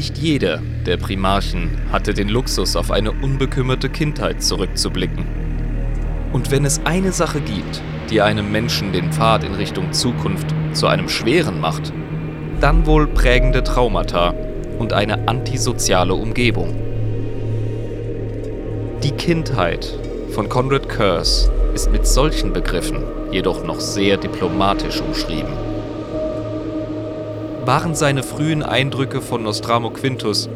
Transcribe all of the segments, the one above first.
Nicht jeder der Primarchen hatte den Luxus, auf eine unbekümmerte Kindheit zurückzublicken. Und wenn es eine Sache gibt, die einem Menschen den Pfad in Richtung Zukunft zu einem schweren macht, dann wohl prägende Traumata und eine antisoziale Umgebung. Die Kindheit von Conrad Curse ist mit solchen Begriffen jedoch noch sehr diplomatisch umschrieben. Waren seine frühen Eindrücke von Nostramo Quintus,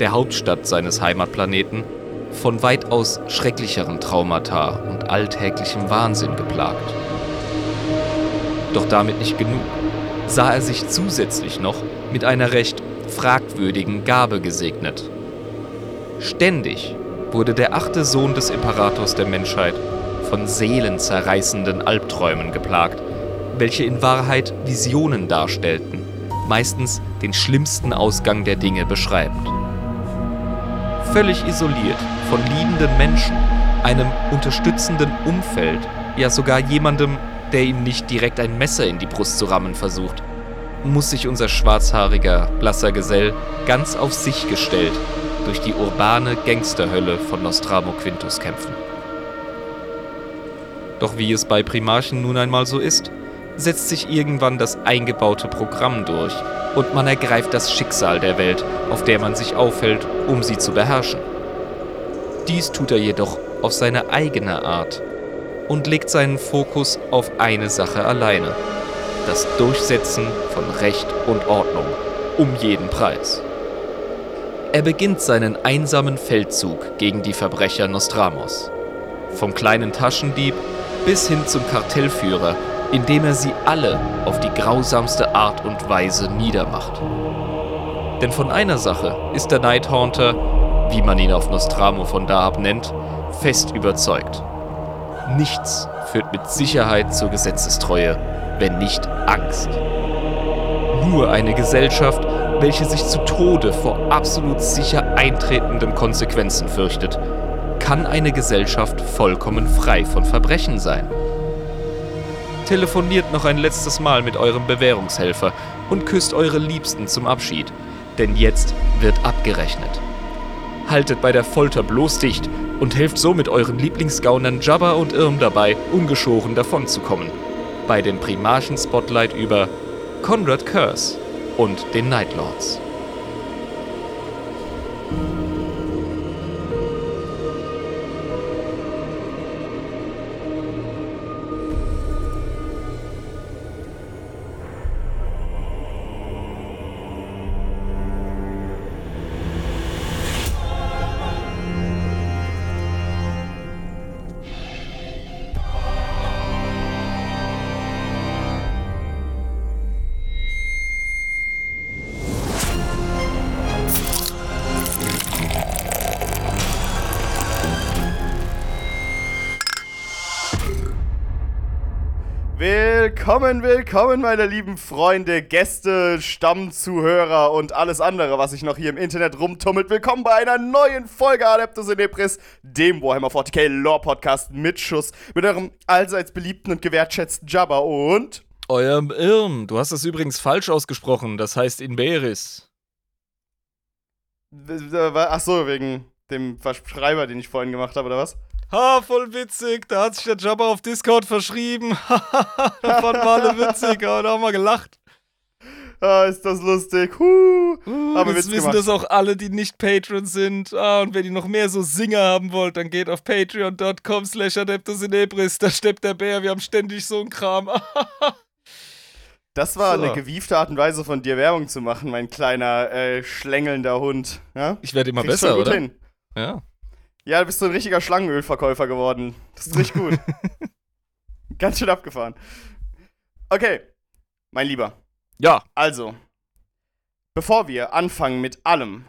der Hauptstadt seines Heimatplaneten, von weitaus schrecklicheren Traumata und alltäglichem Wahnsinn geplagt. Doch damit nicht genug, sah er sich zusätzlich noch mit einer recht fragwürdigen Gabe gesegnet. Ständig wurde der achte Sohn des Imperators der Menschheit von seelenzerreißenden Albträumen geplagt, welche in Wahrheit Visionen darstellten, meistens den schlimmsten Ausgang der Dinge beschreibend. Völlig isoliert von liebenden Menschen, einem unterstützenden Umfeld, ja sogar jemandem, der ihm nicht direkt ein Messer in die Brust zu rammen versucht, muss sich unser schwarzhaariger, blasser Gesell ganz auf sich gestellt durch die urbane Gangsterhölle von Nostramo Quintus kämpfen. Doch wie es bei Primarchen nun einmal so ist, setzt sich irgendwann das eingebaute Programm durch und man ergreift das Schicksal der Welt, auf der man sich aufhält, um sie zu beherrschen. Dies tut er jedoch auf seine eigene Art und legt seinen Fokus auf eine Sache alleine, das Durchsetzen von Recht und Ordnung, um jeden Preis. Er beginnt seinen einsamen Feldzug gegen die Verbrecher Nostramos. Vom kleinen Taschendieb bis hin zum Kartellführer, indem er sie alle auf die grausamste Art und Weise niedermacht. Denn von einer Sache ist der Nighthaunter, wie man ihn auf Nostramo von da ab nennt, fest überzeugt. Nichts führt mit Sicherheit zur Gesetzestreue, wenn nicht Angst. Nur eine Gesellschaft, welche sich zu Tode vor absolut sicher eintretenden Konsequenzen fürchtet, kann eine Gesellschaft vollkommen frei von Verbrechen sein. Telefoniert noch ein letztes Mal mit eurem Bewährungshelfer und küsst eure Liebsten zum Abschied, denn jetzt wird abgerechnet. Haltet bei der Folter bloß dicht und helft so mit euren Lieblingsgaunern Jabba und Irm dabei, ungeschoren davonzukommen. Bei dem Primarchen-Spotlight über Conrad Curse und den Nightlords. Willkommen, willkommen, meine lieben Freunde, Gäste, Stammzuhörer und alles andere, was sich noch hier im Internet rumtummelt. Willkommen bei einer neuen Folge Adeptus in Ebris, dem Warhammer 40k Lore Podcast mit Schuss, mit eurem allseits beliebten und gewertschätzten Jabba und eurem Irm. Du hast das übrigens falsch ausgesprochen, das heißt Inberis. Ach so, wegen dem Verschreiber, den ich vorhin gemacht habe, oder was? Ha, voll witzig. Da hat sich der Jabba auf Discord verschrieben. da fanden wir alle witzig. da haben wir gelacht. Ah, ist das lustig. Huh. Uh, Aber jetzt wissen das auch alle, die nicht Patreon sind. Ah, und wenn ihr noch mehr so Singer haben wollt, dann geht auf patreon.com slash adeptus in Ebris. Da steppt der Bär. Wir haben ständig so einen Kram. das war so. eine gewiefte Art und Weise von dir Werbung zu machen, mein kleiner äh, schlängelnder Hund. Ja? Ich werde immer Kriegst besser, oder? Hin. Ja. Ja, du bist so ein richtiger Schlangenölverkäufer geworden. Das ist richtig gut. Ganz schön abgefahren. Okay, mein Lieber. Ja. Also, bevor wir anfangen mit allem,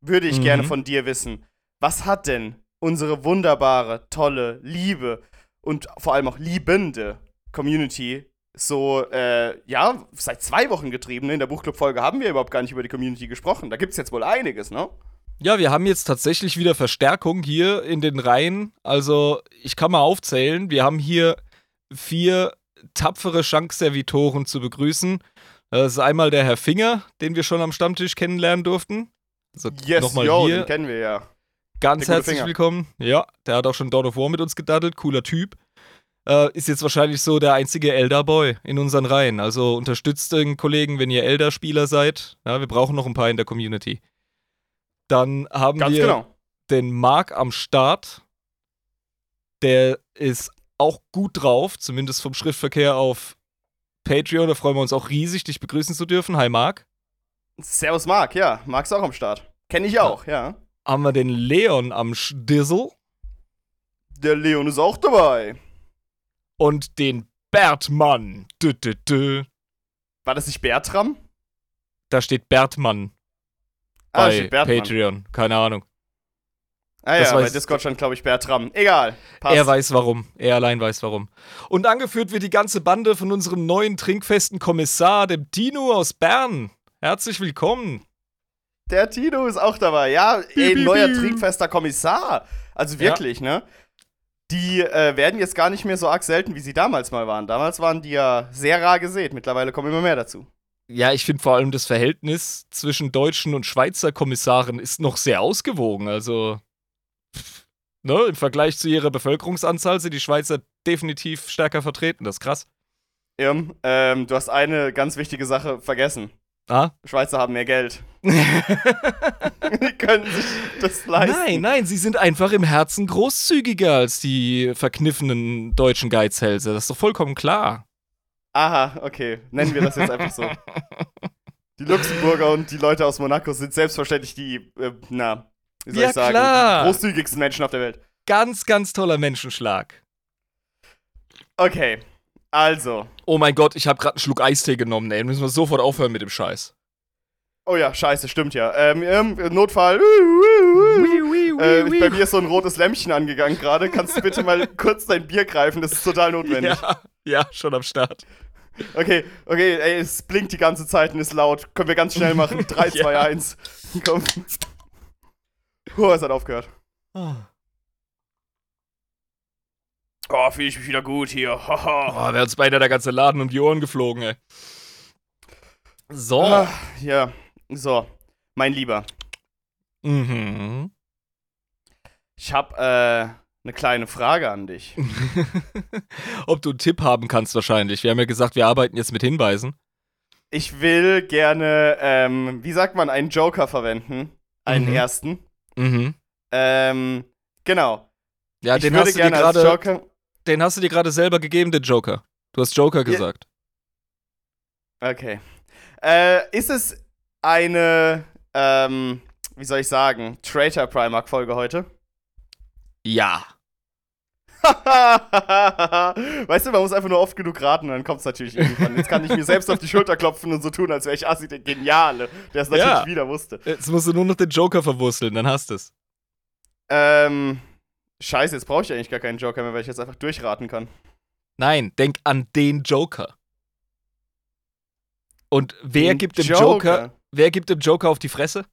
würde ich mhm. gerne von dir wissen, was hat denn unsere wunderbare, tolle, liebe und vor allem auch liebende Community so, äh, ja, seit zwei Wochen getrieben. In der Buchclub-Folge haben wir überhaupt gar nicht über die Community gesprochen. Da gibt es jetzt wohl einiges, ne? Ja, wir haben jetzt tatsächlich wieder Verstärkung hier in den Reihen. Also, ich kann mal aufzählen. Wir haben hier vier tapfere Schankservitoren zu begrüßen. Das ist einmal der Herr Finger, den wir schon am Stammtisch kennenlernen durften. So, Yes, nochmal yo, hier den kennen wir ja. ganz der herzlich willkommen. Ja, der hat auch schon Dawn of War mit uns gedaddelt, cooler Typ. Äh, ist jetzt wahrscheinlich so der einzige Elder-Boy in unseren Reihen. Also unterstützt den Kollegen, wenn ihr Elder-Spieler seid. Ja, wir brauchen noch ein paar in der Community. Dann haben Ganz wir genau. den Marc am Start. Der ist auch gut drauf, zumindest vom Schriftverkehr auf Patreon. Da freuen wir uns auch riesig, dich begrüßen zu dürfen. Hi Marc. Servus Marc, ja. Marc ist auch am Start. Kenn ich auch, ja. Haben wir den Leon am Stissel Der Leon ist auch dabei. und den Bertmann. Dü, dü, dü. War das nicht Bertram? Da steht Bertmann Ah, bei. Patreon. Keine Ahnung. Ah Das ja, bei weiß- Discord stand, glaube ich, Bertram. Egal. Passt. Er weiß warum. Er allein weiß warum. Und angeführt wird die ganze Bande von unserem neuen trinkfesten Kommissar, dem Tino aus Bern. Herzlich willkommen. Der Tino ist auch dabei. Ja, ey, neuer trinkfester Kommissar. Also wirklich, ne? Die äh, werden jetzt gar nicht mehr so arg selten, wie sie damals mal waren. Damals waren die ja sehr rar gesät. Mittlerweile kommen immer mehr dazu. Ja, ich finde vor allem das Verhältnis zwischen deutschen und Schweizer Kommissaren ist noch sehr ausgewogen. Also, ne, im Vergleich zu ihrer Bevölkerungsanzahl sind die Schweizer definitiv stärker vertreten. Das ist krass. Irm, ähm, du hast eine ganz wichtige Sache vergessen. Ah? Schweizer haben mehr Geld. die können sich das leisten. nein, nein, sie sind einfach im Herzen großzügiger als die verkniffenen deutschen Geizhälse. Das ist doch vollkommen klar. Aha, okay. Nennen wir das jetzt einfach so. Die Luxemburger und die Leute aus Monaco sind selbstverständlich die, äh, na, wie soll Ja, ich sagen, klar. die großzügigsten Menschen auf der Welt. Ganz, ganz toller Menschenschlag. Okay, also. Oh mein Gott, ich habe gerade einen Schluck Eistee genommen, ey. Müssen wir sofort aufhören mit dem Scheiß. Oh ja, scheiße, stimmt ja. Ähm, ähm, Notfall. Äh, bei mir ist so ein rotes Lämpchen angegangen gerade. Kannst du bitte mal kurz dein Bier greifen? Das ist total notwendig. Ja, ja, schon am Start. Okay, okay, ey, es blinkt die ganze Zeit und ist laut. Können wir ganz schnell machen. 3, 2, Ja. 1. Komm. Puh, es hat aufgehört. Oh, fühle ich mich wieder gut hier. Haha. Oh, wäre uns beinahe der ganze Laden um die Ohren geflogen, ey. So. Ah, ja, so. Mein Lieber, Mhm. ich habe äh, eine kleine Frage an dich. Ob du einen Tipp haben kannst, wahrscheinlich. Wir haben ja gesagt, wir arbeiten jetzt mit Hinweisen. Ich will gerne, ähm, wie sagt man, einen Joker verwenden. Einen Mhm. ersten. Mhm. Ähm, genau. Ja, ich den würde hast, du dir Joker. den hast du dir gerade selber gegeben, den Joker. Du hast Joker gesagt. Okay. Äh, ist es eine, ähm, wie soll ich sagen, Traitor Primark-Folge heute? Ja. weißt du, man muss einfach nur oft genug raten, dann kommt es natürlich irgendwann. Jetzt kann ich mir selbst auf die Schulter klopfen und so tun, als wäre ich Assi der Geniale, der es natürlich Ja. wieder wusste. Jetzt musst du nur noch den Joker verwursteln, dann hast du es. Ähm, scheiße, jetzt brauche ich eigentlich gar keinen Joker mehr, weil ich jetzt einfach durchraten kann. Nein, denk an den Joker. Und wer Den gibt dem Joker, wer gibt dem Joker auf die Fresse?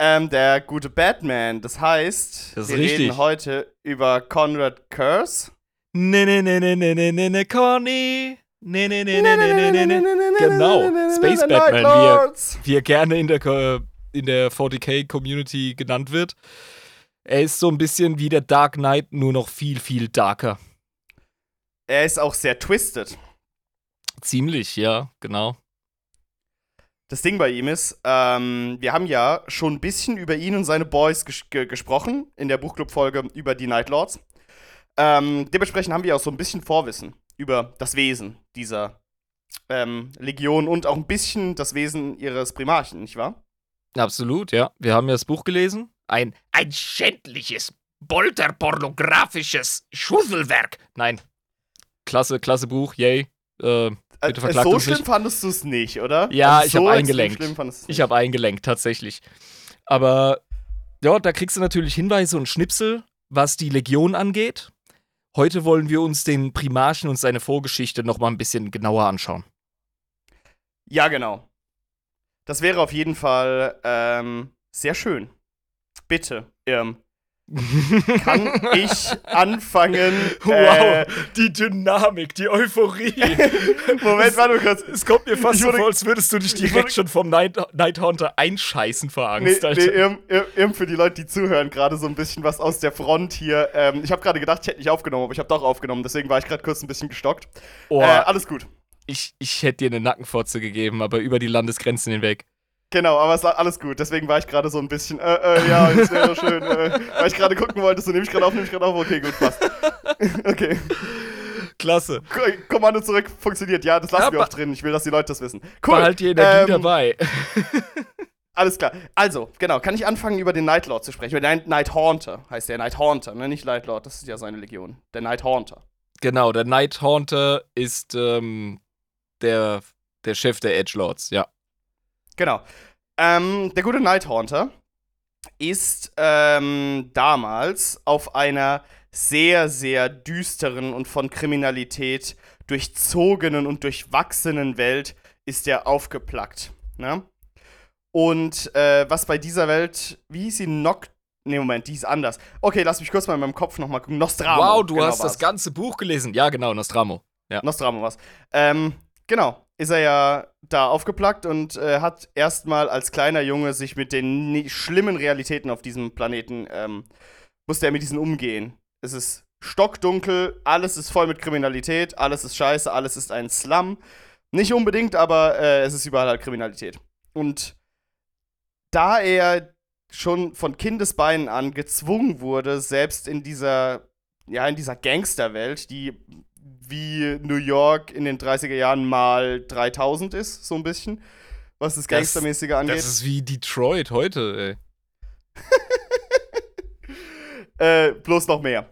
Ähm, der gute Batman. Das heißt, Das wir richtig. reden heute über Conrad Curse. Ne, ne, ne, ne, ne, ne, ne, ne, Conny. Ne, ne, ne, ne, ne, ne, ne, ne. Genau, Space Batman, wie er, wie er gerne in der, in der 40k-Community genannt wird. Er ist so ein bisschen wie der Dark Knight, nur noch viel, viel darker. Er ist auch sehr twisted. Ziemlich, ja, genau. Das Ding bei ihm ist, ähm, wir haben ja schon ein bisschen über ihn und seine Boys ges ge gesprochen in der Buchclub-Folge über die Nightlords. Ähm, dementsprechend haben wir auch so ein bisschen Vorwissen über das Wesen dieser ähm, Legion und auch ein bisschen das Wesen ihres Primarchen, nicht wahr? Absolut, ja. Wir haben ja das Buch gelesen. Ein, ein schändliches, bolterpornografisches Schusselwerk. Nein. Klasse, klasse Buch, yay. Äh, Bitte Äh, verklagt so uns schlimm nicht. fandest du es nicht, oder? Ja, Also ich so extrem eingelenkt. ich habe eingelenkt, tatsächlich. Aber ja, da kriegst du natürlich Hinweise und Schnipsel, was die Legion angeht. Heute wollen wir uns den Primarchen und seine Vorgeschichte noch mal ein bisschen genauer anschauen. Ja, genau. Das wäre auf jeden Fall ähm, sehr schön. Bitte, Irm. Kann ich anfangen. Wow, äh, die Dynamik, die Euphorie. Moment, warte kurz. Es kommt mir fast so vor, als würdest du dich direkt schon vom Night, Nighthunter einscheißen vor Angst, nee, Alter. Nee, eben, für die Leute, die zuhören, gerade so ein bisschen was aus der Front hier. Ähm, ich habe gerade gedacht, ich hätte nicht aufgenommen, aber ich habe doch aufgenommen. Deswegen war ich gerade kurz ein bisschen gestockt. Oh, äh, alles gut. Ich, ich hätte dir eine Nackenfotze gegeben, aber über die Landesgrenzen hinweg. Genau, aber es war alles gut. Deswegen war ich gerade so ein bisschen, äh, äh, ja, es wäre schön. Äh, weil ich gerade gucken wollte, so nehme ich gerade auf, nehme ich gerade auf. Okay, gut, passt. okay. Klasse. Kommando zurück funktioniert. Ja, das lassen ja, wir auch drin. Ich will, dass die Leute das wissen. Cool. Behalt die Energie ähm, dabei. alles klar. Also, genau, kann ich anfangen, über den Nightlord zu sprechen? Über den Night Haunter heißt der. Night Haunter, ne? Nicht Nightlord, das ist ja seine Legion. Der Night Haunter. Genau, der Night Haunter ist ähm, der, der Chef der Edgelords, ja. Genau. Ähm, der gute Nighthaunter ist ähm, damals auf einer sehr, sehr düsteren und von Kriminalität durchzogenen und durchwachsenen Welt ist er aufgeplackt. Ne? Und äh, was bei dieser Welt, wie hieß sie, Noct Nee, Moment, die ist anders. Okay, lass mich kurz mal in meinem Kopf nochmal gucken. Nostramo. Wow, du genau hast war's. das ganze Buch gelesen. Ja, genau, Nostramo. Ja. Nostramo was. Ähm, genau ist er ja da aufgeplackt und äh, hat erstmal als kleiner Junge sich mit den schlimmen Realitäten auf diesem Planeten, ähm, musste er mit diesen umgehen. Es ist stockdunkel, alles ist voll mit Kriminalität, alles ist scheiße, alles ist ein Slum. Nicht unbedingt, aber äh, es ist überall halt Kriminalität. Und da er schon von Kindesbeinen an gezwungen wurde, selbst in dieser, ja, in dieser Gangsterwelt, die wie New York in den 30er Jahren mal 3000 ist, so ein bisschen, was das Gangstermäßige angeht. Das ist wie Detroit heute, ey. äh, bloß noch mehr.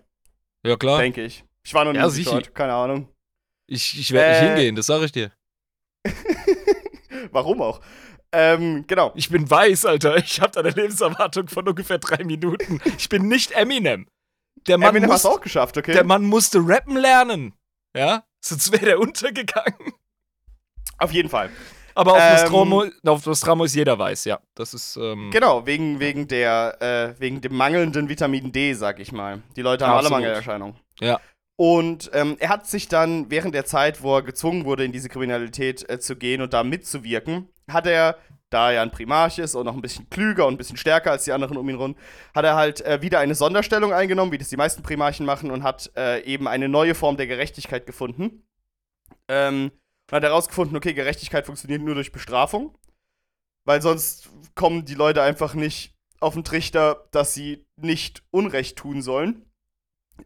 Ja, klar. Denke ich. Ich war noch nie ja, in Detroit, keine Ahnung. Ich, ich werde äh, nicht hingehen, das sage ich dir. Warum auch? Ähm, genau. Ich bin weiß, Alter. Ich habe da eine Lebenserwartung von ungefähr drei Minuten. Ich bin nicht Eminem. Der Mann Eminem muss, hast auch geschafft, okay? Der Mann musste rappen lernen. Ja? Sonst wäre der untergegangen. Auf jeden Fall. Aber auf, ähm, Nostromo, auf Nostromo ist jeder weiß, ja. Das ist. Ähm genau, wegen, wegen, der, äh, wegen dem mangelnden Vitamin D, sag ich mal. Die Leute haben Absolut. alle Mangelerscheinungen. Ja. Und ähm, er hat sich dann während der Zeit, wo er gezwungen wurde, in diese Kriminalität äh, zu gehen und da mitzuwirken, hat er da er ein Primarch ist und noch ein bisschen klüger und ein bisschen stärker als die anderen um ihn rum, hat er halt äh, wieder eine Sonderstellung eingenommen, wie das die meisten Primarchen machen, und hat äh, eben eine neue Form der Gerechtigkeit gefunden. Ähm, und hat herausgefunden, okay, Gerechtigkeit funktioniert nur durch Bestrafung, weil sonst kommen die Leute einfach nicht auf den Trichter, dass sie nicht Unrecht tun sollen.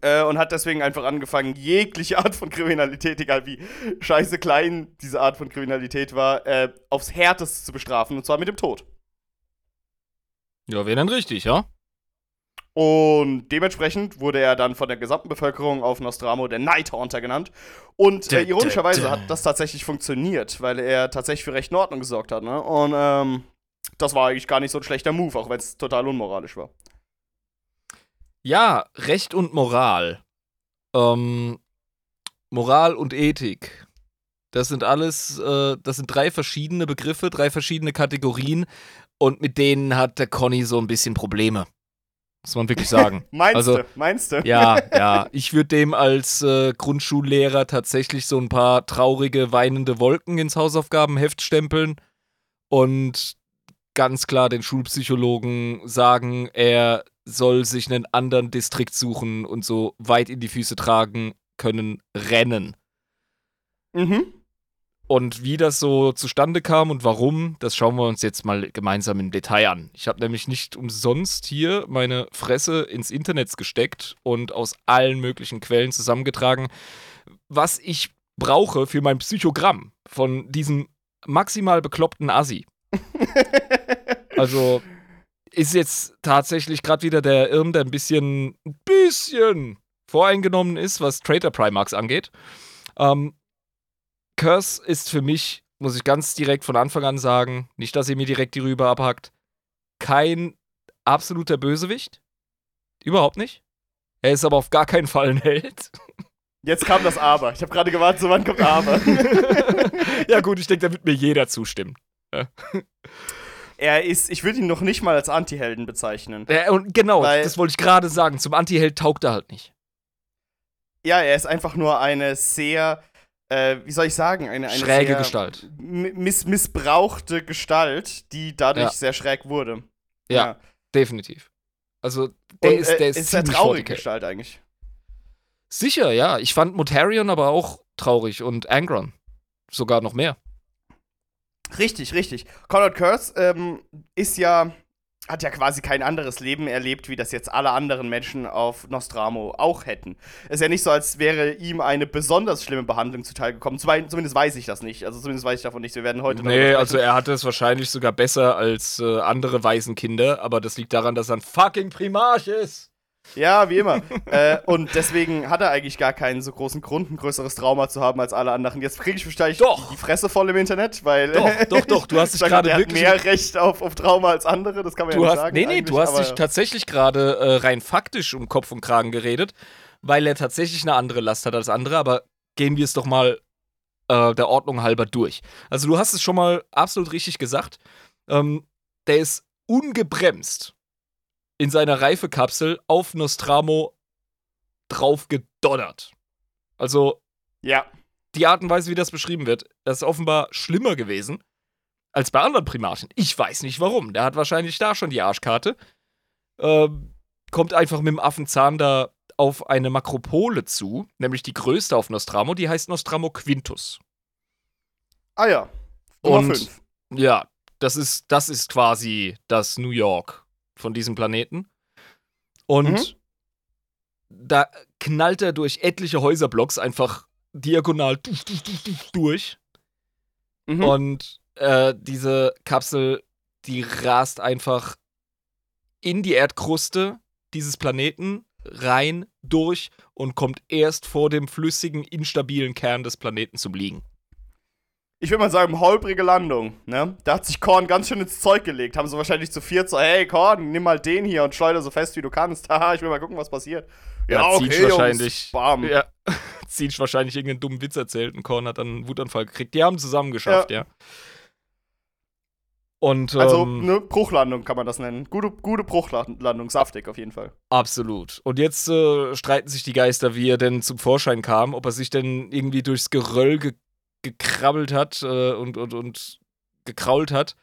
Äh, und hat deswegen einfach angefangen, jegliche Art von Kriminalität, egal wie scheiße klein diese Art von Kriminalität war, äh, aufs Härteste zu bestrafen, und zwar mit dem Tod. Ja, wäre dann richtig, ja? Und dementsprechend wurde er dann von der gesamten Bevölkerung auf Nostramo der Nighthaunter genannt. Und äh, ironischerweise hat das tatsächlich funktioniert, weil er tatsächlich für Recht und Ordnung gesorgt hat. Ne? Und ähm, das war eigentlich gar nicht so ein schlechter Move, auch wenn es total unmoralisch war. Ja, Recht und Moral. Ähm, Moral und Ethik. Das sind alles, äh, das sind drei verschiedene Begriffe, drei verschiedene Kategorien und mit denen hat der Conny so ein bisschen Probleme. Muss man wirklich sagen. meinst also, du? Meinst du? Ja, ja. Ich würde dem als äh, Grundschullehrer tatsächlich so ein paar traurige, weinende Wolken ins Hausaufgabenheft stempeln und ganz klar den Schulpsychologen sagen, er soll sich einen anderen Distrikt suchen und so weit in die Füße tragen können, rennen. Mhm. Und wie das so zustande kam und warum, das schauen wir uns jetzt mal gemeinsam im Detail an. Ich habe nämlich nicht umsonst hier meine Fresse ins Internet gesteckt und aus allen möglichen Quellen zusammengetragen, was ich brauche für mein Psychogramm von diesem maximal bekloppten Assi. also, ist jetzt tatsächlich gerade wieder der Irm, der ein bisschen, ein bisschen voreingenommen ist, was Trader Primax angeht. Ähm, Curse ist für mich, muss ich ganz direkt von Anfang an sagen, nicht, dass ihr mir direkt die Rübe abhackt, kein absoluter Bösewicht. Überhaupt nicht. Er ist aber auf gar keinen Fall ein Held. Jetzt kam das Aber. Ich habe gerade gewartet, so wann kommt Aber. ja, gut, ich denke, da wird mir jeder zustimmen. er ist, ich würde ihn noch nicht mal als Anti-Helden bezeichnen. Ja, und genau, Weil- das wollte ich gerade sagen. Zum Anti-Held taugt er halt nicht. Ja, er ist einfach nur eine sehr, äh, wie soll ich sagen, eine, eine Schräge Gestalt. mi- Miss missbrauchte Gestalt, die dadurch Ja. sehr schräg wurde. Ja, definitiv. Also, der Und, ist, äh, der ist, ist eine traurige. Gestalt eigentlich. Sicher, ja. Ich fand Motarion aber auch traurig und Angron. Sogar noch mehr. Richtig, richtig. Conrad Kurtz ähm, ist ja, hat ja quasi kein anderes Leben erlebt, wie das jetzt alle anderen Menschen auf Nostramo auch hätten. Es ist ja nicht so, als wäre ihm eine besonders schlimme Behandlung zuteil gekommen. Zumindest weiß ich das nicht. Also zumindest weiß ich davon nichts. Wir werden heute Nee, also er hatte es wahrscheinlich sogar besser als äh, andere Waisenkinder, aber das liegt daran, dass er ein fucking Primarch ist. Ja, wie immer. äh, und deswegen hat er eigentlich gar keinen so großen Grund, ein größeres Trauma zu haben als alle anderen. Jetzt kriege ich wahrscheinlich Doch. die Fresse voll im Internet, weil. Doch, doch, doch, du hast dich gerade wirklich- mehr Recht auf, auf Trauma als andere, das kann man Du ja nicht hast, sagen. nee, nee, du hast dich tatsächlich gerade äh, rein faktisch um Kopf und Kragen geredet, weil er tatsächlich eine andere Last hat als andere, aber gehen wir es doch mal äh, der Ordnung halber durch. Also du hast es schon mal absolut richtig gesagt. Ähm, der ist ungebremst in seiner Reifekapsel auf Nostramo drauf gedonnert. Also Ja. die Art und Weise, wie das beschrieben wird, das ist offenbar schlimmer gewesen als bei anderen Primaten. Ich weiß nicht warum. Der hat wahrscheinlich da schon die Arschkarte. Ähm, kommt einfach mit dem Affenzahn da auf eine Makropole zu, nämlich die größte auf Nostramo, die heißt Nostramo Quintus. Ah ja. Nummer Und- 5. Ja, das ist, das ist quasi das New York von diesem Planeten. Und Mhm. da knallt er durch etliche Häuserblocks einfach diagonal durch. Mhm. Und äh, diese Kapsel, die rast einfach in die Erdkruste dieses Planeten rein durch und kommt erst vor dem flüssigen, instabilen Kern des Planeten zum Liegen. Ich würde mal sagen, holprige Landung, ne? Da hat sich Korn ganz schön ins Zeug gelegt. Haben sie wahrscheinlich zu viert so, hey Korn, nimm mal den hier und schleuder so fest wie du kannst. Haha, ich will mal gucken, was passiert. Ja, Zinsch wahrscheinlich. Bam. Ja, Zinsch wahrscheinlich irgendeinen dummen Witz erzählt und Korn hat dann einen Wutanfall gekriegt. Die haben zusammen geschafft, ja. Und Also, ähm, ne, Bruchlandung kann man das nennen. Gute, gute Bruchlandung, saftig auf jeden Fall. Absolut. Und jetzt äh, streiten sich die Geister, wie er denn zum Vorschein kam, ob er sich denn irgendwie durchs Geröll ge gekrabbelt hat äh, und, und, und gekrault hat.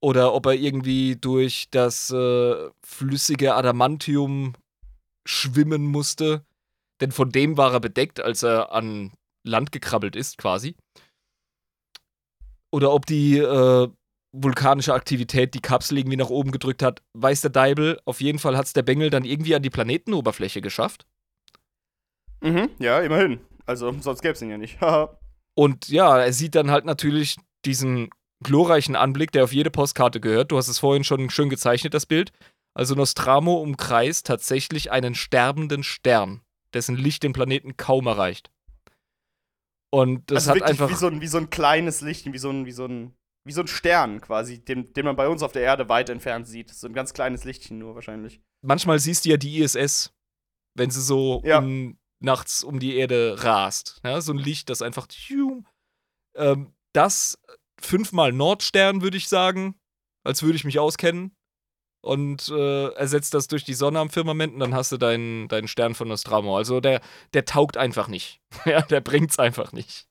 Oder ob er irgendwie durch das äh, flüssige Adamantium schwimmen musste. Denn von dem war er bedeckt, als er an Land gekrabbelt ist, quasi. Oder ob die äh, vulkanische Aktivität die Kapsel irgendwie nach oben gedrückt hat, weiß der Deibel. Auf jeden Fall hat es der Bengel dann irgendwie an die Planetenoberfläche geschafft. Mhm, ja, immerhin. Also, sonst gäbe es ihn ja nicht. Und ja, er sieht dann halt natürlich diesen glorreichen Anblick, der auf jede Postkarte gehört. Du hast es vorhin schon schön gezeichnet, das Bild. Also Nostramo umkreist tatsächlich einen sterbenden Stern, dessen Licht den Planeten kaum erreicht. Und das also hat wirklich einfach. wie so, ein, wie so ein kleines Licht, wie so ein, wie so ein, wie so ein Stern quasi, den, den man bei uns auf der Erde weit entfernt sieht. So ein ganz kleines Lichtchen nur wahrscheinlich. manchmal siehst du ja die ISS, wenn sie so Ja. um, nachts um die Erde rast. Ja, so ein Licht, das einfach. Ähm, das fünfmal Nordstern, würde ich sagen, als würde ich mich auskennen. Und äh, ersetzt das durch die Sonne am Firmament und dann hast du deinen, deinen Stern von Nostramo. Also der, der taugt einfach nicht. ja, der bringt's einfach nicht.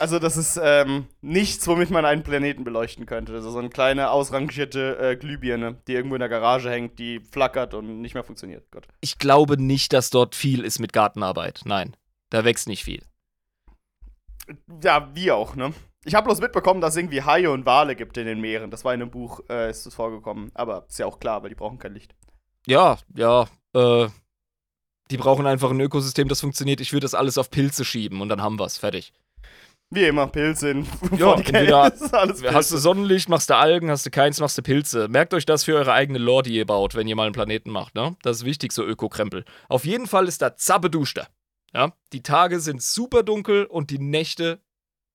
Also, das ist ähm, nichts, womit man einen Planeten beleuchten könnte. Das ist so eine kleine, ausrangierte äh, Glühbirne, die irgendwo in der Garage hängt, die flackert und nicht mehr funktioniert. Gott. Ich glaube nicht, dass dort viel ist mit Gartenarbeit. Nein, da wächst nicht viel. Ja, wie auch, ne? Ich habe bloß mitbekommen, dass es irgendwie Haie und Wale gibt in den Meeren. Das war in einem Buch, äh, ist das vorgekommen. Aber ist ja auch klar, weil die brauchen kein Licht. Ja, ja, äh, die brauchen einfach ein Ökosystem, das funktioniert. Ich würde das alles auf Pilze schieben und dann haben wir's. Fertig. Wie immer, Pilze in Ja, 40K. entweder Das ist alles Hast du Pilze. Sonnenlicht, machst du Algen, hast du keins, machst du Pilze. Merkt euch das für eure eigene Lore, die ihr baut, wenn ihr mal einen Planeten macht, ne? Das ist wichtig, so Ökokrempel. Auf jeden Fall ist da Zabbeduschter. Ja? Die Tage sind super dunkel und die Nächte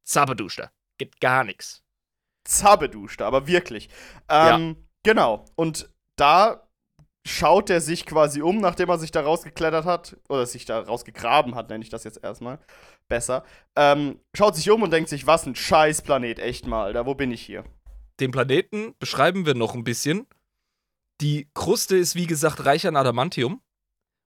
Zabbeduschter. Geht gar nichts. Zabeduscht, aber wirklich. Ähm, Genau. Und da schaut er sich quasi um, nachdem er sich da rausgeklettert hat, oder sich da rausgegraben hat, nenne ich das jetzt erstmal. Besser. Ähm, schaut sich um und denkt sich, was ein scheiß Planet, echt mal. Da, wo bin ich hier? den Planeten beschreiben wir noch ein bisschen. Die Kruste ist, wie gesagt, reich an Adamantium.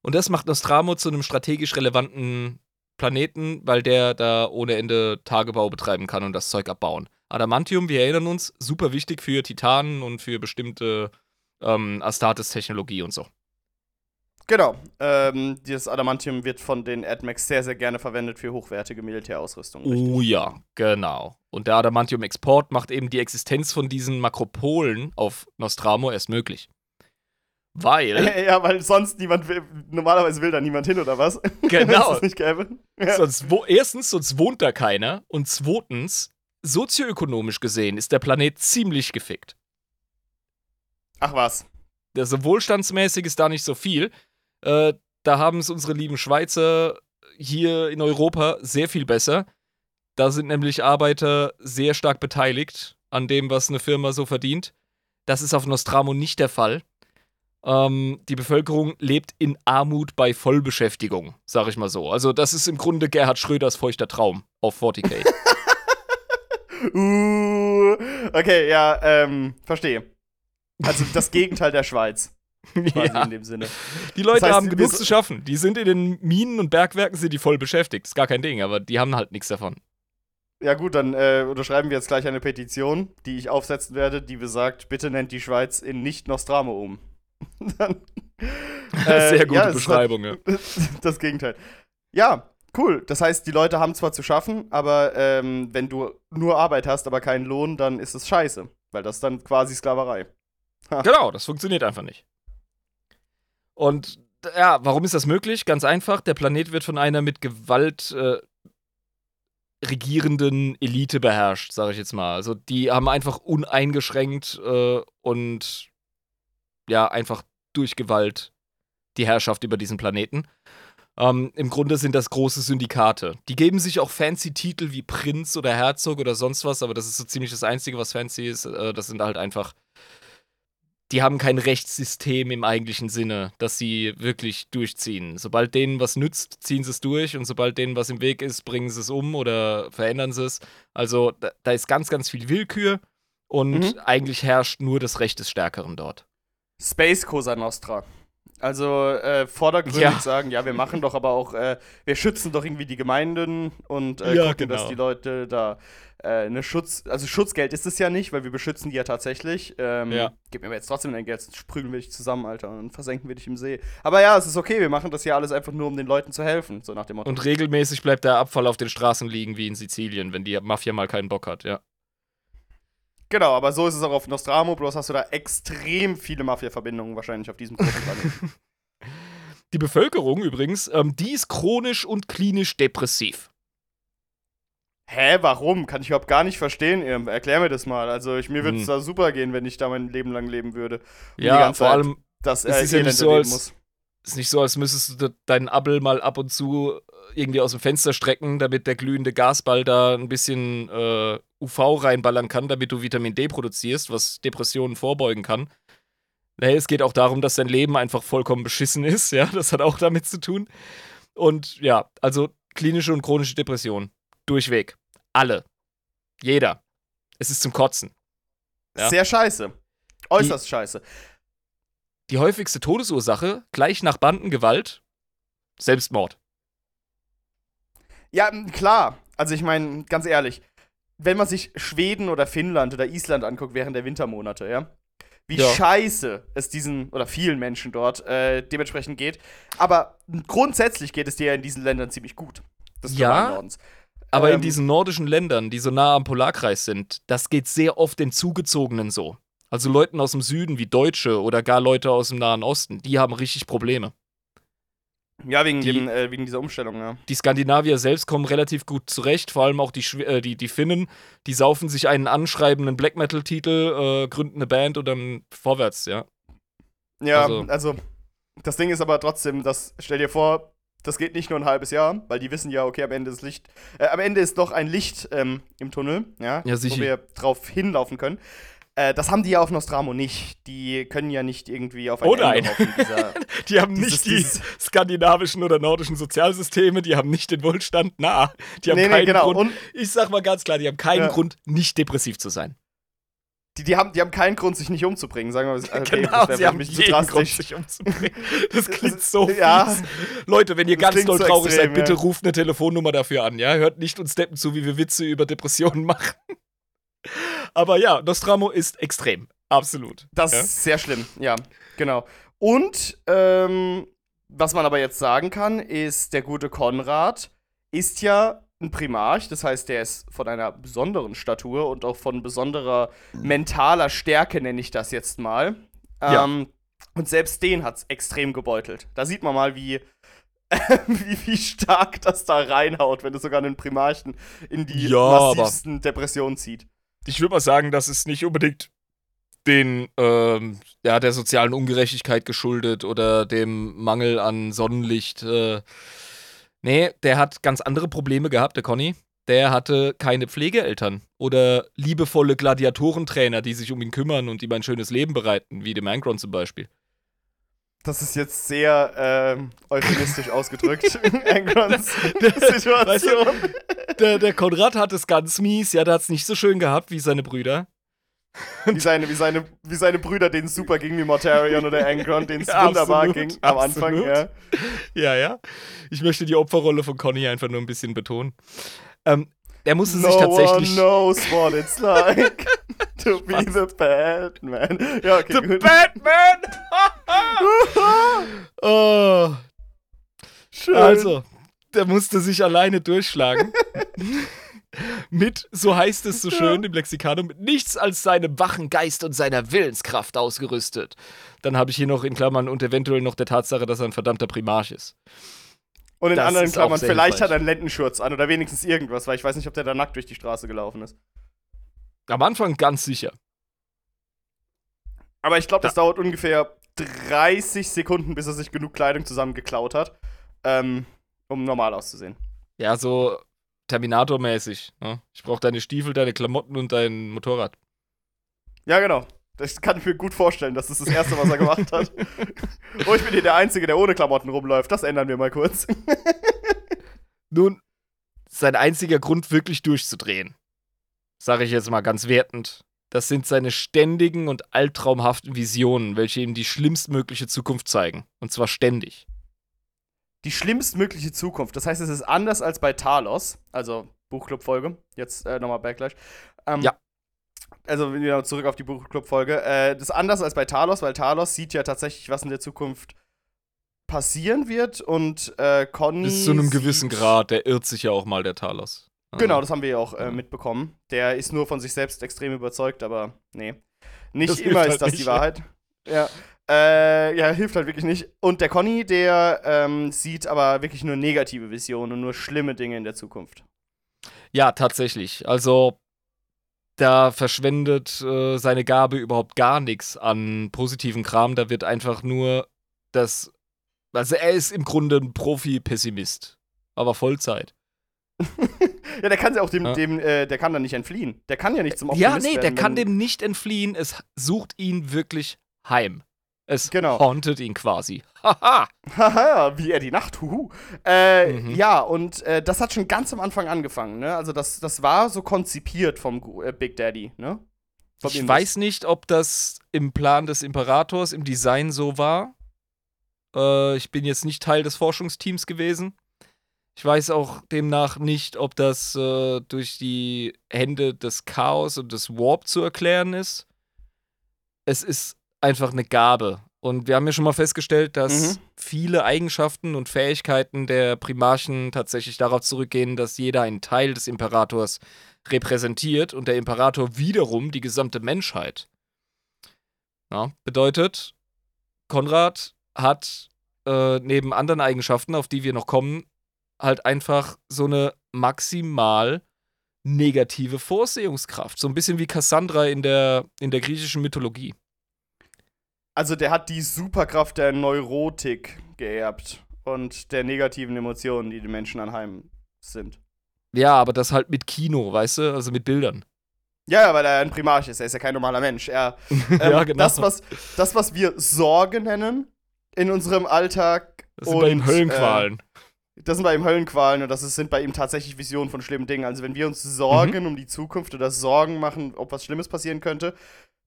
Und das macht Nostramo zu einem strategisch relevanten Planeten, weil der da ohne Ende Tagebau betreiben kann und das Zeug abbauen. Adamantium, wir erinnern uns, super wichtig für Titanen und für bestimmte ähm, Astartes-Technologie und so. Genau. Ähm, dieses Adamantium wird von den AdMax sehr, sehr gerne verwendet für hochwertige Militärausrüstung. Richtig? Oh ja, genau. Und der Adamantium-Export macht eben die Existenz von diesen Makropolen auf Nostramo erst möglich. Weil. ja, weil sonst niemand will, normalerweise will da niemand hin, oder was? Genau. nicht gäbe. Ja. Sonst, wo, erstens, sonst wohnt da keiner. Und zweitens, sozioökonomisch gesehen ist der Planet ziemlich gefickt. Ach was. Also wohlstandsmäßig ist da nicht so viel. Äh, da haben es unsere lieben Schweizer hier in Europa sehr viel besser. Da sind nämlich Arbeiter sehr stark beteiligt an dem, was eine Firma so verdient. Das ist auf Nostramo nicht der Fall. Ähm, die Bevölkerung lebt in Armut bei Vollbeschäftigung, sag ich mal so. Also, das ist im Grunde Gerhard Schröders feuchter Traum auf 40k. uh, okay, ja, ähm, verstehe. Also das Gegenteil der Schweiz. Quasi ja. in dem Sinne. Die Leute das heißt, haben genug zu schaffen. Die sind in den Minen und Bergwerken sind die voll beschäftigt. Ist gar kein Ding, aber die haben halt nichts davon. Ja gut, dann äh, unterschreiben wir jetzt gleich eine Petition, die ich aufsetzen werde, die besagt, bitte nennt die Schweiz in nicht Nostramo um. dann, äh, Sehr gute ja, Beschreibung, ja. Das Gegenteil. Ja, cool. Das heißt, die Leute haben zwar zu schaffen, aber ähm, wenn du nur Arbeit hast, aber keinen Lohn, dann ist es scheiße. Weil das dann quasi Sklaverei. Genau, das funktioniert einfach nicht. Und ja, warum ist das möglich? Ganz einfach, der Planet wird von einer mit Gewalt äh, regierenden Elite beherrscht, sage ich jetzt mal. Also die haben einfach uneingeschränkt äh, und ja, einfach durch Gewalt die Herrschaft über diesen Planeten. Ähm, Im Grunde sind das große Syndikate. Die geben sich auch fancy Titel wie Prinz oder Herzog oder sonst was, aber das ist so ziemlich das Einzige, was fancy ist. Äh, das sind halt einfach die haben kein Rechtssystem im eigentlichen Sinne, das sie wirklich durchziehen. Sobald denen was nützt, ziehen sie es durch und sobald denen was im Weg ist, bringen sie es um oder verändern sie es. Also da, da, ist ganz, ganz viel Willkür und mhm. eigentlich herrscht nur das Recht des Stärkeren dort. Space Cosa Nostra. Also äh, vordergründig ja. sagen, ja, wir machen doch aber auch, äh, wir schützen doch irgendwie die Gemeinden und äh, ja, gucken, genau. dass die Leute da äh, eine Schutz, also Schutzgeld ist es ja nicht, weil wir beschützen die ja tatsächlich. Ähm, ja. Gib mir jetzt trotzdem dein Geld, sonst sprügeln wir dich zusammen, Alter, und versenken wir dich im See. Aber ja, es ist okay, wir machen das ja alles einfach nur, um den Leuten zu helfen, so nach dem Motto. Und regelmäßig bleibt der Abfall auf den Straßen liegen, wie in Sizilien, wenn die Mafia mal keinen Bock hat, ja. Genau, aber so ist es auch auf Nostramo, bloß hast du da extrem viele Mafia-Verbindungen wahrscheinlich auf diesem Planeten. Die Bevölkerung übrigens, ähm, die ist chronisch und klinisch depressiv. Hä, warum? Kann ich überhaupt gar nicht verstehen. Erklär mir das mal. Also ich, mir würde es hm. da super gehen, wenn ich da mein Leben lang leben würde. Und ja, vor allem, das es ist ja nicht so, als, muss. ist nicht so, als müsstest du deinen Abel mal ab und zu irgendwie aus dem Fenster strecken, damit der glühende Gasball da ein bisschen äh, UV reinballern kann, damit du Vitamin D produzierst, was Depressionen vorbeugen kann. Nee, es geht auch darum, dass dein Leben einfach vollkommen beschissen ist, ja, das hat auch damit zu tun. Und ja, also klinische und chronische Depression. Durchweg. Alle. Jeder. Es ist zum Kotzen. Ja? Sehr scheiße. Äußerst die, scheiße. Die häufigste Todesursache, gleich nach Bandengewalt, Selbstmord. Ja, klar. Also ich meine, ganz ehrlich, wenn man sich Schweden oder Finnland oder Island anguckt während der Wintermonate, ja, wie ja. scheiße es diesen oder vielen Menschen dort äh, dementsprechend geht. Aber grundsätzlich geht es dir ja in diesen Ländern ziemlich gut. Das ja, aber ähm, in diesen nordischen Ländern, die so nah am Polarkreis sind, das geht sehr oft den Zugezogenen so. Also Leuten aus dem Süden wie Deutsche oder gar Leute aus dem Nahen Osten, die haben richtig Probleme. Ja, wegen, die, dem, äh, wegen dieser Umstellung, ja. Die Skandinavier selbst kommen relativ gut zurecht, vor allem auch die, äh, die, die Finnen. Die saufen sich einen anschreibenden Black Metal-Titel, äh, gründen eine Band und dann vorwärts, ja. Ja, also, also, das Ding ist aber trotzdem, das, stell dir vor, das geht nicht nur ein halbes Jahr, weil die wissen ja, okay, am Ende ist Licht, äh, am Ende ist doch ein Licht ähm, im Tunnel, ja, ja wo wir drauf hinlaufen können. Äh, das haben die ja auf Nostramo nicht. Die können ja nicht irgendwie auf ein oh nein. Hoffen, dieser, die haben dieses, nicht die dieses, skandinavischen oder nordischen Sozialsysteme, die haben nicht den Wohlstand nah. Die haben nee, keinen nee, genau. Grund. Und, ich sag mal ganz klar, die haben keinen ja. Grund, nicht depressiv zu sein. die, die, haben, die haben keinen Grund, sich nicht umzubringen, sagen wir mal. Okay, genau, das sie haben nicht jeden Grund, sich umzubringen. Das klingt so Ja. fies. Leute, wenn ihr ganz doll so traurig extrem, seid, bitte ja. ruft eine Telefonnummer dafür an, ja? Hört nicht uns Deppen zu, wie wir Witze über Depressionen machen. Aber ja, Nostramo ist extrem. Absolut. Das ja? ist sehr schlimm, ja, genau. Und ähm, was man aber jetzt sagen kann, ist, der gute Konrad ist ja ein Primarch, das heißt, der ist von einer besonderen Statur und auch von besonderer mentaler Stärke, nenne ich das jetzt mal. Ja. Ähm, und selbst den hat es extrem gebeutelt. Da sieht man mal, wie, wie, wie stark das da reinhaut, wenn es sogar einen Primarchen in die Ja, massivsten Depressionen zieht. Ich würde mal sagen, das ist nicht unbedingt den, ähm, ja, der sozialen Ungerechtigkeit geschuldet oder dem Mangel an Sonnenlicht. Äh. Nee, der hat ganz andere Probleme gehabt, der Conny. Der hatte keine Pflegeeltern oder liebevolle Gladiatorentrainer, die sich um ihn kümmern und ihm ein schönes Leben bereiten, wie dem Angron zum Beispiel. Das ist jetzt sehr ähm, euphemistisch ausgedrückt. Angrons Weißt Situation. Der, der Konrad hat es ganz mies, ja, der hat es nicht so schön gehabt wie seine Brüder. wie, seine, wie, seine, wie seine Brüder, denen es super ging, wie Mortarion oder Angron, denen es Ja, wunderbar absolut, ging am Anfang. Ja. Ja, ja. Ich möchte die Opferrolle von Conny einfach nur ein bisschen betonen. Ähm, der musste No sich tatsächlich. one knows what it's like to be the Batman. Ja, okay, The gut. Batman! oh, Schön. also, der musste sich alleine durchschlagen. mit, so heißt es so schön im Lexikanum, mit nichts als seinem wachen Geist und seiner Willenskraft ausgerüstet. Dann habe ich hier noch in Klammern und eventuell noch der Tatsache, dass er ein verdammter Primarch ist. Und in das anderen Klammern, vielleicht hat er einen Lendenschurz an oder wenigstens irgendwas, weil ich weiß nicht, ob der da nackt durch die Straße gelaufen ist. Am Anfang ganz sicher. Aber ich glaube, das Ja. dauert ungefähr 30 Sekunden, bis er sich genug Kleidung zusammengeklaut hat, ähm, um normal auszusehen. Ja, so Terminator-mäßig. Ne? Ich brauche deine Stiefel, deine Klamotten und dein Motorrad. Ja, genau. Das kann ich mir gut vorstellen, dass das das Erste, was er gemacht hat. oh, ich bin hier der Einzige, der ohne Klamotten rumläuft. Das ändern wir mal kurz. Nun, sein einziger Grund, wirklich durchzudrehen, sage ich jetzt mal ganz wertend, das sind seine ständigen und albtraumhaften Visionen, welche ihm die schlimmstmögliche Zukunft zeigen. Und zwar ständig. Die schlimmstmögliche Zukunft. Das heißt, es ist anders als bei Talos, also Buchclub-Folge. Jetzt äh, nochmal Backlash. Ähm, Ja. Also wieder zurück auf die Buchclub-Folge. Äh, das ist anders als bei Talos, weil Talos sieht ja tatsächlich, was in der Zukunft passieren wird und äh, Conny. Bis zu einem gewissen Grad, der irrt sich ja auch mal, der Talos. Also, Genau, das haben wir ja auch äh, mitbekommen. Der ist nur von sich selbst extrem überzeugt, aber nee. Nicht Das immer ist halt das nicht, die. Wahrheit. Ja. Äh, ja, hilft halt wirklich nicht. Und der Conny, der ähm, sieht aber wirklich nur negative Visionen und nur schlimme Dinge in der Zukunft. Ja, tatsächlich. Also, da verschwendet äh, seine Gabe überhaupt gar nichts an positiven Kram. Da wird einfach nur das. Also, er ist im Grunde ein Profi-Pessimist. Aber Vollzeit. ja, der kann ja auch dem, Ja. dem äh, der kann da nicht entfliehen. Der kann ja nicht zum Ja, Optimist nee, der werden, kann dem nicht entfliehen. Es sucht ihn wirklich heim. Es Genau. hauntet ihn quasi. Haha. Haha, wie er die Nacht, huhu. Äh, Mhm. Ja, und äh, das hat schon ganz am Anfang angefangen, ne? Also das, das war so konzipiert vom äh, Big Daddy, ne? Vom Ich weiß nicht, ob das im Plan des Imperators, im Design so war. Äh, ich bin jetzt nicht Teil des Forschungsteams gewesen. Ich weiß auch demnach nicht, ob das äh, durch die Hände des Chaos und des Warp zu erklären ist. Es ist einfach eine Gabe. Und wir haben ja schon mal festgestellt, dass Mhm. viele Eigenschaften und Fähigkeiten der Primarchen tatsächlich darauf zurückgehen, dass jeder einen Teil des Imperators repräsentiert und der Imperator wiederum die gesamte Menschheit. Ja, bedeutet, Konrad hat äh, neben anderen Eigenschaften, auf die wir noch kommen, halt einfach so eine maximal negative Vorsehungskraft. So ein bisschen wie Cassandra in der, in der griechischen Mythologie. Also der hat die Superkraft der Neurotik geerbt und der negativen Emotionen, die den Menschen anheim sind. Ja, aber das halt mit Kino, weißt du? Also mit Bildern. Ja, weil er ein Primarch ist, er ist ja kein normaler Mensch. Er, ähm, ja, genau. das, was, das, was wir Sorge nennen in unserem Alltag. das sind bei ihm und, Höllenqualen. Äh, das sind bei ihm Höllenqualen und das ist, sind bei ihm tatsächlich Visionen von schlimmen Dingen. Also wenn wir uns Mhm. Sorgen um die Zukunft oder Sorgen machen, ob was Schlimmes passieren könnte,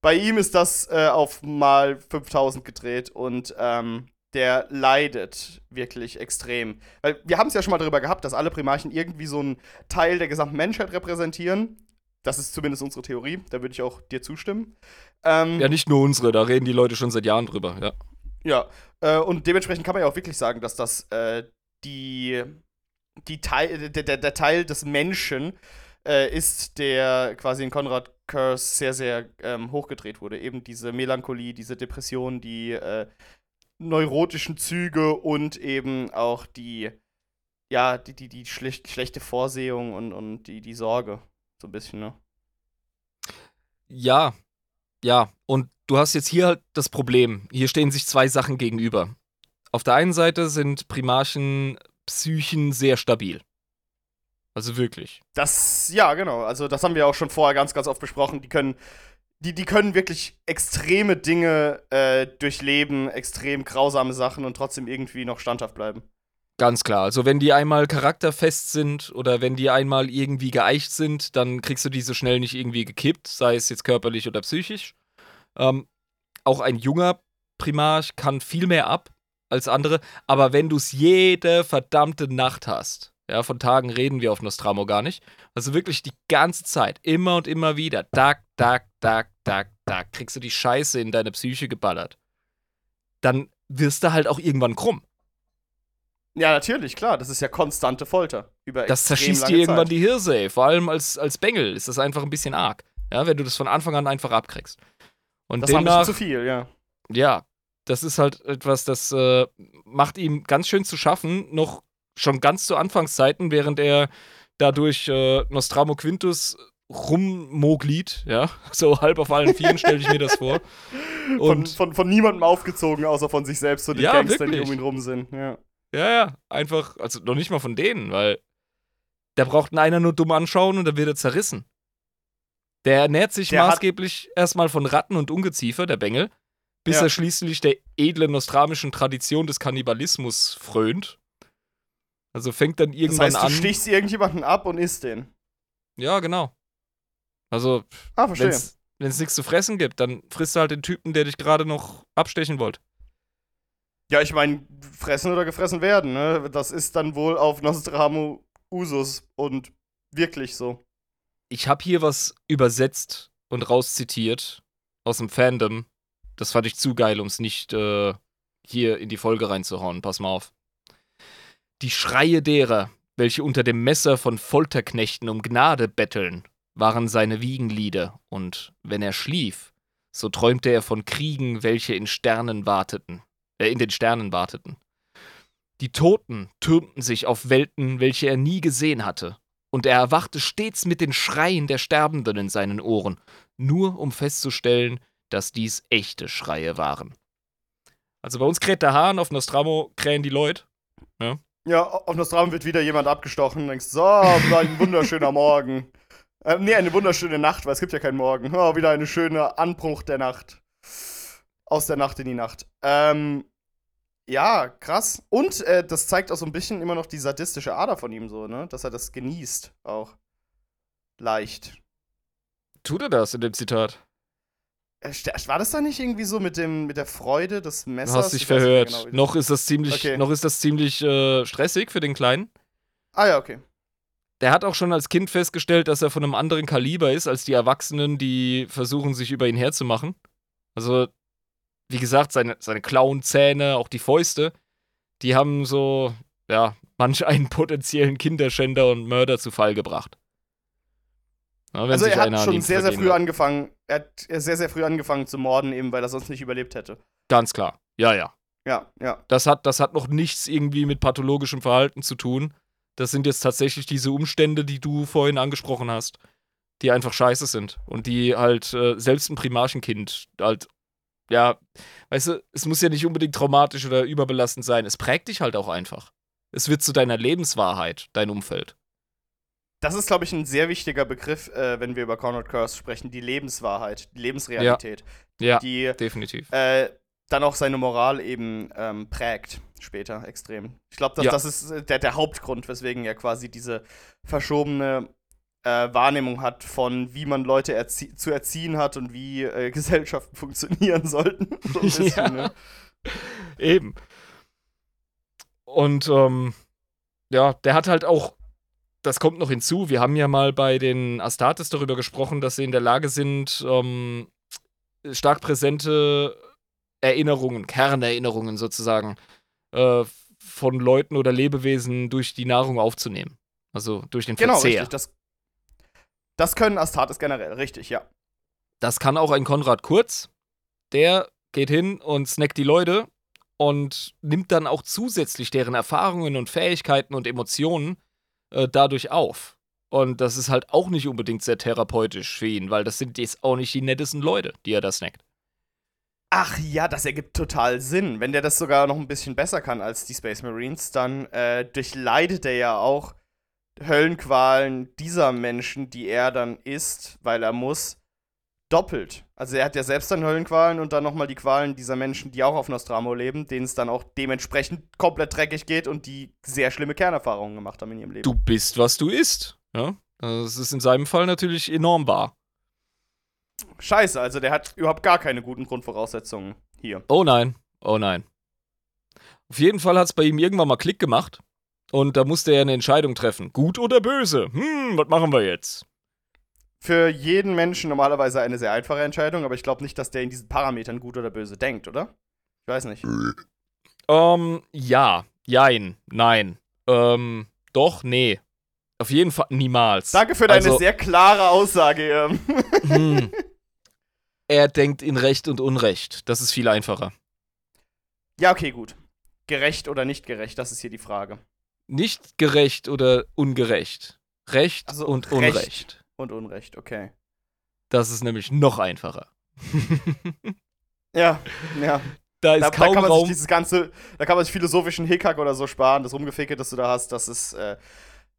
bei ihm ist das äh, auf mal 5000 gedreht und ähm, der leidet wirklich extrem. Weil wir haben es ja schon mal darüber gehabt, dass alle Primarchen irgendwie so einen Teil der gesamten Menschheit repräsentieren. Das ist zumindest unsere Theorie, da würde ich auch dir zustimmen. Ähm, ja, nicht nur unsere, da reden die Leute schon seit Jahren drüber, ja. Ja, äh, und dementsprechend kann man ja auch wirklich sagen, dass das äh, die, die Teil, der, der, der Teil des Menschen äh, ist, der quasi in Konrad Curse sehr, sehr ähm, hochgedreht wurde. Eben diese Melancholie, diese Depression, die äh, neurotischen Züge und eben auch die, ja, die, die, die schlecht, schlechte Vorsehung und, und die, die Sorge. So ein bisschen, ne? Ja, ja. Und du hast jetzt hier halt das Problem. Hier stehen sich zwei Sachen gegenüber. Auf der einen Seite sind Primarchen Psychen sehr stabil. Also wirklich. Das, ja, genau. Also das haben wir auch schon vorher ganz, ganz oft besprochen. Die können die, die können wirklich extreme Dinge äh, durchleben, extrem grausame Sachen und trotzdem irgendwie noch standhaft bleiben. Ganz klar. Also wenn die einmal charakterfest sind oder wenn die einmal irgendwie geeicht sind, dann kriegst du die so schnell nicht irgendwie gekippt, sei es jetzt körperlich oder psychisch. Ähm, auch ein junger Primarch kann viel mehr ab als andere, aber wenn du es jede verdammte Nacht hast, ja, von Tagen reden wir auf Nostramo gar nicht. Also wirklich die ganze Zeit, immer und immer wieder, Tag, Tag, Tag, Tag, Tag, kriegst du die Scheiße in deine Psyche geballert. Dann wirst du halt auch irgendwann krumm. Ja, natürlich, klar. Das ist ja konstante Folter. Über das zerschießt dir irgendwann Zeit. die Hirse, ey. Vor allem als, als Bengel ist das einfach ein bisschen arg. Ja, wenn du das von Anfang an einfach abkriegst. Und das demnach, war zu viel, ja. Ja, das ist halt etwas, das äh, macht ihm ganz schön zu schaffen, noch schon ganz zu Anfangszeiten, während er dadurch äh, Nostramo Quintus rummoglied, ja, so halb auf allen Vieren stelle ich mir das vor. Und von, von, von niemandem aufgezogen, außer von sich selbst und den ja, Gangstern, wirklich. die um ihn rum sind, ja. Ja, ja, einfach, also noch nicht mal von denen, weil da braucht einer nur dumm anschauen und dann wird er zerrissen. Der ernährt sich der maßgeblich erstmal von Ratten und Ungeziefer, der Bengel, bis ja. er schließlich der edlen nostramischen Tradition des Kannibalismus frönt also fängt dann irgendwann an. Das heißt, du stichst irgendjemanden ab und isst den. Ja, genau. Also, ah, wenn es nichts zu fressen gibt, dann frisst du halt den Typen, der dich gerade noch abstechen wollte. Ja, ich meine, fressen oder gefressen werden, ne? Das ist dann wohl auf Nostramo Usus und wirklich so. Ich habe hier was übersetzt und rauszitiert aus dem Fandom. Das fand ich zu geil, um es nicht äh, hier in die Folge reinzuhauen. Pass mal auf. Die Schreie derer, welche unter dem Messer von Folterknechten um Gnade betteln, waren seine Wiegenlieder, und wenn er schlief, so träumte er von Kriegen, welche in Sternen warteten, äh, in den Sternen warteten. Die Toten türmten sich auf Welten, welche er nie gesehen hatte, und er erwachte stets mit den Schreien der Sterbenden in seinen Ohren, nur um festzustellen, dass dies echte Schreie waren. Also bei uns kräht der Hahn, auf Nostramo krähen die Leute. Ja? Ja, auf Nostrum wird wieder jemand abgestochen. Du denkst, so, ein wunderschöner Morgen. Äh, nee, eine wunderschöne Nacht, weil es gibt ja keinen Morgen. Oh, wieder eine schöne Anbruch der Nacht. Aus der Nacht in die Nacht. Ähm, ja, krass. Und äh, das zeigt auch so ein bisschen immer noch die sadistische Ader von ihm so, ne? Dass er das genießt auch. Leicht. Tut er das in dem Zitat? War das da nicht irgendwie so mit, dem, mit der Freude des Messers? Du hast dich verhört. Genau, noch ist das ziemlich, okay. noch ist das ziemlich äh, stressig für den Kleinen. Ah ja, okay. Der hat auch schon als Kind festgestellt, dass er von einem anderen Kaliber ist als die Erwachsenen, die versuchen, sich über ihn herzumachen. Also, wie gesagt, seine, seine Klauenzähne, auch die Fäuste, die haben so, ja, manch einen potenziellen Kinderschänder und Mörder zu Fall gebracht. Na, also er hat schon sehr, sehr früh hat. angefangen, er hat sehr, sehr früh angefangen zu morden, eben weil er sonst nicht überlebt hätte. Ganz klar. Ja, ja. Ja, ja. Das hat, das hat noch nichts irgendwie mit pathologischem Verhalten zu tun. Das sind jetzt tatsächlich diese Umstände, die du vorhin angesprochen hast, die einfach scheiße sind. Und die halt äh, selbst ein Primarchenkind halt, ja, weißt du, es muss ja nicht unbedingt traumatisch oder überbelastend sein. Es prägt dich halt auch einfach. Es wird zu deiner Lebenswahrheit, dein Umfeld. Das ist, glaube ich, ein sehr wichtiger Begriff, äh, wenn wir über Conrad Curse sprechen, die Lebenswahrheit, die Lebensrealität. Ja, ja die, definitiv. Äh, dann auch seine Moral eben ähm, prägt später extrem. Ich glaube, ja. das ist äh, der, der Hauptgrund, weswegen er quasi diese verschobene äh, Wahrnehmung hat von, wie man Leute erzie zu erziehen hat und wie äh, Gesellschaften funktionieren sollten. So ein bisschen, Ja. ne? Eben. Und ähm, ja, der hat halt auch, das kommt noch hinzu, wir haben ja mal bei den Astartes darüber gesprochen, dass sie in der Lage sind, ähm, stark präsente Erinnerungen, Kernerinnerungen sozusagen, äh, von Leuten oder Lebewesen durch die Nahrung aufzunehmen. Also durch den Genau, Verzehr. richtig. Das, das können Astartes generell, richtig, ja. Das kann auch ein Konrad Kurz. Der geht hin und snackt die Leute und nimmt dann auch zusätzlich deren Erfahrungen und Fähigkeiten und Emotionen äh, dadurch auf. Und das ist halt auch nicht unbedingt sehr therapeutisch für ihn, weil das sind jetzt auch nicht die nettesten Leute, die er da snackt. Ach ja, das ergibt total Sinn. Wenn der das sogar noch ein bisschen besser kann als die Space Marines, dann äh, durchleidet er ja auch Höllenqualen dieser Menschen, die er dann isst, weil er muss, doppelt. Also er hat ja selbst dann Höllenqualen und dann nochmal die Qualen dieser Menschen, die auch auf Nostramo leben, denen es dann auch dementsprechend komplett dreckig geht und die sehr schlimme Kernerfahrungen gemacht haben in ihrem Leben. Du bist, was du isst. Ja? Das ist in seinem Fall natürlich enorm wahr. Scheiße, also der hat überhaupt gar keine guten Grundvoraussetzungen hier. Oh nein, oh nein. Auf jeden Fall hat es bei ihm irgendwann mal Klick gemacht. Und da musste er eine Entscheidung treffen. Gut oder böse? Hm, was machen wir jetzt? Für jeden Menschen normalerweise eine sehr einfache Entscheidung, aber ich glaube nicht, dass der in diesen Parametern gut oder böse denkt, oder? Ich weiß nicht. Ähm, ja, jein, nein. Ähm, doch, nee. Auf jeden Fall niemals. Danke für deine Also- sehr klare Aussage. Hm. Er denkt in Recht und Unrecht. Das ist viel einfacher. Ja, okay, gut. Gerecht oder nicht gerecht, das ist hier die Frage. Nicht gerecht oder ungerecht. Recht Also und Recht. Unrecht. Und Unrecht, okay. Das ist nämlich noch einfacher. Ja, ja. da ist Da, da kaum kann man sich Raum. dieses ganze, da kann man sich philosophischen Hickhack oder so sparen, das Rumgeficke, das du da hast, das ist, äh,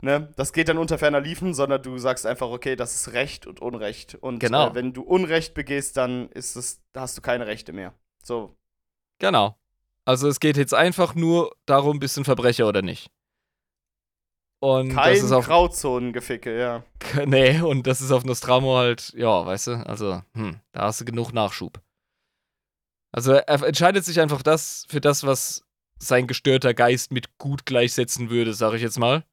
ne, das geht dann unter ferner Liefen, sondern du sagst einfach, okay, das ist Recht und Unrecht. Und Genau. äh, wenn du Unrecht begehst, dann ist es, da hast du keine Rechte mehr. So, Genau. Also es geht jetzt einfach nur darum, bist du ein Verbrecher oder nicht. Und kein das ist auf Grauzonengeficke, ja. nee, und das ist auf Nostramo halt, ja, weißt du, also, hm, da hast du genug Nachschub. Also er entscheidet sich einfach das für das, was sein gestörter Geist mit gut gleichsetzen würde, sag ich jetzt mal.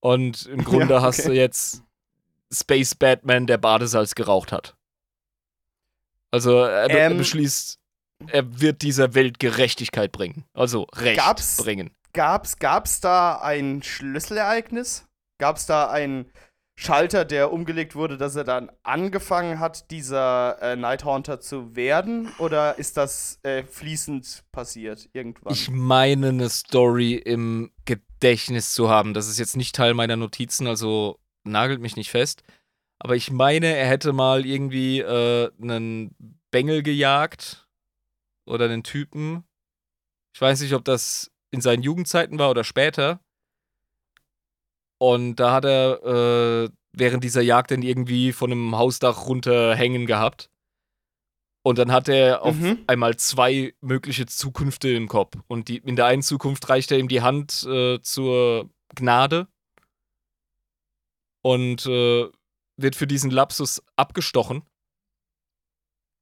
Und im Grunde Ja, hast okay. du jetzt Space Batman, der Badesalz geraucht hat. Also er, er Ähm, beschließt, er wird dieser Welt Gerechtigkeit bringen. Also Recht Gab's- bringen. Gab's, gab's da ein Schlüsselereignis? Gab's da einen Schalter, der umgelegt wurde, dass er dann angefangen hat, dieser äh, Nighthaunter zu werden? Oder ist das äh, fließend passiert irgendwann? Ich meine, eine Story im Gedächtnis zu haben. Das ist jetzt nicht Teil meiner Notizen, also nagelt mich nicht fest. Aber ich meine, er hätte mal irgendwie äh, einen Bengel gejagt oder einen Typen. Ich weiß nicht, ob das in seinen Jugendzeiten war oder später. Und da hat er äh, während dieser Jagd dann irgendwie von einem Hausdach runterhängen gehabt. Und dann hat er auf Mhm. einmal zwei mögliche Zukünfte im Kopf. Und die, in der einen Zukunft reicht er ihm die Hand äh, zur Gnade und äh, wird für diesen Lapsus abgestochen.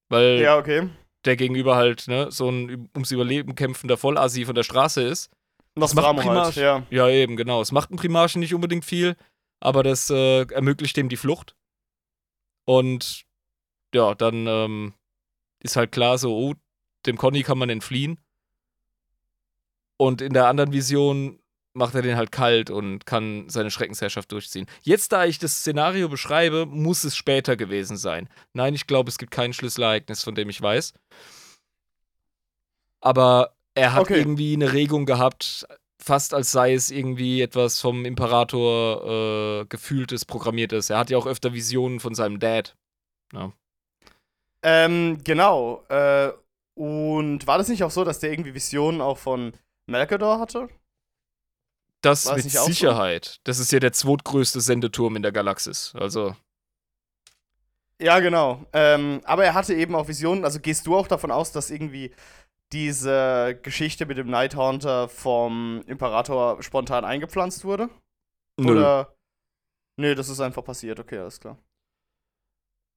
Weil ja, okay. Der Gegenüber halt ne, so ein ums Überleben kämpfender Vollassi von der Straße ist. Nostramo macht halt, Primarch. ja. Ja, eben, genau. Es macht ein Primarchen nicht unbedingt viel, aber das äh, ermöglicht dem die Flucht. Und ja, dann ähm, ist halt klar so, oh, dem Conny kann man entfliehen. Und in der anderen Vision macht er den halt kalt und kann seine Schreckensherrschaft durchziehen. Jetzt, da ich das Szenario beschreibe, muss es später gewesen sein. Nein, ich glaube, es gibt kein Schlüsselereignis, von dem ich weiß. Aber er hat Okay. irgendwie eine Regung gehabt, fast als sei es irgendwie etwas vom Imperator äh, gefühltes, programmiertes. Er hat ja auch öfter Visionen von seinem Dad. Ähm, genau. Äh, und war das nicht auch so, dass der irgendwie Visionen auch von Malkador hatte? Das War es mit auch so? Sicherheit. Das ist ja der zweitgrößte Sendeturm in der Galaxis. Also, Ja, genau. Ähm, aber er hatte eben auch Visionen. Also gehst du auch davon aus, dass irgendwie diese Geschichte mit dem Nighthaunter vom Imperator spontan eingepflanzt wurde? nö. Oder Nee, das ist einfach passiert. Okay, alles klar.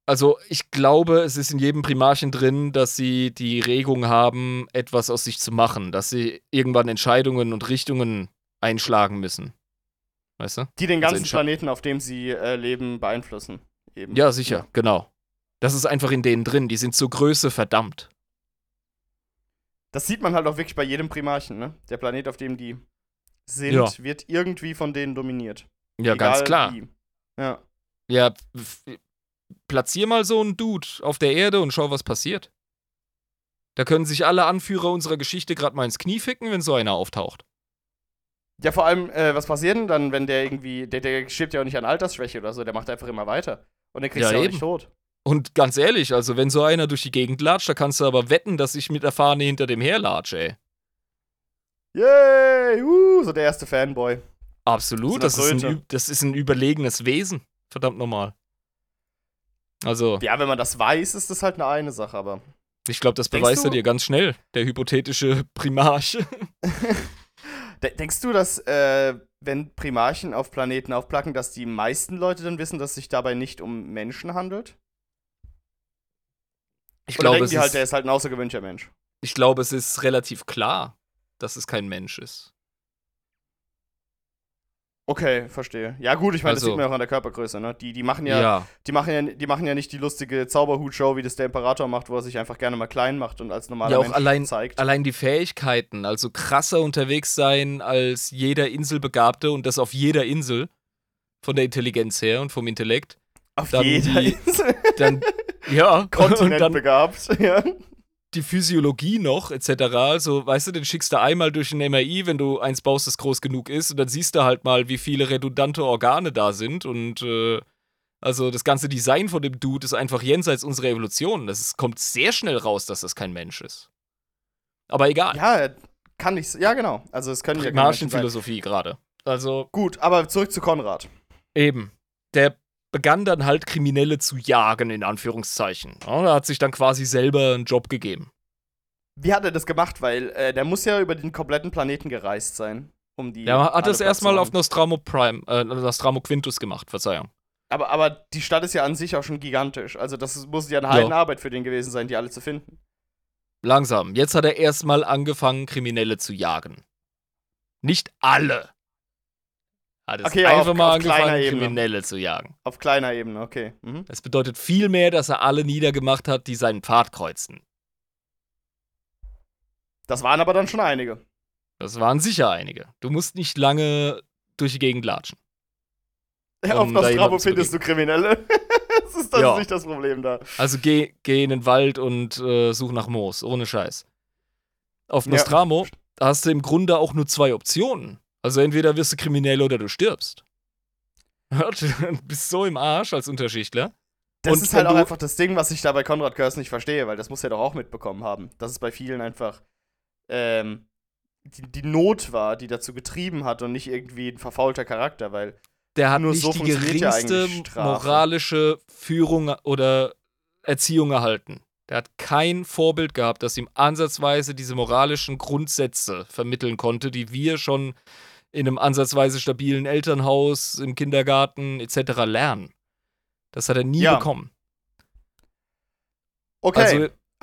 Also ich glaube, es ist in jedem Primarchen drin, dass sie die Regung haben, etwas aus sich zu machen, dass sie irgendwann Entscheidungen und Richtungen einschlagen müssen. Weißt du? Die den Also ganzen Entsche- Planeten, auf dem sie äh, leben, beeinflussen. Eben. Ja, sicher, genau. Das ist einfach in denen drin. Die sind zur Größe verdammt. Das sieht man halt auch wirklich bei jedem Primarchen, ne? Der Planet, auf dem die sind, Ja. wird irgendwie von denen dominiert. Ja, Egal ganz klar. Wie. Ja. Ja, platzier mal so einen Dude auf der Erde und schau, was passiert. Da können sich alle Anführer unserer Geschichte gerade mal ins Knie ficken, wenn so einer auftaucht. Ja, vor allem, äh, was passiert denn dann, wenn der irgendwie, der, der stirbt ja auch nicht an Altersschwäche oder so, der macht einfach immer weiter. Und der kriegt Ja, ja auch eben. nicht tot. Und ganz ehrlich, also wenn so einer durch die Gegend latscht, da kannst du aber wetten, dass ich mit der Fahne hinter dem herlatsche, ey. Yay! Uh, so der erste Fanboy. Absolut, Das ist ein, das ist ein überlegenes Wesen. Verdammt normal. Also, Ja, wenn man das weiß, ist das halt eine eine Sache, aber. ich glaube, das beweist er du- dir ganz schnell, der hypothetische Primarch. De denkst du, dass, äh, wenn Primarchen auf Planeten aufplacken, dass die meisten Leute dann wissen, dass es sich dabei nicht um Menschen handelt? Ich Oder glaube, es die halt, der ist halt ein außergewöhnlicher Mensch? ich glaube, es ist relativ klar, dass es kein Mensch ist. Okay, verstehe. Ja, gut, ich meine, das Also- sieht man ja auch an der Körpergröße, ne? Die, die machen ja, Ja, Die machen ja, die machen ja nicht die lustige Zauberhutshow, wie das der Imperator macht, wo er sich einfach gerne mal klein macht und als normaler Ja, auch Mensch allein- zeigt. allein die Fähigkeiten, also krasser unterwegs sein als jeder Inselbegabte und das auf jeder Insel, von der Intelligenz her und vom Intellekt. Auf dann jeder die- Insel. Dann, ja, Kontinent begabt. Ja. Die Physiologie noch, etc. Also, weißt du, den schickst du einmal durch ein MRI, wenn du eins baust, das groß genug ist, und dann siehst du halt mal, wie viele redundante Organe da sind. Und äh, also das ganze Design von dem Dude ist einfach jenseits unserer Evolution. Das ist, kommt sehr schnell raus, dass das kein Mensch ist. Aber egal. ja, kann ich. Ja, genau. Also, es können ja. Marschenphilosophie gerade. Also Gut, aber zurück zu Konrad. eben. Der begann dann halt Kriminelle zu jagen, in Anführungszeichen. Ja, er hat sich dann quasi selber einen Job gegeben. Wie hat er das gemacht? Weil äh, der muss ja über den kompletten Planeten gereist sein. Um die. Der hat das erstmal auf machen. Nostramo Prime, äh, Nostramo Quintus gemacht, Verzeihung. aber, aber die Stadt ist ja an sich auch schon gigantisch. Also, das muss ja eine Heidenarbeit für den gewesen sein, die alle zu finden. Langsam. Jetzt hat er erstmal angefangen, Kriminelle zu jagen. Nicht alle. Hat es Okay, einfach auf- mal auf kleiner angefangen, Ebene. Kriminelle zu jagen. Auf kleiner Ebene, okay. Mhm. Das bedeutet vielmehr, dass er alle niedergemacht hat, die seinen Pfad kreuzen. Das waren aber dann schon einige. Das waren sicher einige. Du musst nicht lange durch die Gegend latschen. auf Um jemanden zu findest du Kriminelle. das ist das Ja. ist nicht das Problem da. Also geh, geh in den Wald und äh, such nach Moos, ohne Scheiß. Auf Ja. Nostramo hast du im Grunde auch nur zwei Optionen. Also entweder wirst du kriminell oder du stirbst. Du bist so im Arsch als Unterschichtler. Das Und ist halt auch einfach das Ding, was ich da bei Konrad Curse nicht verstehe, weil das muss er doch auch mitbekommen haben. Dass es bei vielen einfach ähm, die, die Not war, die dazu getrieben hat und nicht irgendwie ein verfaulter Charakter, weil Der hat Nur nicht so die ja geringste moralische Führung oder Erziehung erhalten. Der hat kein Vorbild gehabt, das ihm ansatzweise diese moralischen Grundsätze vermitteln konnte, die wir schon in einem ansatzweise stabilen Elternhaus, im Kindergarten etc. lernen. Das hat er nie Ja. bekommen. okay. Also,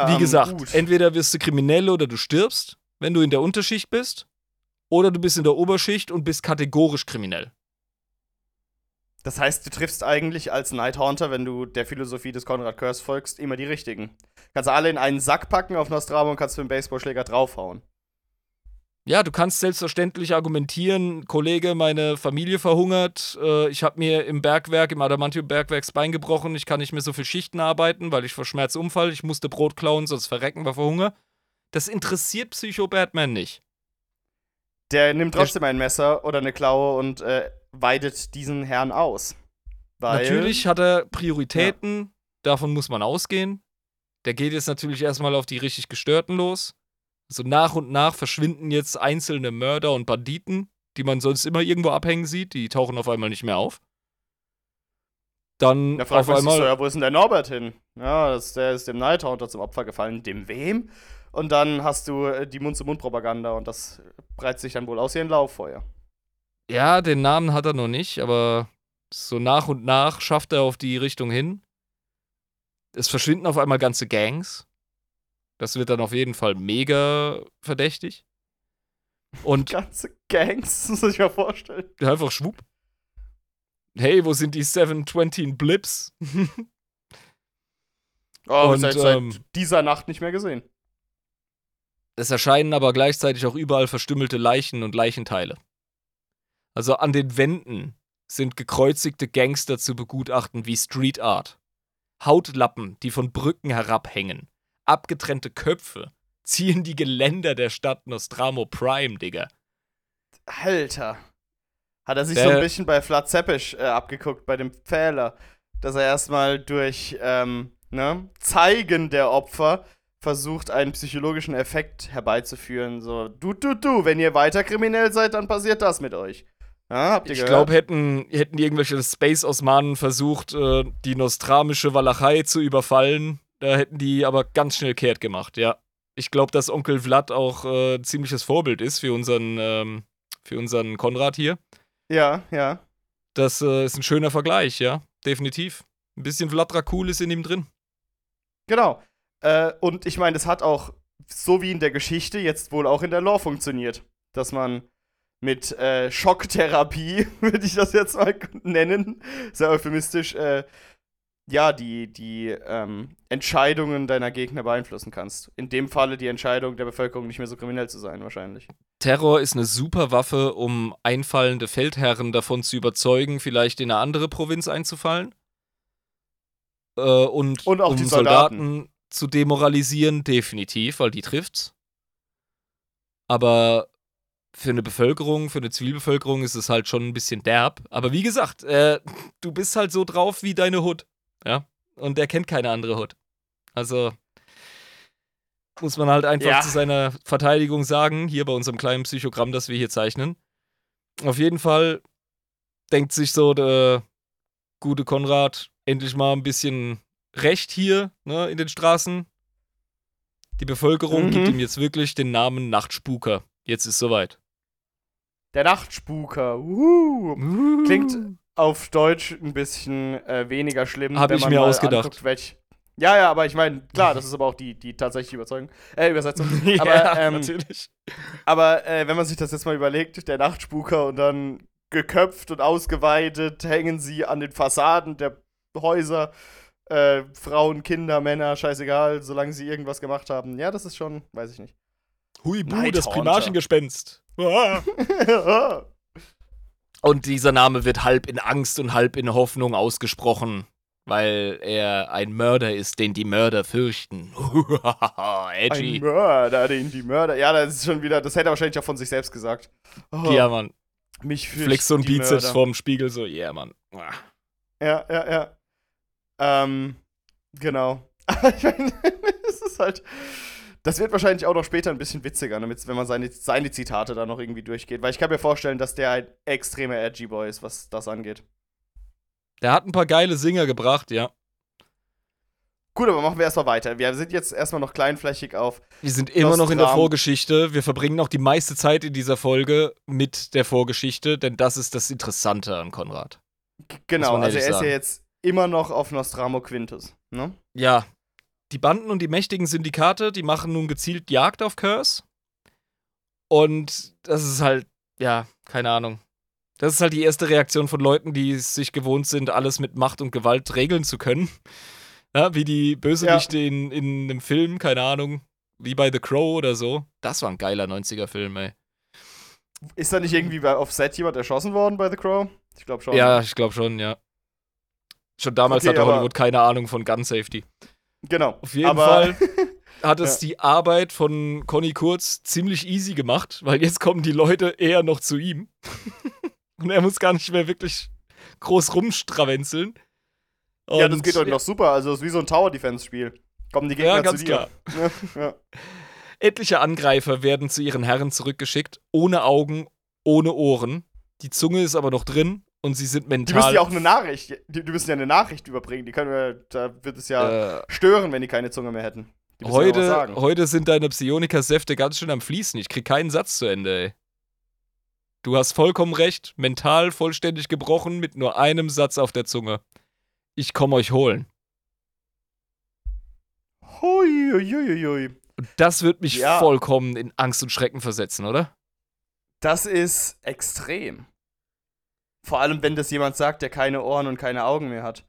wie ähm, gesagt, gut. entweder wirst du kriminell oder du stirbst, wenn du in der Unterschicht bist, oder du bist in der Oberschicht und bist kategorisch kriminell. Das heißt, du triffst eigentlich als Nighthaunter, wenn du der Philosophie des Konrad Curse folgst, immer die richtigen. Kannst alle in einen Sack packen auf Nostramo und kannst mit dem Baseballschläger draufhauen. Ja, du kannst selbstverständlich argumentieren, Kollege, meine Familie verhungert, äh, ich habe mir im Bergwerk, im Adamantium-Bergwerk das Bein gebrochen, ich kann nicht mehr so viel Schichten arbeiten, weil ich vor Schmerz umfall, ich musste Brot klauen, sonst verrecken wir vor Hunger. Das interessiert Psycho-Batman nicht. Der nimmt trotzdem ein Messer oder eine Klaue und äh, weidet diesen Herrn aus. Natürlich hat er Prioritäten, davon muss man ausgehen. Der geht jetzt natürlich erstmal auf die richtig Gestörten los. Also nach und nach verschwinden jetzt einzelne Mörder und Banditen, die man sonst immer irgendwo abhängen sieht, die tauchen auf einmal nicht mehr auf. Dann Da fragt auf so, einmal. ja, wo ist denn der Norbert hin? Ja, das, der ist dem Nighthaunter zum Opfer gefallen. Dem wem? Und dann hast du äh, die Mund-zu-Mund-Propaganda und das breitet sich dann wohl aus wie ein Lauffeuer. Ja, den Namen hat er noch nicht, aber So nach und nach schafft er auf die Richtung hin. Es verschwinden auf einmal ganze Gangs. Das wird dann auf jeden Fall mega verdächtig. Und Ganze Gangs, das muss sich mal vorstellen. einfach schwupp. Hey, wo sind die 720 Blips? Oh, Und, seit, seit ähm, dieser Nacht nicht mehr gesehen. Es erscheinen aber gleichzeitig auch überall verstümmelte Leichen und Leichenteile. Also an den Wänden sind gekreuzigte Gangster zu begutachten wie Street Art. Hautlappen, die von Brücken herabhängen. Abgetrennte Köpfe ziehen die Geländer der Stadt Nostramo Prime, Digga. Alter. Hat er sich Der- so ein bisschen bei Vlad Zeppisch äh, abgeguckt, bei dem Pfähler. Dass er erstmal durch ähm, ne, Zeigen der Opfer versucht, einen psychologischen Effekt herbeizuführen. So, du, du, du, wenn ihr weiter kriminell seid, dann passiert das mit euch. Ja, habt ihr Ich glaube, hätten, hätten irgendwelche Space-Osmanen versucht, äh, die nostramische Walachei zu überfallen, da hätten die aber ganz schnell kehrt gemacht, ja. Ich glaube, dass Onkel Vlad auch äh, ein ziemliches Vorbild ist für unseren, ähm, für unseren Konrad hier. Ja, ja. Das äh, ist ein schöner Vergleich, ja. Definitiv. Ein bisschen Vlad Dracul ist in ihm drin. Genau. Und ich meine, es hat auch, so wie in der Geschichte, jetzt wohl auch in der Lore funktioniert. Dass man mit äh, Schocktherapie, würde ich das jetzt mal nennen, sehr euphemistisch, äh, ja, die, die ähm, Entscheidungen deiner Gegner beeinflussen kannst. In dem Falle die Entscheidung der Bevölkerung, nicht mehr so kriminell zu sein, wahrscheinlich. Terror ist eine super Waffe, um einfallende Feldherren davon zu überzeugen, vielleicht in eine andere Provinz einzufallen. Äh, und, Und auch um die Soldaten. zu demoralisieren, definitiv, weil die trifft's. Aber für eine Bevölkerung, für eine Zivilbevölkerung ist es halt schon ein bisschen derb. Aber wie gesagt, äh, du bist halt so drauf wie deine Hood. Ja. Und der kennt keine andere Hood. Also muss man halt einfach Ja. zu seiner Verteidigung sagen, hier bei unserem kleinen Psychogramm, das wir hier zeichnen. Auf jeden Fall denkt sich so der gute Konrad endlich mal ein bisschen Recht hier ne, in den Straßen. Die Bevölkerung Mhm. gibt ihm jetzt wirklich den Namen Nachtspuker. Jetzt ist soweit. Der Nachtspuker. Uhu. Klingt auf Deutsch ein bisschen äh, weniger schlimm. Hab wenn ich man mir mal ausgedacht. anguckt, welch ja, ja, aber ich meine, klar, das ist aber auch die, die tatsächliche Überzeugung. Äh, Übersetzung. ja, aber ähm, natürlich. aber äh, wenn man sich das jetzt mal überlegt, der Nachtspuker und dann geköpft und ausgeweidet hängen sie an den Fassaden der Häuser. Äh, Frauen, Kinder, Männer, scheißegal, solange sie irgendwas gemacht haben. Ja, das ist schon, weiß ich nicht. Huibu, Night das. Primarchengespenst. Und dieser Name wird halb in Angst und halb in Hoffnung ausgesprochen, weil er ein Mörder ist, den die Mörder fürchten. Ein Edgy. Mörder, den die Mörder. Ja, das ist schon wieder, das hätte er wahrscheinlich auch von sich selbst gesagt. Oh, Ja, Mann. mich fürchten Flex so ein Bizeps Mörder. vorm Spiegel, so, yeah, Mann. Ja, ja, ja. Ähm, genau. Aber ich meine, es ist halt. Das wird wahrscheinlich auch noch später ein bisschen witziger, damit, wenn man seine, seine Zitate da noch irgendwie durchgeht. Weil ich kann mir vorstellen, dass der ein extremer edgy Boy ist, was das angeht. Der hat ein paar geile Singer gebracht, ja. Gut, aber machen wir erstmal weiter. Wir sind jetzt erstmal noch kleinflächig auf. Wir sind immer noch in der Vorgeschichte. Wir verbringen auch die meiste Zeit in dieser Folge mit der Vorgeschichte, denn das ist das Interessante an Konrad. G- Genau, also er ist sagen. ja jetzt immer noch auf Nostramo Quintus. Ne? Ja, die Banden und die mächtigen Syndikate, die machen nun gezielt Jagd auf Curse. Und das ist halt, ja, keine Ahnung. Das ist halt die erste Reaktion von Leuten, die es sich gewohnt sind, alles mit Macht und Gewalt regeln zu können. Ja, wie die Bösewichte in, in einem Film, keine Ahnung, wie bei The Crow oder so. Das war ein geiler 90er-Film, ey. Ist da nicht irgendwie auf Set jemand erschossen worden bei The Crow? Ich glaube schon. Ja, ich glaube schon, ja. Schon damals Okay, hatte Hollywood keine Ahnung von Gun Safety. Genau. Auf jeden aber, Fall hat es Ja. die Arbeit von Conny Kurz ziemlich easy gemacht, weil jetzt kommen die Leute eher noch zu ihm. Und er muss gar nicht mehr wirklich groß rumstrawenzeln. ja, das Und- geht doch noch super. Also, es ist wie so ein Tower-Defense-Spiel. Kommen die Gegner Ja, ganz zu dir. Ja, ja. Etliche Angreifer werden zu ihren Herren zurückgeschickt, ohne Augen, ohne Ohren. Die Zunge ist aber noch drin und sie sind Die mental. müssen ja auch eine Nachricht, die, die müssen ja eine Nachricht überbringen. Die können wir, da wird es ja äh, stören, wenn die keine Zunge mehr hätten. Die heute, sagen. heute sind deine Psioniker-Säfte ganz schön am Fließen. Ich krieg keinen Satz zu Ende, ey. Du hast vollkommen recht. Mental vollständig gebrochen mit nur einem Satz auf der Zunge. Ich komme euch holen. Hui, hui, hui, hui. Und das wird mich Ja. vollkommen in Angst und Schrecken versetzen, oder? Das ist extrem. Vor allem, wenn das jemand sagt, der keine Ohren und keine Augen mehr hat.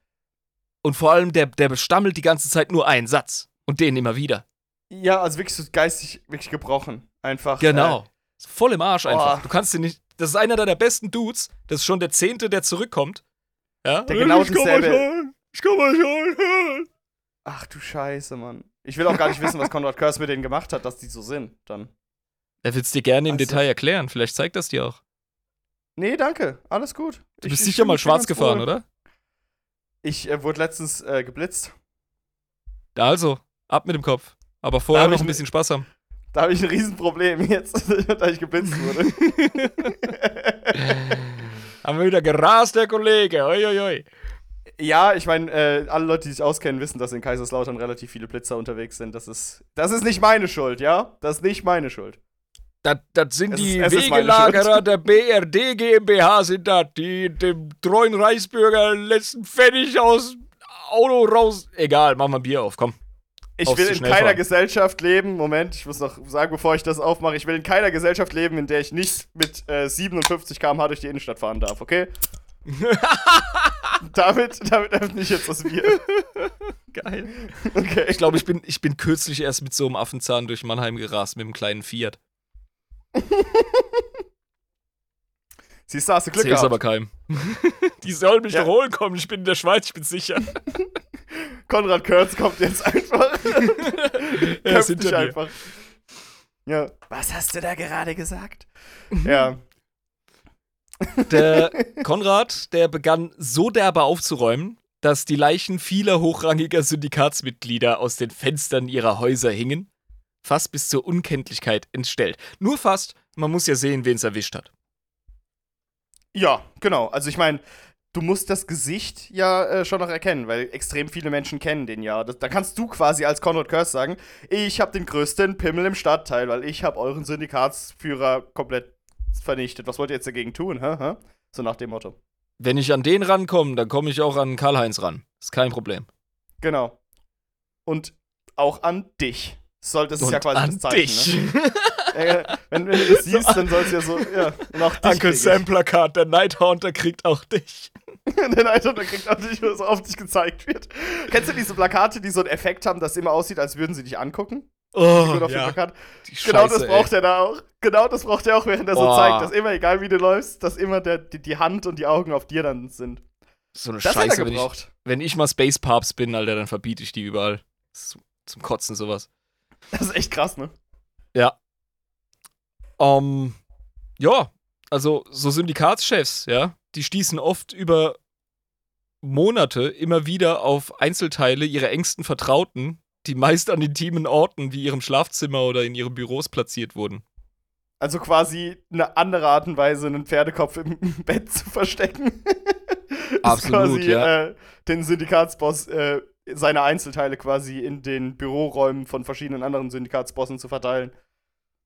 Und vor allem, der, der bestammelt die ganze Zeit nur einen Satz. Und den immer wieder. Ja, also wirklich so geistig wirklich gebrochen. Einfach. Genau. Voll im Arsch einfach. Oh. Du kannst den nicht. Das ist einer deiner besten Dudes. Das ist schon der Zehnte, der zurückkommt. Ja? Der genau ich komm dasselbe- euch holen. Ich komm euch holen. Äh, ach du Scheiße, Mann. Ich will auch gar nicht wissen, was Konrad Curse mit denen gemacht hat, dass die so sind. Dann. Er will es dir gerne im Also- Detail erklären. Vielleicht zeigt das dir auch. Nee, danke. Alles gut. Du bist sicher mal schwarz gefahren, oder? Ich äh, wurde letztens äh, geblitzt. Also, ab mit dem Kopf. Aber vorher noch ich ein bisschen Spaß haben. Da habe ich ein Riesenproblem jetzt, da ich geblitzt wurde. haben wir wieder gerast, der Kollege. Oi. ja, ich meine, äh, alle Leute, die sich auskennen, wissen, dass in Kaiserslautern relativ viele Blitzer unterwegs sind. Das ist, das ist nicht meine Schuld, ja? Das ist nicht meine Schuld. Das, das sind Es die ist- Wegelagerer der BRD GmbH sind das, die dem treuen Reichsbürger letzten Pfennig aus Auto raus. Egal, mach mal Bier auf, komm. Ich will in keiner fahren. Gesellschaft leben. Moment, ich muss noch sagen, bevor ich das aufmache, ich will in keiner Gesellschaft leben, in der ich nicht mit äh, 57 km/h durch die Innenstadt fahren darf, okay? damit, damit öffne ich jetzt das Bier. Geil. Okay. Ich glaube, ich bin, ich bin kürzlich erst mit so einem Affenzahn durch Mannheim gerast, mit einem kleinen Fiat. Siehst du, hast du Glück Erzähl's gehabt. aber keinem. Die sollen mich Ja. doch holen kommen, ich bin in der Schweiz, ich bin sicher. Konrad Kurz kommt jetzt einfach. Er ist hinter dich mir. einfach. Ja. Was hast du da gerade gesagt? Mhm. ja. Der Konrad, der begann so derbe aufzuräumen, dass die Leichen vieler hochrangiger Syndikatsmitglieder aus den Fenstern ihrer Häuser hingen, fast bis zur Unkenntlichkeit entstellt. Nur fast, man muss ja sehen, wen es erwischt hat. Ja, genau. Also ich meine, du musst das Gesicht ja äh, schon noch erkennen, weil extrem viele Menschen kennen den ja. Das, da kannst du quasi als Konrad Curse sagen, ich habe den größten Pimmel im Stadtteil, weil ich habe euren Syndikatsführer komplett vernichtet. Was wollt ihr jetzt dagegen tun? Hä? Hä? So nach dem Motto. Wenn ich an den rankomme, dann komme ich auch an Karl-Heinz ran. Ist kein Problem. Genau. Und auch an dich. Soll, das ist Und ja quasi das Zeichen. dich. Ne? Wenn, wenn du das siehst, dann soll es ja so, ja, und auch dich Uncle. Sam Plakat, der Nighthaunter kriegt auch dich. Der kriegt auch nicht, was auf dich gezeigt wird. Kennst du diese Plakate, die so einen Effekt haben, dass es immer aussieht, als würden sie dich angucken? Oh, ja. Genau Scheiße, das braucht er da auch. Genau das braucht er auch, während er so Boah. zeigt, dass immer, egal wie du läufst, dass immer der, die, die Hand und die Augen auf dir dann sind. ey. So eine Das Scheiße, wenn ich, gebraucht. wenn ich mal Space Papst bin, Alter, dann verbiete ich die überall. Zum Kotzen sowas. Das ist echt krass, ne? Ja. Ähm, ja, also so Syndikatschefs, ja, die stießen oft über Monate immer wieder auf Einzelteile ihrer engsten Vertrauten, die meist an intimen Orten wie ihrem Schlafzimmer oder in ihren Büros platziert wurden. Also quasi eine andere Art und Weise, einen Pferdekopf im Bett zu verstecken. Absolut, quasi, ja. Äh, den Syndikatsboss äh, seine Einzelteile quasi in den Büroräumen von verschiedenen anderen Syndikatsbossen zu verteilen.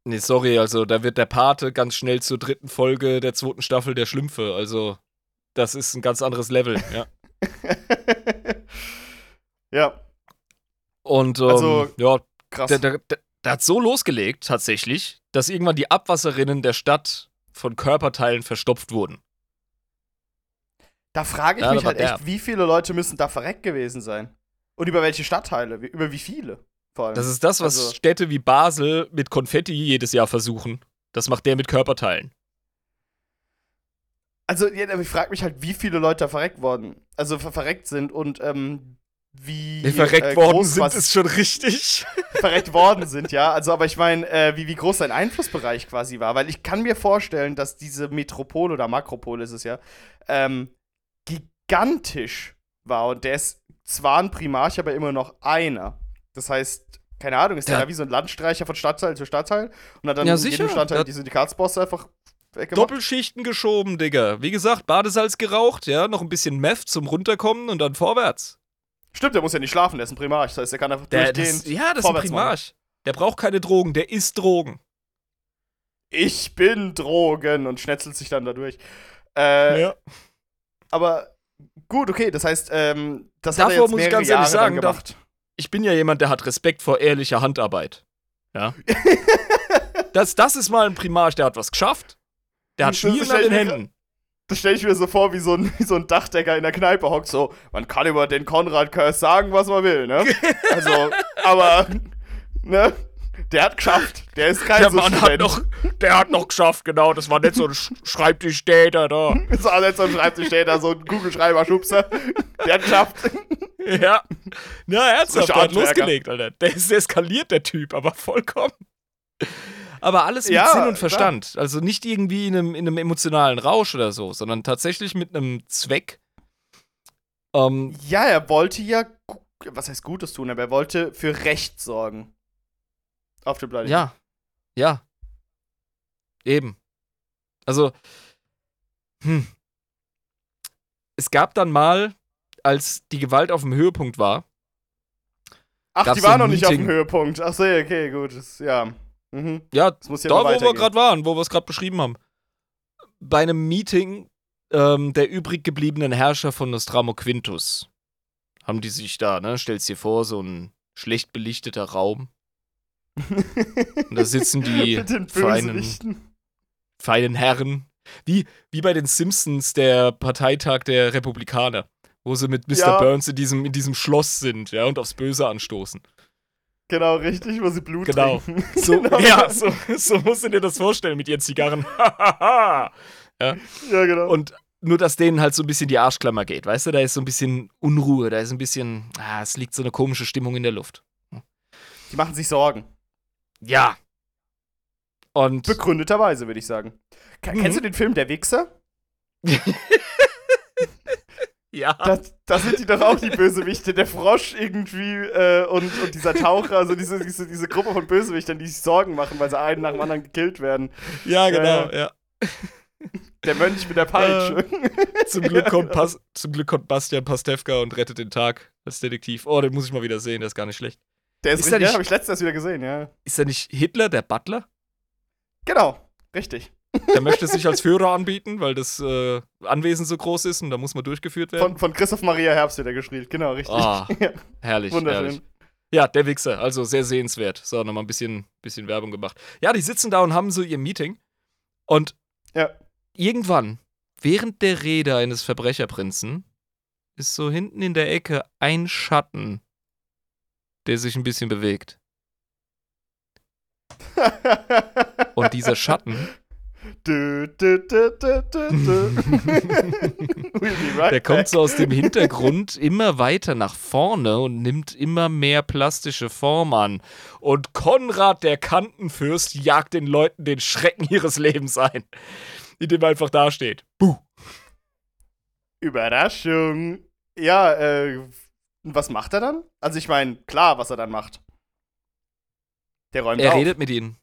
Nee, sorry, also da wird der Pate ganz schnell zur dritten Folge der zweiten Staffel der Schlümpfe. Also, das ist ein ganz anderes Level, ja. ja, Und ähm, Also, ja, krass. der, der, der, der hat so losgelegt, tatsächlich, dass irgendwann die Abwasserinnen der Stadt von Körperteilen verstopft wurden. Da frage ich Ja, mich halt echt, wie viele Leute müssen da verreckt gewesen sein? Und über welche Stadtteile? Über wie viele? Vor allem. Das ist das, was Also- Städte wie Basel mit Konfetti jedes Jahr versuchen. Das macht der mit Körperteilen. Also, ich frage mich halt, wie viele Leute da verreckt worden, also ver verreckt sind und ähm, wie Die verreckt äh, worden groß sind, ist schon richtig. verreckt worden sind, ja. Also, aber ich meine, äh, wie, wie groß sein Einflussbereich quasi war, weil ich kann mir vorstellen, dass diese Metropole oder Makropole ist es ja, ähm, gigantisch war und der ist zwar ein Primarch, aber immer noch einer. Das heißt, keine Ahnung, ist der Ja. da wie so ein Landstreicher von Stadtteil zu Stadtteil und hat dann Ja, in jedem Stadtteil Ja. die Syndikatsbosse einfach weggemacht. Doppelschichten geschoben, Digga. Wie gesagt, Badesalz geraucht, ja, noch ein bisschen Meth zum Runterkommen und dann vorwärts. Stimmt, der muss ja nicht schlafen, der ist ein Primarch, das heißt, der kann einfach Der, durchgehend. das, ja, das ist ein vorwärts machen. Primarch. Der braucht keine Drogen, der isst Drogen. ich bin Drogen und schnetzelt sich dann dadurch. Äh, Ja. Aber gut, okay, das heißt, ähm, das Davor hat er jetzt muss ich ganz ehrlich Jahre dann sagen, gemacht. Ich bin ja jemand, der hat Respekt vor ehrlicher Handarbeit. Ja. das, das ist mal ein Primarch, der hat was geschafft. Der hat Schmieren an den Händen. Das stelle ich mir so vor, wie so, ein, wie so ein Dachdecker in der Kneipe hockt, so, man kann über den Konrad Curse sagen, was man will, ne? Also, aber, ne? Der hat geschafft. Der ist kein Der so Mann hat noch, der hat noch geschafft, genau. Das war nicht so ein Sch Schreibtischstäter da. So an so einem Schreibtisch steht da so ein Kugelschreiber-Schubser. Der hat geschafft. Ja. Ja, ernsthaft, der hat losgelegt, Alter. Der ist eskaliert, der Typ, aber vollkommen. Aber alles mit Ja, Sinn und klar. Verstand. Also nicht irgendwie in einem, in einem emotionalen Rausch oder so, sondern tatsächlich mit einem Zweck. Ähm, Ja, er wollte ja, was heißt Gutes tun, aber er wollte für Recht sorgen. Auf dem Planeten. ja. Ja. Eben. Also, hm. Es gab dann mal, als die Gewalt auf dem Höhepunkt war, Ach, die war noch nicht auf dem. Höhepunkt. Ach so, okay, gut. Das, ja. Mhm. ja, Das muss ja da, wo wir gerade waren, wo wir es gerade beschrieben haben. Bei einem Meeting ähm, der übrig gebliebenen Herrscher von Nostramo Quintus haben die sich da, ne, stellst dir vor, so ein schlecht belichteter Raum. Und da sitzen die feinen, feinen Herren. Wie, wie bei den Simpsons, der Parteitag der Republikaner, wo sie mit Mr. Ja. Burns in diesem, in diesem Schloss sind, ja, und aufs Böse anstoßen. Genau, richtig, wo sie Blut Genau. trinken. So, Genau. Ja, so, so musst du dir das vorstellen mit ihren Zigarren. Ja, genau. Und nur, dass denen halt so ein bisschen die Arschklammer geht, weißt du? Da ist so ein bisschen Unruhe, da ist ein bisschen, ah, es liegt so eine komische Stimmung in der Luft. die machen sich Sorgen. Ja. Und Begründeterweise, würde ich sagen. Mhm. Kennst du den Film Der Wichser? ja, Da, da sind die doch auch die Bösewichte. Der Frosch irgendwie äh, und, und dieser Taucher, also diese, diese, diese Gruppe von Bösewichtern, die sich Sorgen machen, weil sie einen nach dem anderen gekillt werden. ja, genau, ja. ja. Der Mönch mit der Peitsche. Zum Glück, kommt Pas zum Glück kommt Bastian Pastewka und rettet den Tag als Detektiv. Oh, den muss ich mal wieder sehen, der ist gar nicht schlecht. Der ist, Ist richtig, ja, nicht- habe ich letztens wieder gesehen, ja. Ist er nicht Hitler, der Butler? Genau, richtig. Der möchte sich als Führer anbieten, weil das äh, Anwesen so groß ist und da muss man durchgeführt werden. Von, von Christoph Maria Herbst wird er geschrieben, genau, richtig. Ah, Ja, herrlich, wunderschön. herrlich. Ja, der Wichser, also sehr sehenswert. So, nochmal ein bisschen, bisschen Werbung gemacht. Ja, die sitzen da und haben so ihr Meeting. Und Ja. irgendwann, während der Rede eines Verbrecherprinzen, ist so hinten in der Ecke ein Schatten, der sich ein bisschen bewegt. Und dieser Schatten, dö. We'll be right der kommt so aus dem Hintergrund immer weiter nach vorne und nimmt immer mehr plastische Form an. Und Konrad, der Kantenfürst, jagt den Leuten den Schrecken ihres Lebens ein, indem er einfach dasteht. Buh. Überraschung. Ja, äh, was macht er dann? Also ich meine, klar, was er dann macht. Der räumt Er auf. redet mit ihnen.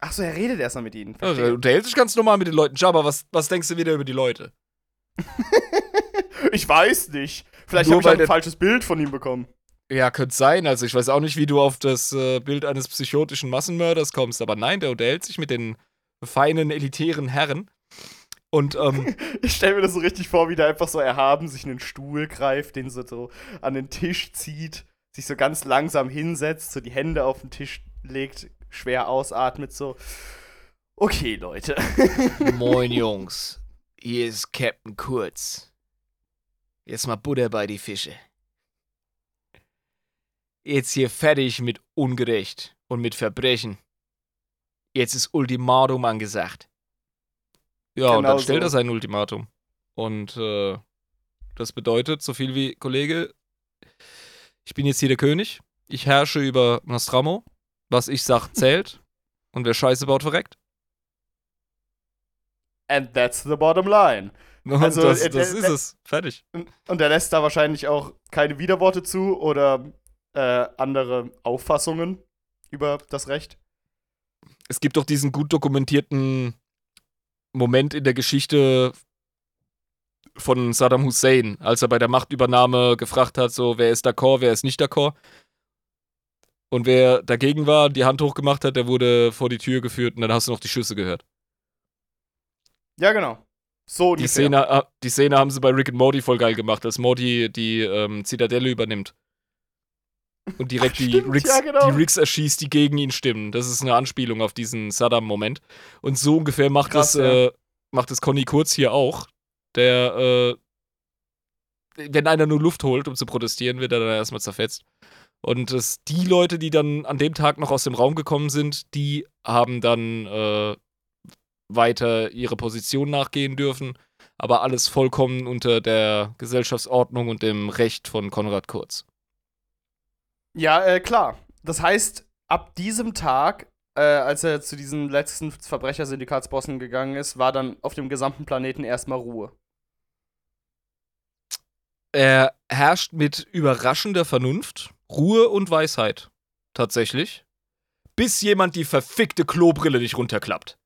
Achso, er redet erstmal mit ihnen. Ja, er unterhält sich ganz normal mit den Leuten. Schau, aber was, was denkst du wieder über die Leute? ich weiß nicht. Vielleicht habe ich ein falsches Bild von ihm bekommen. Ja, könnte sein. Also ich weiß auch nicht, wie du auf das äh, Bild eines psychotischen Massenmörders kommst. Aber nein, der unterhält sich mit den feinen, elitären Herren. Und ähm, Ich stelle mir das so richtig vor, wie der einfach so erhaben sich einen Stuhl greift, den so, so an den Tisch zieht, sich so ganz langsam hinsetzt, so die Hände auf den Tisch legt, schwer ausatmet, so. Okay, Leute. Moin Jungs, hier ist Captain Kurz. Jetzt mal Butter bei die Fische. Jetzt hier fertig mit Ungerecht und mit Verbrechen. Jetzt ist Ultimatum angesagt. Ja, und Genau dann stellt so. er sein Ultimatum. Und äh, das bedeutet so viel wie, Kollege, ich bin jetzt hier der König, ich herrsche über Nostramo, was ich sag zählt, und wer Scheiße baut, verreckt. And that's the bottom line. Und Also, das, äh, das äh, ist es. Fertig. Und und er lässt da wahrscheinlich auch keine Widerworte zu oder äh, andere Auffassungen über das Recht. Es gibt doch diesen gut dokumentierten Moment in der Geschichte von Saddam Hussein, als er bei der Machtübernahme gefragt hat, so, wer ist d'accord, wer ist nicht d'accord. Und wer dagegen war, die Hand hochgemacht hat, der wurde vor die Tür geführt und dann hast du noch die Schüsse gehört. Ja, genau. So Die. Szene, äh, die Szene haben sie bei Rick and Morty voll geil gemacht, als Morty die ähm, Zitadelle übernimmt. Und direkt die, Stimmt, Ricks, ja, genau. die Ricks erschießt, die gegen ihn stimmen. Das ist eine Anspielung auf diesen Saddam-Moment. Und so ungefähr macht Krass, es, ja. äh, macht es Conny Kurz hier auch. Der, äh, wenn einer nur Luft holt, um zu protestieren, wird er dann erstmal zerfetzt. Und es, die Leute, die dann an dem Tag noch aus dem Raum gekommen sind, die haben dann äh, weiter ihre Position nachgehen dürfen. Aber alles vollkommen unter der Gesellschaftsordnung und dem Recht von Konrad Kurz. Ja, äh, klar. Das heißt, ab diesem Tag, äh, als er zu diesen letzten Verbrechersyndikatsbossen gegangen ist, war dann auf dem gesamten Planeten erstmal Ruhe. Er herrscht mit überraschender Vernunft, Ruhe und Weisheit. Tatsächlich. Bis jemand die verfickte Klobrille nicht runterklappt.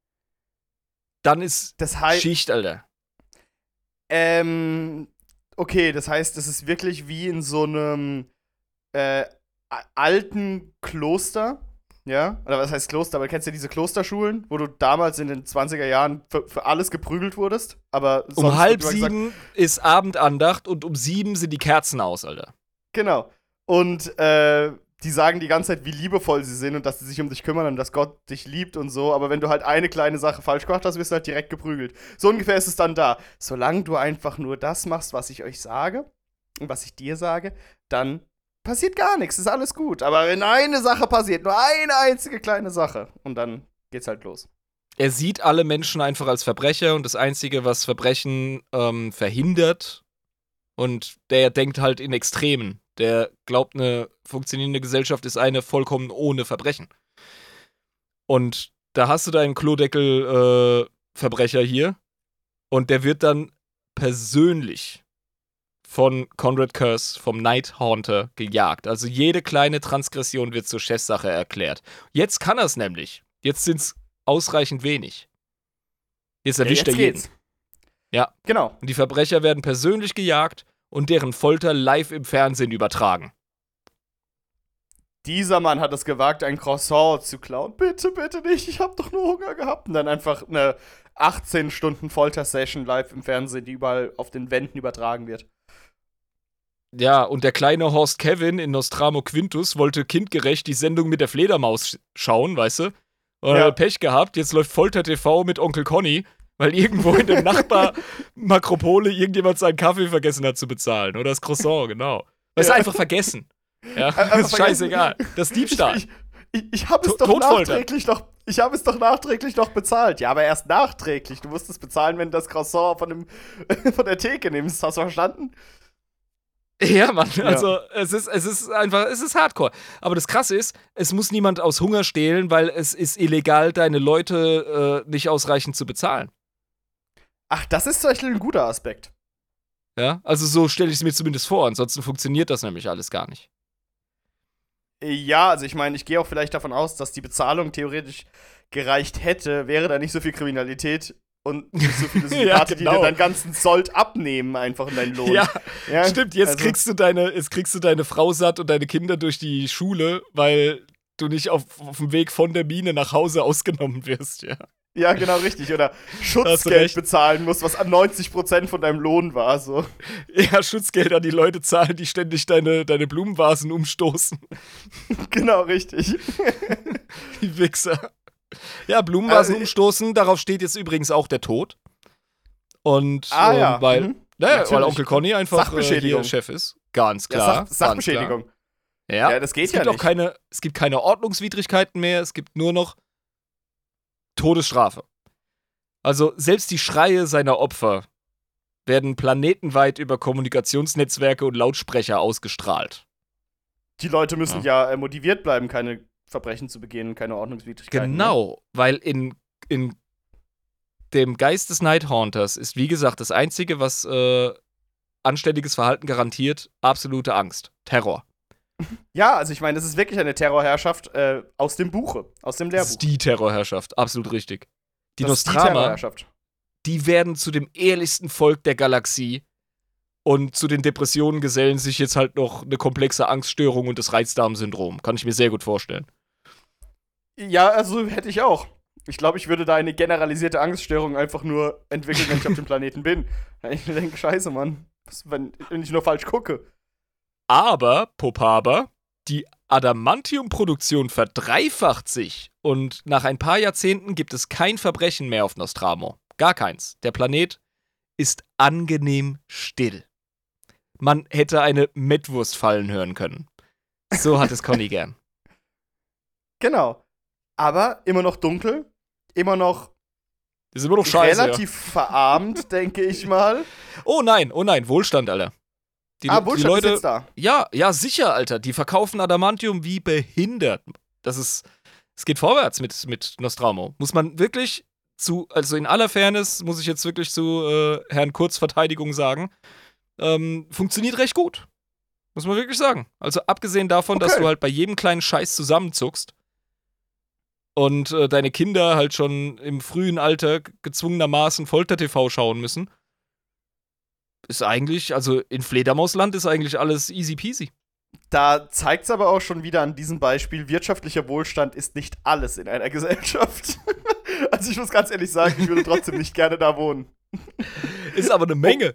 Dann ist Das heißt, Schicht, Alter. ähm, okay, das heißt, es ist wirklich wie in so einem äh, alten Kloster, ja? Oder was heißt Kloster? Aber kennst du diese Klosterschulen, wo du damals in den 20er Jahren für, für alles geprügelt wurdest? Aber Um halb immer gesagt- sieben ist Abendandacht und um sieben sind die Kerzen aus, Alter. Genau. Und äh, die sagen die ganze Zeit, wie liebevoll sie sind und dass sie sich um dich kümmern und dass Gott dich liebt und so. Aber wenn du halt eine kleine Sache falsch gemacht hast, wirst du halt direkt geprügelt. So ungefähr ist es dann da. Solange du einfach nur das machst, was ich euch sage und was ich dir sage, dann passiert gar nichts. Ist alles gut. Aber wenn eine Sache passiert, nur eine einzige kleine Sache, und dann geht's halt los. Er sieht alle Menschen einfach als Verbrecher und das Einzige, was Verbrechen ähm, verhindert, und der denkt halt in Extremen. Der glaubt, eine funktionierende Gesellschaft ist eine vollkommen ohne Verbrechen. Und da hast du deinen Klodeckel-Verbrecher hier und der wird dann persönlich von Conrad Curse, vom Night Haunter, gejagt. Also jede kleine Transgression wird zur Chefsache erklärt. Jetzt kann er es nämlich. Jetzt sind es ausreichend wenig. Jetzt erwischt Ja, er jetzt jeden. geht's. Ja. Genau. Und die Verbrecher werden persönlich gejagt und deren Folter live im Fernsehen übertragen. Dieser Mann hat es gewagt, ein Croissant zu klauen. Bitte, bitte nicht, ich habe doch nur Hunger gehabt. Und dann einfach eine 18 Stunden Folter-Session live im Fernsehen, die überall auf den Wänden übertragen wird. Ja, und der kleine Horst Kevin in Nostramo Quintus wollte kindgerecht die Sendung mit der Fledermaus sch schauen, weißt du? Und Ja. hat Pech gehabt, jetzt läuft Folter TV mit Onkel Conny, weil irgendwo in der Nachbar-Makropole irgendjemand seinen Kaffee vergessen hat zu bezahlen. Oder das Croissant, genau. Weißt du, Ja. einfach vergessen. Ja, Einfach ist scheißegal. Das ist Diebstahl. Ich, ich, ich habe es doch nachträglich noch. Ich habe es doch nachträglich noch bezahlt. Ja, aber erst nachträglich. Du musst es bezahlen, wenn du das Croissant von, dem, von der Theke nimmst. Hast du verstanden? Ja, Mann, also es ist, es ist einfach, es ist Hardcore. Aber das Krasse ist, es muss niemand aus Hunger stehlen, weil es ist illegal, deine Leute äh, nicht ausreichend zu bezahlen. Ach, das ist zum Beispiel ein guter Aspekt. Ja, also so stelle ich es mir zumindest vor. Ansonsten funktioniert das nämlich alles gar nicht. Ja, also ich meine, ich gehe auch vielleicht davon aus, dass die Bezahlung theoretisch gereicht hätte, wäre da nicht so viel Kriminalität und nicht so viele Syndikate, die genau. dir deinen ganzen Sold abnehmen, einfach in deinen Lohn. Ja, Ja, stimmt. Jetzt also- kriegst du deine, jetzt kriegst du deine Frau satt und deine Kinder durch die Schule, weil du nicht auf, auf dem Weg von der Mine nach Hause ausgenommen wirst. Ja. Ja, genau richtig. Oder Schutzgeld bezahlen musst, was an 90% von deinem Lohn war. So. ja, Schutzgeld an die Leute zahlen, die ständig deine, deine Blumenvasen umstoßen. genau richtig. Die Wichser. Ja, Blumenvasen Also, umstoßen, darauf steht jetzt übrigens auch der Tod. Und Ah ähm, ja. weil, mhm. naja, weil. Onkel Conny einfach äh, Chef ist. Ganz Ja, klar. Sach ganz Sachbeschädigung. Klar. Ja. Ja, das geht es ja gibt auch nicht. keine, es gibt keine Ordnungswidrigkeiten mehr, es gibt nur noch Todesstrafe. Also selbst die Schreie seiner Opfer werden planetenweit über Kommunikationsnetzwerke und Lautsprecher ausgestrahlt. Die Leute müssen ja, äh, motiviert bleiben, keine Verbrechen zu begehen, keine Ordnungswidrigkeiten. ne? Genau, weil in, in dem Geist des Nighthaunters ist, wie gesagt, das Einzige, was äh, anständiges Verhalten garantiert, absolute Angst, Terror. Ja, also ich meine, das ist wirklich eine Terrorherrschaft äh, aus dem Buche, aus dem Das Lehrbuch. ist die Terrorherrschaft, absolut richtig. Die Das ist die Nostrama, Terrorherrschaft. die werden zu dem ehrlichsten Volk der Galaxie Und zu den Depressionen gesellen sich jetzt halt noch eine komplexe Angststörung und das Reizdarmsyndrom. Kann ich mir sehr gut vorstellen. Ja, also hätte ich auch. Ich glaube, ich würde da eine generalisierte Angststörung einfach nur entwickeln, wenn ich auf dem Planeten bin. Ich denke, scheiße, Mann. Wenn, wenn ich nur falsch gucke. Aber, Popaber, die Adamantium-Produktion verdreifacht sich und nach ein paar Jahrzehnten gibt es kein Verbrechen mehr auf Nostramo. Gar keins. Der Planet ist angenehm still. Man hätte eine Mettwurst fallen hören können. So hat es Conny gern. Genau. Aber immer noch dunkel, immer noch ist immer noch scheiße. Relativ ja. verarmt, denke ich mal. Oh nein, oh nein, Wohlstand, Alter. Die, ah, Wohlstand die Leute, ist jetzt da. Ja, ja, sicher, Alter. Die verkaufen Adamantium wie behindert. Das ist, es geht vorwärts mit, mit Nostromo. Muss man wirklich zu, also in aller Fairness muss ich jetzt wirklich zu äh, Herrn Kurz Verteidigung sagen, ähm, funktioniert recht gut. Muss man wirklich sagen. Also abgesehen davon, okay. dass du halt bei jedem kleinen Scheiß zusammenzuckst und äh, deine Kinder halt schon im frühen Alter gezwungenermaßen Folter-TV schauen müssen, ist eigentlich, also in Fledermausland ist eigentlich alles easy peasy. Da zeigt es aber auch schon wieder an diesem Beispiel, wirtschaftlicher Wohlstand ist nicht alles in einer Gesellschaft. also ich muss ganz ehrlich sagen, ich würde trotzdem nicht gerne da wohnen. Ist aber eine Menge.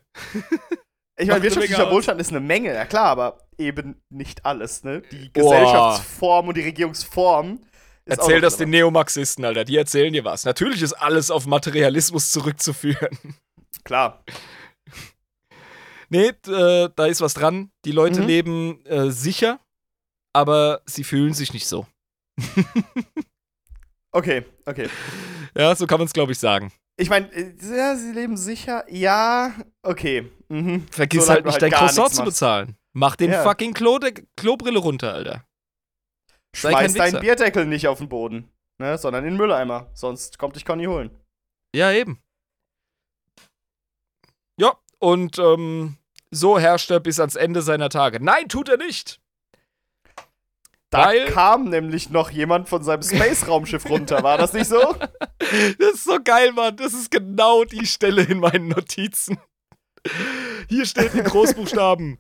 Ich meine, wirtschaftlicher Wohlstand ist eine Menge, ja klar, aber eben nicht alles, ne? Die Gesellschaftsform und die Regierungsform. Erzähl das den Neomarxisten, Alter. Die erzählen dir was. Natürlich ist alles auf Materialismus zurückzuführen. Klar. Nee, äh, da ist was dran. Die Leute mhm. leben äh, sicher, aber sie fühlen sich nicht so. okay, okay. Ja, so kann man es, glaube ich, sagen. Ich meine, äh, ja, sie leben sicher. Ja, okay. Mhm. Vergiss halt nicht, halt dein Croissant zu bezahlen. Mach den ja. fucking Klo Klobrille runter, Alter. Schmeiß deinen Bierdeckel nicht auf den Boden, ne, sondern in den Mülleimer. Sonst kommt dich Conny holen. Ja, eben. Ja, und ähm, so herrscht er bis ans Ende seiner Tage. Nein, tut er nicht! Da Weil kam nämlich noch jemand von seinem Space-Raumschiff runter, war das nicht so? Das ist so geil, Mann. Das ist genau die Stelle in meinen Notizen. Hier steht in Großbuchstaben: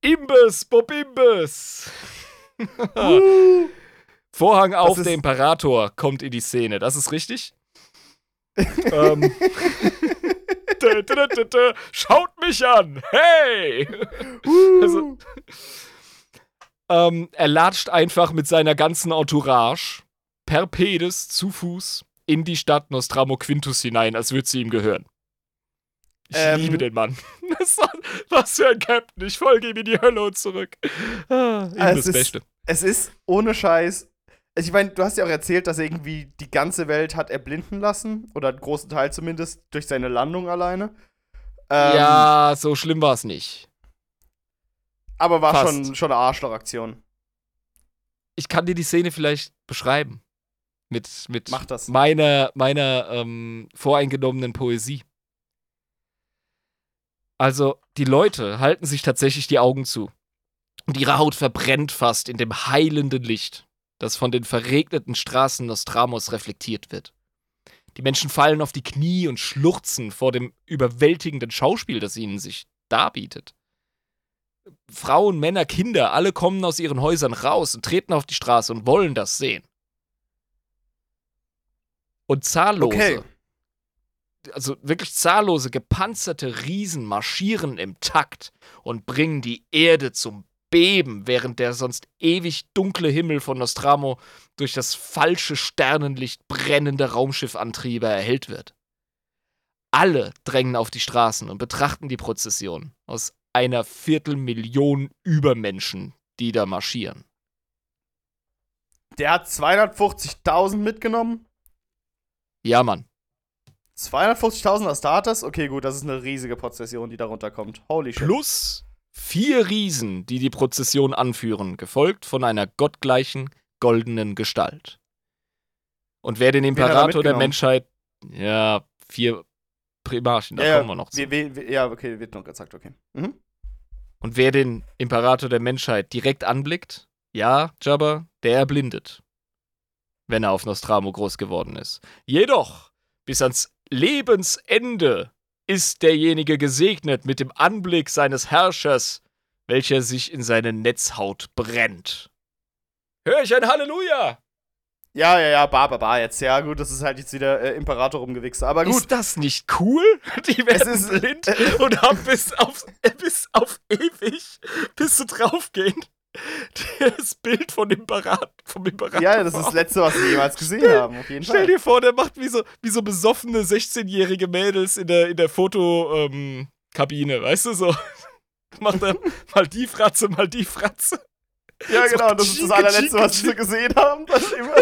Imbiss, Bob Imbiss. Vorhang auf, der Imperator kommt in die Szene. Das ist richtig? ähm. Schaut mich an! Hey! also, ähm, er latscht einfach mit seiner ganzen Entourage per Pedes zu Fuß in die Stadt Nostramo Quintus hinein, als würde sie ihm gehören. Ich ähm, liebe den Mann. Was für ein Captain. Ich folge ihm in die Hölle und zurück. Ah, es, das Beste. Es ist ohne Scheiß. Also ich meine, du hast ja auch erzählt, dass er irgendwie die ganze Welt hat erblinden lassen. Oder einen großen Teil zumindest durch seine Landung alleine. Ähm, ja, so schlimm war es nicht. Aber war schon, schon eine Arschlochaktion. Ich kann dir die Szene vielleicht beschreiben. Mit, mit meiner, meiner ähm, voreingenommenen Poesie. Also, die Leute halten sich tatsächlich die Augen zu. Und ihre Haut verbrennt fast in dem heilenden Licht, das von den verregneten Straßen Nostramos reflektiert wird. Die Menschen fallen auf die Knie und schluchzen vor dem überwältigenden Schauspiel, das ihnen sich darbietet. Frauen, Männer, Kinder, alle kommen aus ihren Häusern raus und treten auf die Straße und wollen das sehen. Und zahllose, okay. also wirklich zahllose gepanzerte Riesen marschieren im Takt und bringen die Erde zum Beben, während der sonst ewig dunkle Himmel von Nostramo durch das falsche Sternenlicht brennender Raumschiffantriebe erhellt wird. Alle drängen auf die Straßen und betrachten die Prozession aus einer Viertelmillion Übermenschen, die da marschieren. Der hat 250.000 mitgenommen? Ja, Mann. 250.000 Astartes? Okay, gut, das ist eine riesige Prozession, die darunter kommt. Holy shit. Plus vier Riesen, die die Prozession anführen, gefolgt von einer gottgleichen goldenen Gestalt. Und wer den Imperator der Menschheit, ja, vier Primarchen, da ja, kommen wir noch zu. Wir, wir, ja, okay, wird noch gesagt, okay. Mhm. Und wer den Imperator der Menschheit direkt anblickt, ja, Jabba, der erblindet. Wenn er auf Nostramo groß geworden ist. Jedoch, bis ans Lebensende ist derjenige gesegnet mit dem Anblick seines Herrschers, welcher sich in seine Netzhaut brennt. Hör ich ein Halleluja! Ja, ja, ja, ba, ba, ba, jetzt. Ja, gut, das ist halt jetzt wieder äh, Imperator rumgewichst. Aber gut. Ist das nicht cool? Die werden ist- blind und haben bis auf, äh, bis auf ewig, bis sie draufgehen, das Bild von dem Imperator, vom Imperator. ja, das ist das Letzte, was wir jemals gesehen haben, auf jeden Stell Fall. dir vor, der macht wie so, wie so besoffene 16-jährige Mädels in der, in der Fotokabine, Kabine, weißt du, so. Macht er mal die Fratze, mal die Fratze. Ja, So genau, das ist das allerletzte, was wir gesehen haben. Das immer.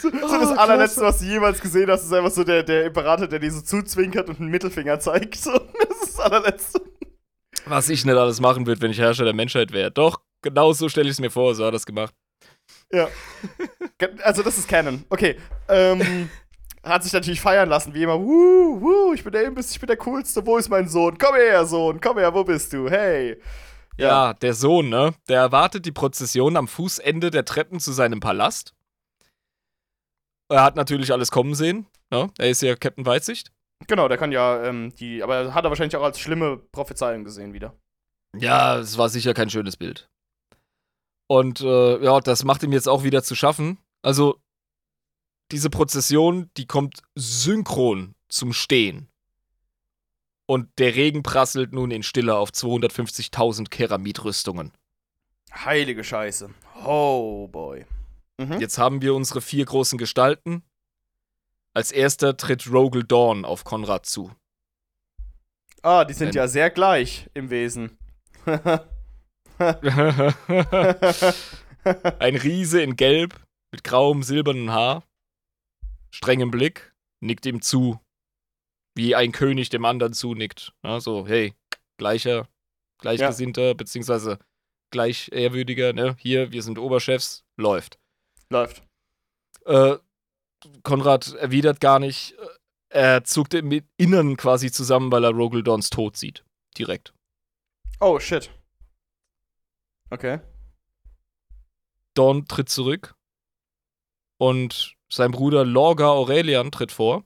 so, so das Oh, allerletzte, klasse. was du jemals gesehen hast, ist einfach so der, der Imperator, der dir so zuzwinkert und einen Mittelfinger zeigt. So, das ist das allerletzte. Was ich nicht alles machen würde, wenn ich Herrscher der Menschheit wäre. Doch, genau so stelle ich es mir vor, so hat er das gemacht. Ja. Also, das ist Canon. Okay. Ähm, hat sich natürlich feiern lassen, wie immer. Wuh, wuh, ich bin der Imbiss, ich bin der Coolste. Wo ist mein Sohn? Komm her, Sohn. Komm her, wo bist du? Hey. Ja. der Sohn, ne? Der erwartet die Prozession am Fußende der Treppen zu seinem Palast. Er hat natürlich alles kommen sehen. Ne? Er ist ja Captain Weitsicht. Genau, der kann ja, ähm, die, aber hat er wahrscheinlich auch als schlimme Prophezeiung gesehen wieder. Ja, es war sicher kein schönes Bild. Und äh, ja, das macht ihm jetzt auch wieder zu schaffen. Also, diese Prozession, die kommt synchron zum Stehen. Und der Regen prasselt nun in Stille auf 250.000 Keramitrüstungen. Heilige Scheiße. Oh boy. Mhm. Jetzt haben wir unsere vier großen Gestalten. Als erster tritt Rogel Dawn auf Konrad zu. Ah, die sind Ein- ja sehr gleich im Wesen. Ein Riese in Gelb mit grauem, silbernen Haar, strengem Blick, nickt ihm zu, wie ein König dem anderen zunickt. Ja, so, hey, gleicher, gleichgesinnter, beziehungsweise gleich ehrwürdiger, ne? Hier, wir sind Oberchefs, läuft. Läuft. Äh, Konrad erwidert gar nicht, äh, er zuckt im Innern quasi zusammen, weil er Rogaldons Tod sieht. Direkt. Oh, shit. Okay. Dawn tritt zurück und sein Bruder Lorga Aurelian tritt vor.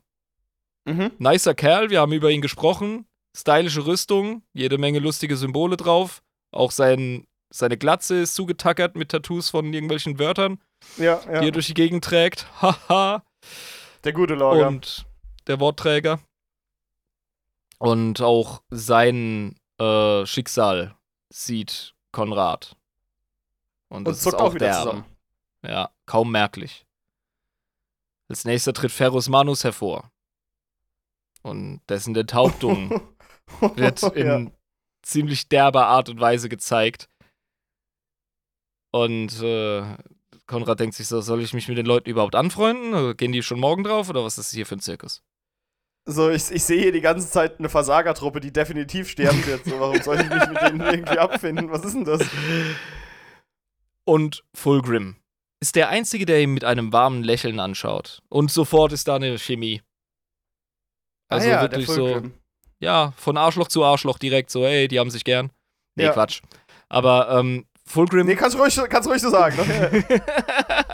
Mhm. Nicer Kerl, wir haben über ihn gesprochen. Stylische Rüstung, jede Menge lustige Symbole drauf. Auch sein, seine Glatze ist zugetackert mit Tattoos von irgendwelchen Wörtern, Ja, die er ja. durch die Gegend trägt. Haha. Der gute Lorga. Und der Wortträger. Und auch sein äh, Schicksal sieht Konrad. Und Und das ist zuckt auch auch wieder derbe. zusammen. Ja, kaum merklich. Als nächster tritt Ferrus Manus hervor. Und dessen Enthauptung wird in ja. ziemlich derber Art und Weise gezeigt. Und äh, Konrad denkt sich so, soll ich mich mit den Leuten überhaupt anfreunden? Oder Gehen die schon morgen drauf oder was ist das hier für ein Zirkus? So, ich, ich sehe hier die ganze Zeit eine Versagertruppe, die definitiv sterben wird. So, warum soll ich mich mit denen irgendwie abfinden? Was ist denn das? Und Fulgrim ist der Einzige, der ihn mit einem warmen Lächeln anschaut. Und sofort ist da eine Chemie. Also ah ja, wirklich so, ja, von Arschloch zu Arschloch direkt so, ey, die haben sich gern. Nee, Ja. Quatsch. Aber ähm, Fulgrim. Nee, kannst du ruhig, kannst ruhig so sagen. Ne?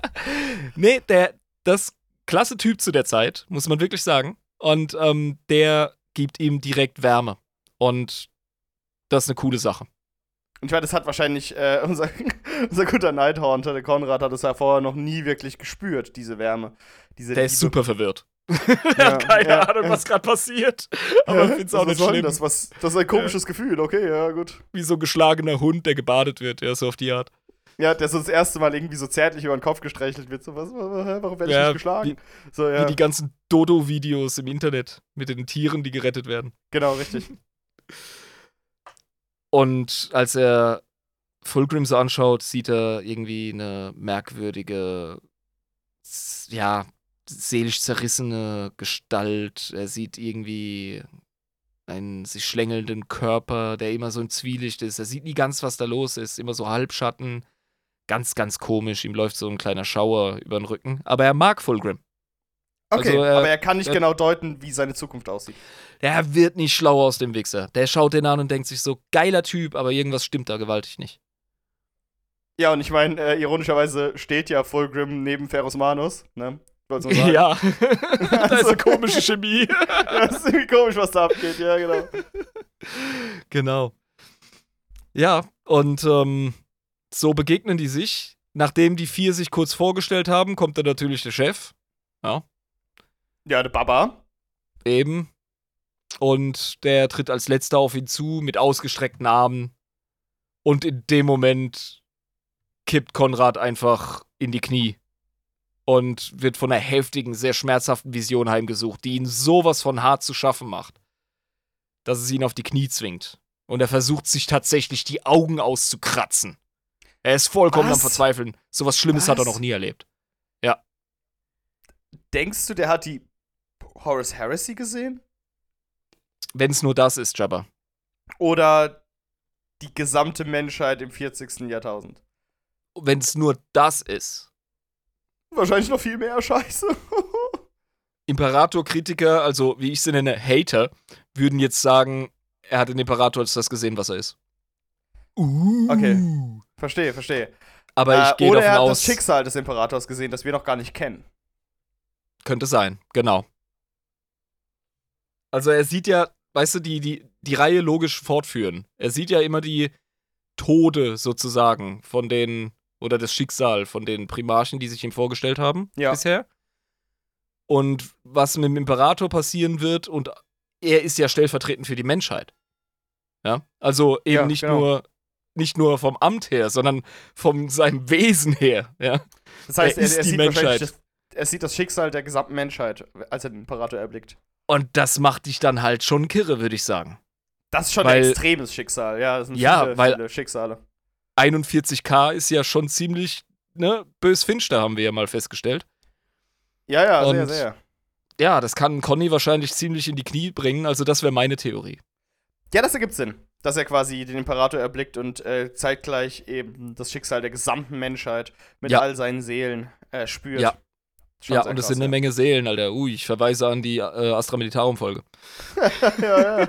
nee, der, das klasse Typ zu der Zeit, muss man wirklich sagen. Und ähm, der gibt ihm direkt Wärme. Und das ist eine coole Sache. Und ich meine, das hat wahrscheinlich äh, unser, unser guter Nighthorn, der Konrad, hat es ja vorher noch nie wirklich gespürt, diese Wärme. Diese Der ist Liebe. super verwirrt. Ja, er hat keine ja, Ahnung, was gerade passiert. Aber ich Hä? find's auch nicht schlimm. Das, was, das ist ein komisches Gefühl, okay, ja, gut. Wie so ein geschlagener Hund, der gebadet wird, ja, so auf die Art. Ja, der so das erste Mal irgendwie so zärtlich über den Kopf gestreichelt wird. So, was, warum werde ich Ja, nicht geschlagen? so, ja, Wie die ganzen Dodo-Videos im Internet mit den Tieren, die gerettet werden. genau, richtig. Und als er Fulgrim so anschaut, sieht er irgendwie eine merkwürdige, ja, seelisch zerrissene Gestalt. Er sieht irgendwie einen sich schlängelnden Körper, der immer so im Zwielicht ist. Er sieht nie ganz, was da los ist. Immer so Halbschatten. Ganz, ganz komisch. Ihm läuft so ein kleiner Schauer über den Rücken. Aber er mag Fulgrim. Okay, Also, äh, aber er kann nicht äh, genau deuten, wie seine Zukunft aussieht. Der wird nicht schlau aus dem Wichser. Der schaut den an und denkt sich so, geiler Typ, aber irgendwas stimmt da gewaltig nicht. Ja, und ich meine, äh, ironischerweise steht ja Fulgrim neben Ferus Manus, ne? Wollte nur sagen. Ja, da ist Also- eine komische Chemie. Ja, das ist irgendwie komisch, was da abgeht, ja, genau. Genau. Ja, und ähm, so begegnen die sich. Nachdem die vier sich kurz vorgestellt haben, kommt dann natürlich der Chef. Ja, der Baba. Eben. Und der tritt als letzter auf ihn zu mit ausgestreckten Armen. Und in dem Moment kippt Konrad einfach in die Knie. Und wird von einer heftigen, sehr schmerzhaften Vision heimgesucht, die ihn sowas von hart zu schaffen macht, dass es ihn auf die Knie zwingt. Und er versucht sich tatsächlich die Augen auszukratzen. Er ist vollkommen am Was? Verzweifeln. Sowas Schlimmes hat er Was? noch nie erlebt. Denkst du, der hat die Horace Heresy gesehen? Wenn es nur das ist, Jabba. Oder die gesamte Menschheit im 40. Jahrtausend? Wenn es nur das ist. Wahrscheinlich noch viel mehr Scheiße. Imperator-Kritiker, also wie ich sie nenne, Hater, würden jetzt sagen, er hat den Imperator als das gesehen, was er ist. Uh. Okay. verstehe, verstehe. Aber Äh, ich gehe oder davon er hat aus, das Schicksal des Imperators gesehen, das wir noch gar nicht kennen. könnte sein, genau. Also er sieht ja, weißt du, die, die, die Reihe logisch fortführen. Er sieht ja immer die Tode sozusagen von den, oder das Schicksal von den Primarchen, die sich ihm vorgestellt haben Ja. bisher. Und was mit dem Imperator passieren wird, und er ist ja stellvertretend für die Menschheit. Ja, also eben Ja, nicht genau. nur nicht nur vom Amt her, sondern von seinem Wesen her, ja. Das heißt, Er er, er, sieht Menschheit. das, er sieht das Schicksal der gesamten Menschheit, als er den Imperator erblickt. Und das macht dich dann halt schon kirre, würde ich sagen. Das ist schon Weil- ein extremes Schicksal, ja. Das sind Ja, viele, weil- viele Schicksale. 41k ist ja schon ziemlich, ne, bös finster, haben wir ja mal festgestellt. Ja, ja, sehr, Und- sehr. Ja, das kann Conny wahrscheinlich ziemlich in die Knie bringen, also das wäre meine Theorie. Ja, das ergibt Sinn. Dass er quasi den Imperator erblickt und äh, zeitgleich eben das Schicksal der gesamten Menschheit mit Ja. all seinen Seelen äh, spürt. Ja. Schon ja, sehr und es sind eine ja. Menge Seelen, Alter. Ui, ich verweise an die äh, Astra Militarum-Folge. ja, ja.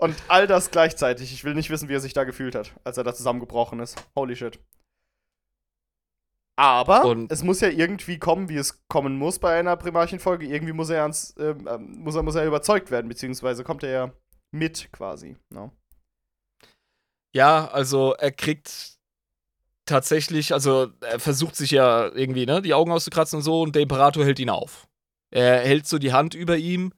Und all das gleichzeitig. Ich will nicht wissen, wie er sich da gefühlt hat, als er da zusammengebrochen ist. Holy shit. Aber Und- es muss ja irgendwie kommen, wie es kommen muss bei einer Primarchenfolge. Irgendwie muss er, ans, ähm, ähm, muss er, muss er überzeugt werden, beziehungsweise kommt er ja mit quasi. ne? No? Ja, also er kriegt tatsächlich, also er versucht sich ja irgendwie, ne, die Augen auszukratzen und so und der Imperator hält ihn auf. Er hält so die Hand über ihm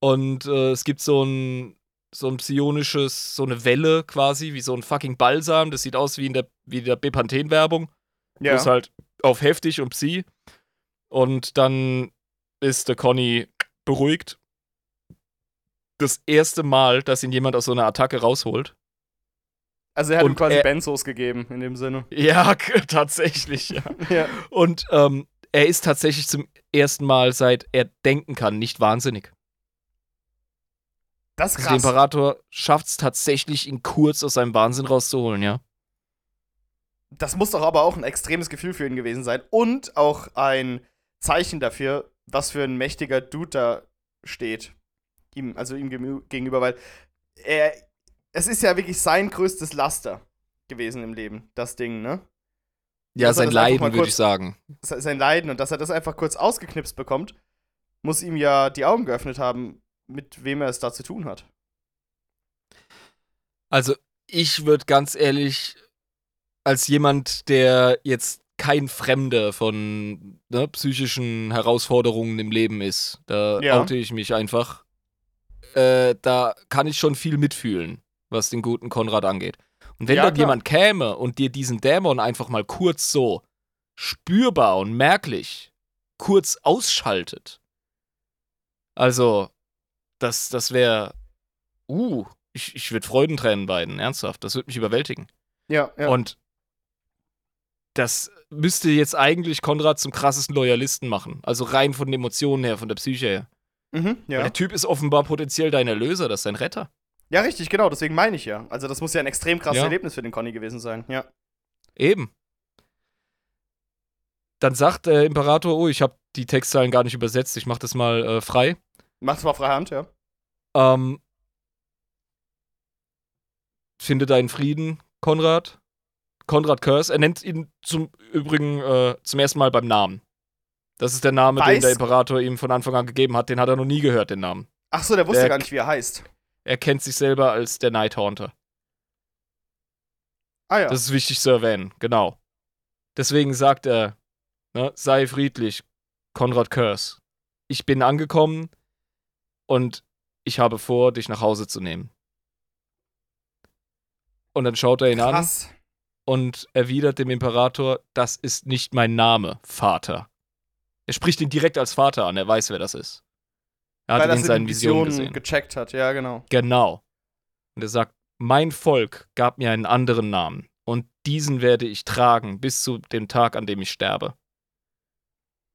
und äh, es gibt so ein so ein psionisches, so eine Welle quasi, wie so ein fucking Balsam. Das sieht aus wie in der, wie der Bepanthen-Werbung. Ja. Bloß halt auf heftig und Psi. Und dann ist der Conny beruhigt. Das erste Mal, dass ihn jemand aus so einer Attacke rausholt. Also er hat ihm und quasi er- Benzos gegeben, in dem Sinne. Ja, tatsächlich, ja. ja. Und ähm, er ist tatsächlich zum ersten Mal, seit er denken kann, nicht wahnsinnig. Das ist Also der krass. Imperator schafft es tatsächlich, ihn kurz aus seinem Wahnsinn rauszuholen, ja. Das muss doch aber auch ein extremes Gefühl für ihn gewesen sein. Und auch ein Zeichen dafür, was für ein mächtiger Dude da steht. Ihm, also ihm gegenüber, weil er. Es ist ja wirklich sein größtes Laster gewesen im Leben, das Ding, ne? Ja, Dass sein Leiden, würde ich sagen. Se- Sein Leiden und dass er das einfach kurz ausgeknipst bekommt, muss ihm ja die Augen geöffnet haben, mit wem er es da zu tun hat. Also, ich würde ganz ehrlich, als jemand, der jetzt kein Fremder von ne, psychischen Herausforderungen im Leben ist, da Ja. oute ich mich einfach. Äh, da kann ich schon viel mitfühlen, was den guten Konrad angeht. Und wenn Ja, dort klar. jemand käme und dir diesen Dämon einfach mal kurz so spürbar und merklich kurz ausschaltet, also, das, das wäre, uh, ich, ich würde Freudentränen weinen, ernsthaft, das würde mich überwältigen. Ja, ja. Und das müsste jetzt eigentlich Konrad zum krassesten Loyalisten machen. Also rein von den Emotionen her, von der Psyche her. mhm, ja. Der Typ ist offenbar potenziell dein Erlöser, das ist dein Retter. ja, richtig, genau, deswegen meine ich ja. Also, das muss ja ein extrem krasses Ja. Erlebnis für den Conny gewesen sein, ja. Eben. Dann sagt der Imperator, oh, ich habe die Textzeilen gar nicht übersetzt, ich mache das mal äh, frei. Macht's mal freihand, ja. Ähm, finde deinen Frieden, Konrad. Konrad Curse. Er nennt ihn zum Übrigen äh, zum ersten Mal beim Namen. Das ist der Name, den Weiß- der Imperator ihm von Anfang an gegeben hat. Den hat er noch nie gehört, den Namen. Ach so, der wusste Der- gar nicht, wie er heißt. Er kennt sich selber als der Night Haunter. Ah ja. Das ist wichtig zu erwähnen, genau. Deswegen sagt er, ne, sei friedlich, Konrad Curse. Ich bin angekommen und ich habe vor, dich nach Hause zu nehmen. Und dann schaut er ihn an Krass. und erwidert dem Imperator, das ist nicht mein Name, Vater. Er spricht ihn direkt als Vater an, er weiß, wer das ist. Er hat Weil ihn er in seinen in Visionen Visionen gesehen. gecheckt hat, ja, genau. Genau. Und er sagt, mein Volk gab mir einen anderen Namen und diesen werde ich tragen bis zu dem Tag, an dem ich sterbe.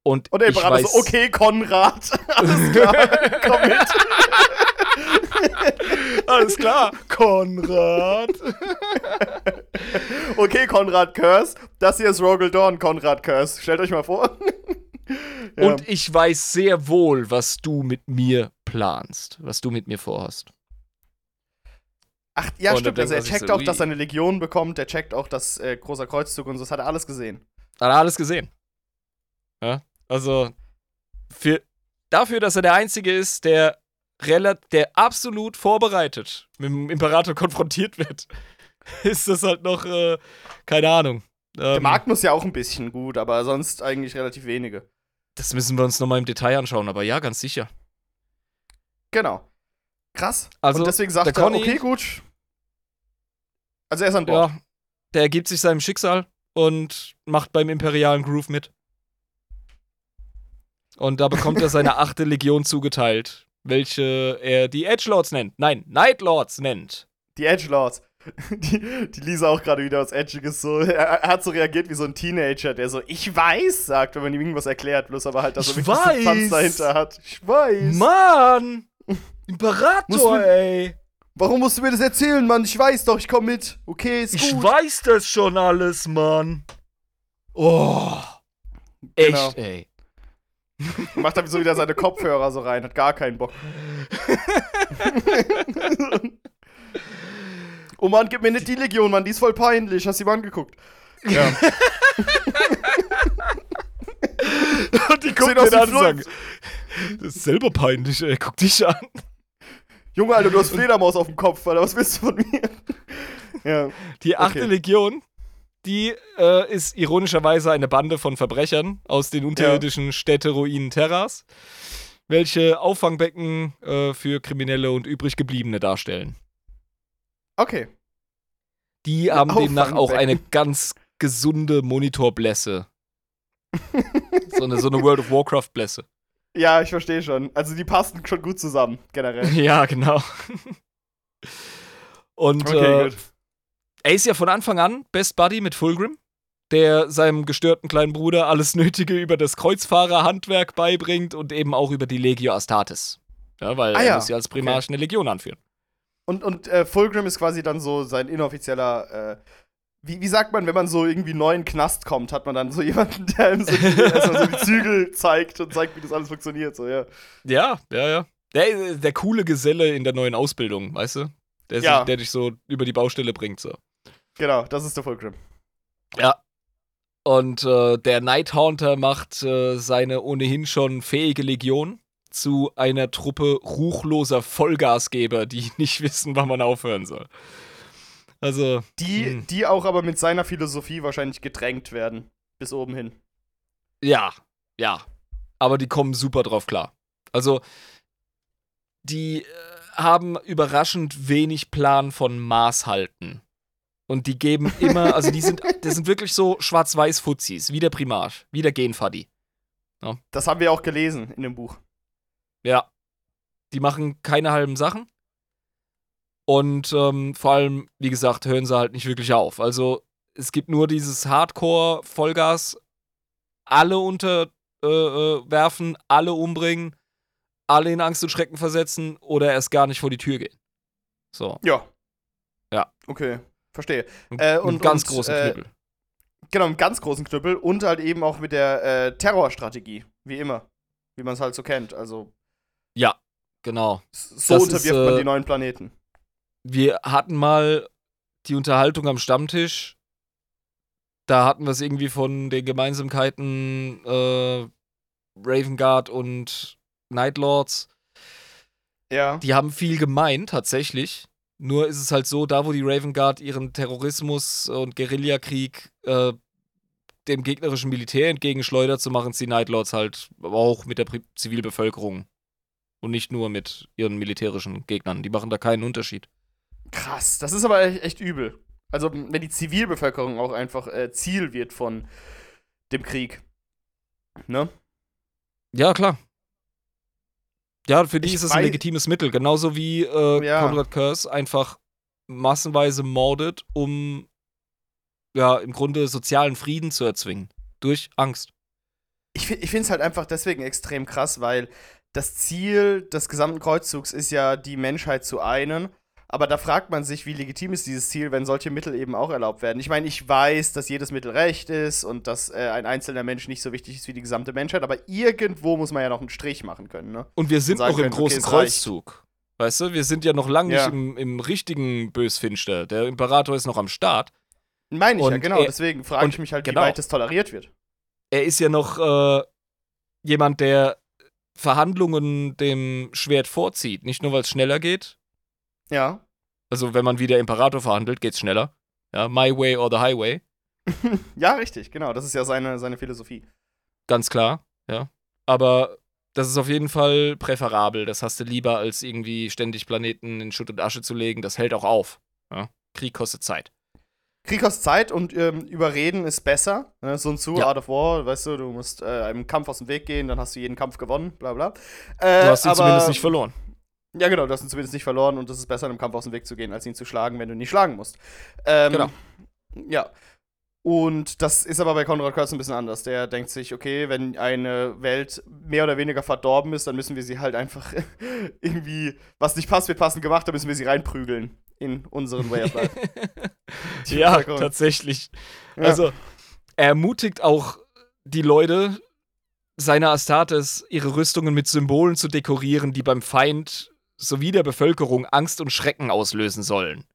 Und, Und der Imperator weiß, so, okay, Konrad. Alles klar, komm mit. Alles klar, Konrad. Okay, Konrad Curse. Das hier ist Rogel Dawn, Konrad Curse. Stellt euch mal vor. ja. Und ich weiß sehr wohl, was du mit mir planst, was du mit mir vorhast. Ach, ja, Und stimmt. Also er checkt so, auch, dass er eine Legion bekommt. Der checkt auch, dass äh, großer Kreuzzug und so. Das hat er alles gesehen. Hat er alles gesehen. Ja, also für, dafür, dass er der Einzige ist, der, der absolut vorbereitet mit dem Imperator konfrontiert wird, ist das halt noch, äh, keine Ahnung. Der Ähm, Magnus ja auch ein bisschen gut, aber sonst eigentlich relativ wenige. das müssen wir uns nochmal im Detail anschauen, aber ja, ganz sicher. Genau. Krass. Also, und deswegen sagt der er, okay, gut. Also er ist an Bord. Ja, der ergibt sich seinem Schicksal und macht beim imperialen Groove mit. Und da bekommt er seine achte Legion zugeteilt, welche er die Edgelords nennt. Nein, Nightlords nennt. Die Edgelords. Die, die Lisa auch gerade wieder was Edgiges so. Er, er hat so reagiert wie so ein Teenager, der so, ich weiß, sagt, wenn man ihm irgendwas erklärt, bloß aber halt, dass Ich er wirklich weiß. Substanz dahinter hat. Ich weiß. Mann! Imperator, man- ey! Warum musst du mir das erzählen, Mann? Ich weiß doch, ich komm mit. Okay, ist Ich gut. weiß das schon alles, Mann. Oh. Echt, Genau. ey. Macht dann so wieder seine Kopfhörer so rein, hat gar keinen Bock. oh Mann, gib mir nicht die Legion, Mann, die ist voll peinlich. Hast du die mal angeguckt? Ja. Und die aus den wie an das ist selber peinlich, ey. Guck dich an. Junge, Alter, du hast Fledermaus auf dem Kopf, Alter. Was willst du von mir? ja. Die achte Okay. Legion, die äh, ist ironischerweise eine Bande von Verbrechern aus den unterirdischen Städteruinen Terras, welche Auffangbecken äh, für Kriminelle und Übriggebliebene darstellen. Okay. Die haben demnach auch eine ganz gesunde Monitorblässe. so, eine, so eine World of Warcraft-Blässe. Ja, ich verstehe schon. Also die passen schon gut zusammen, generell. Ja, genau. Und Okay, äh, gut. Er ist ja von Anfang an Best Buddy mit Fulgrim, der seinem gestörten kleinen Bruder alles Nötige über das Kreuzfahrerhandwerk beibringt und eben auch über die Legio Astartes. Ja, weil Ah er ja, muss ja als Primarch eine Legion anführen. Und, und äh, Fulgrim ist quasi dann so sein inoffizieller, äh, wie, wie sagt man, wenn man so irgendwie neu in den Knast kommt, hat man dann so jemanden, der ihm so die, erstmal so die Zügel zeigt und zeigt, wie das alles funktioniert, so, ja. Ja, ja, ja. Der, der coole Geselle in der neuen Ausbildung, weißt du? Der, Ja. sich, der dich so über die Baustelle bringt, so. Genau, das ist der Fulgrim. Ja. Und äh, der Night Haunter macht äh, seine ohnehin schon fähige Legion zu einer Truppe ruchloser Vollgasgeber, die nicht wissen, wann man aufhören soll. Also, Die, Hm. die auch aber mit seiner Philosophie wahrscheinlich gedrängt werden. Bis oben hin. ja, ja. Aber die kommen super drauf klar. Also, die äh, haben überraschend wenig Plan von Maß halten. Und die geben immer, also die sind, das sind wirklich so Schwarz-Weiß-Fuzis, wie der Primarch, wie der Genfaddi. Das haben wir auch gelesen in dem Buch. Ja. Die machen keine halben Sachen. Und ähm, vor allem, wie gesagt, hören sie halt nicht wirklich auf. Also es gibt nur dieses Hardcore-Vollgas, alle unterwerfen, äh, äh, werfen, alle umbringen, alle in Angst und Schrecken versetzen oder erst gar nicht vor die Tür gehen. So. Ja. Ja. Okay, verstehe. Mit Äh, und- ganz und, großen äh, Knüppel. Genau, einen ganz großen Knüppel und halt eben auch mit der äh, Terrorstrategie, wie immer. Wie man es halt so kennt. Also, Ja, genau. so Das unterwirft ist, man äh, die neuen Planeten. wir hatten mal die Unterhaltung am Stammtisch. Da hatten wir es irgendwie von den Gemeinsamkeiten äh, Raven Guard und Night Lords, Ja. die haben viel gemein, tatsächlich. Nur ist es halt so, da wo die Raven Guard ihren Terrorismus und Guerillakrieg äh, dem gegnerischen Militär entgegenschleudert, so machen es die Night Lords halt auch mit der Pri Zivilbevölkerung. Und nicht nur mit ihren militärischen Gegnern. Die machen da keinen Unterschied. Krass, das ist aber echt, echt übel. Also, wenn die Zivilbevölkerung auch einfach äh, Ziel wird von dem Krieg. Ne? Ja, klar. Ja, für die Ich ist es ein legitimes Mittel. Genauso wie äh, Ja. Konrad Curse einfach massenweise mordet, um ja im Grunde sozialen Frieden zu erzwingen. Durch Angst. Ich, ich finde es halt einfach deswegen extrem krass, weil das Ziel des gesamten Kreuzzugs ist ja, die Menschheit zu einen. Aber da fragt man sich, wie legitim ist dieses Ziel, wenn solche Mittel eben auch erlaubt werden. Ich meine, ich weiß, dass jedes Mittel recht ist und dass äh, ein einzelner Mensch nicht so wichtig ist wie die gesamte Menschheit, aber irgendwo muss man ja noch einen Strich machen können, ne? Und wir sind sagen noch im können, okay, großen es reicht. Kreuzzug. Weißt du, wir sind ja noch lange Ja. nicht im, im richtigen Bösfinster. Der Imperator ist noch am Start. Meine ich ja, Und genau. er- deswegen frage ich und mich halt, genau. wie weit es toleriert wird. Er ist ja noch äh, jemand, der Verhandlungen dem Schwert vorzieht. Nicht nur, weil es schneller geht, Ja. Also, wenn man wie der Imperator verhandelt, geht's schneller. Ja, my way or the highway. Ja, richtig, genau. Das ist ja seine, seine Philosophie. Ganz klar, ja. Aber das ist auf jeden Fall präferabel. Das hast du lieber, als irgendwie ständig Planeten in Schutt und Asche zu legen. Das hält auch auf. Ja? Krieg kostet Zeit. Krieg kostet Zeit und ähm, überreden ist besser. Ne? So und zu, Ja. Art of War, weißt du, du musst äh, einem Kampf aus dem Weg gehen, dann hast du jeden Kampf gewonnen, bla bla. Äh, Du hast ihn aber- zumindest nicht verloren. Ja, genau, du hast ihn zumindest nicht verloren und es ist besser, einem Kampf aus dem Weg zu gehen, als ihn zu schlagen, wenn du ihn nicht schlagen musst. Ähm, Genau. Ja. Und das ist aber bei Konrad Curse ein bisschen anders. Der denkt sich, okay, wenn eine Welt mehr oder weniger verdorben ist, dann müssen wir sie halt einfach irgendwie, was nicht passt, wird passend gemacht, dann müssen wir sie reinprügeln in unseren Way of Life. Ja, tatsächlich. Ja. Also, er ermutigt auch die Leute seiner Astartes, ihre Rüstungen mit Symbolen zu dekorieren, die beim Feind sowie der Bevölkerung Angst und Schrecken auslösen sollen.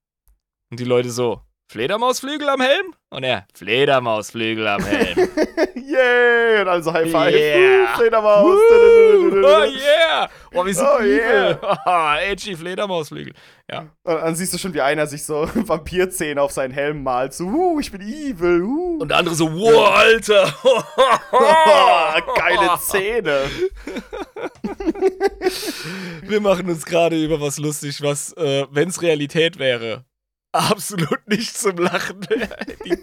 Und die Leute so, Fledermausflügel am Helm? Und er, Fledermausflügel am Helm. Yay! Und also High Five. Yeah. Uh, Fledermaus. Woo! oh yeah! Oh, wir sind Oh evil. Edgy Fledermausflügel. Ja. Und dann siehst du schon, wie einer sich so Vampirzähne auf seinen Helm malt. So, uh, ich bin evil. Uh. Und der andere so, wow, Alter. Geile Zähne. Wir machen uns gerade über was lustig, was, äh, wenn es Realität wäre, absolut nicht zum Lachen wäre. Die,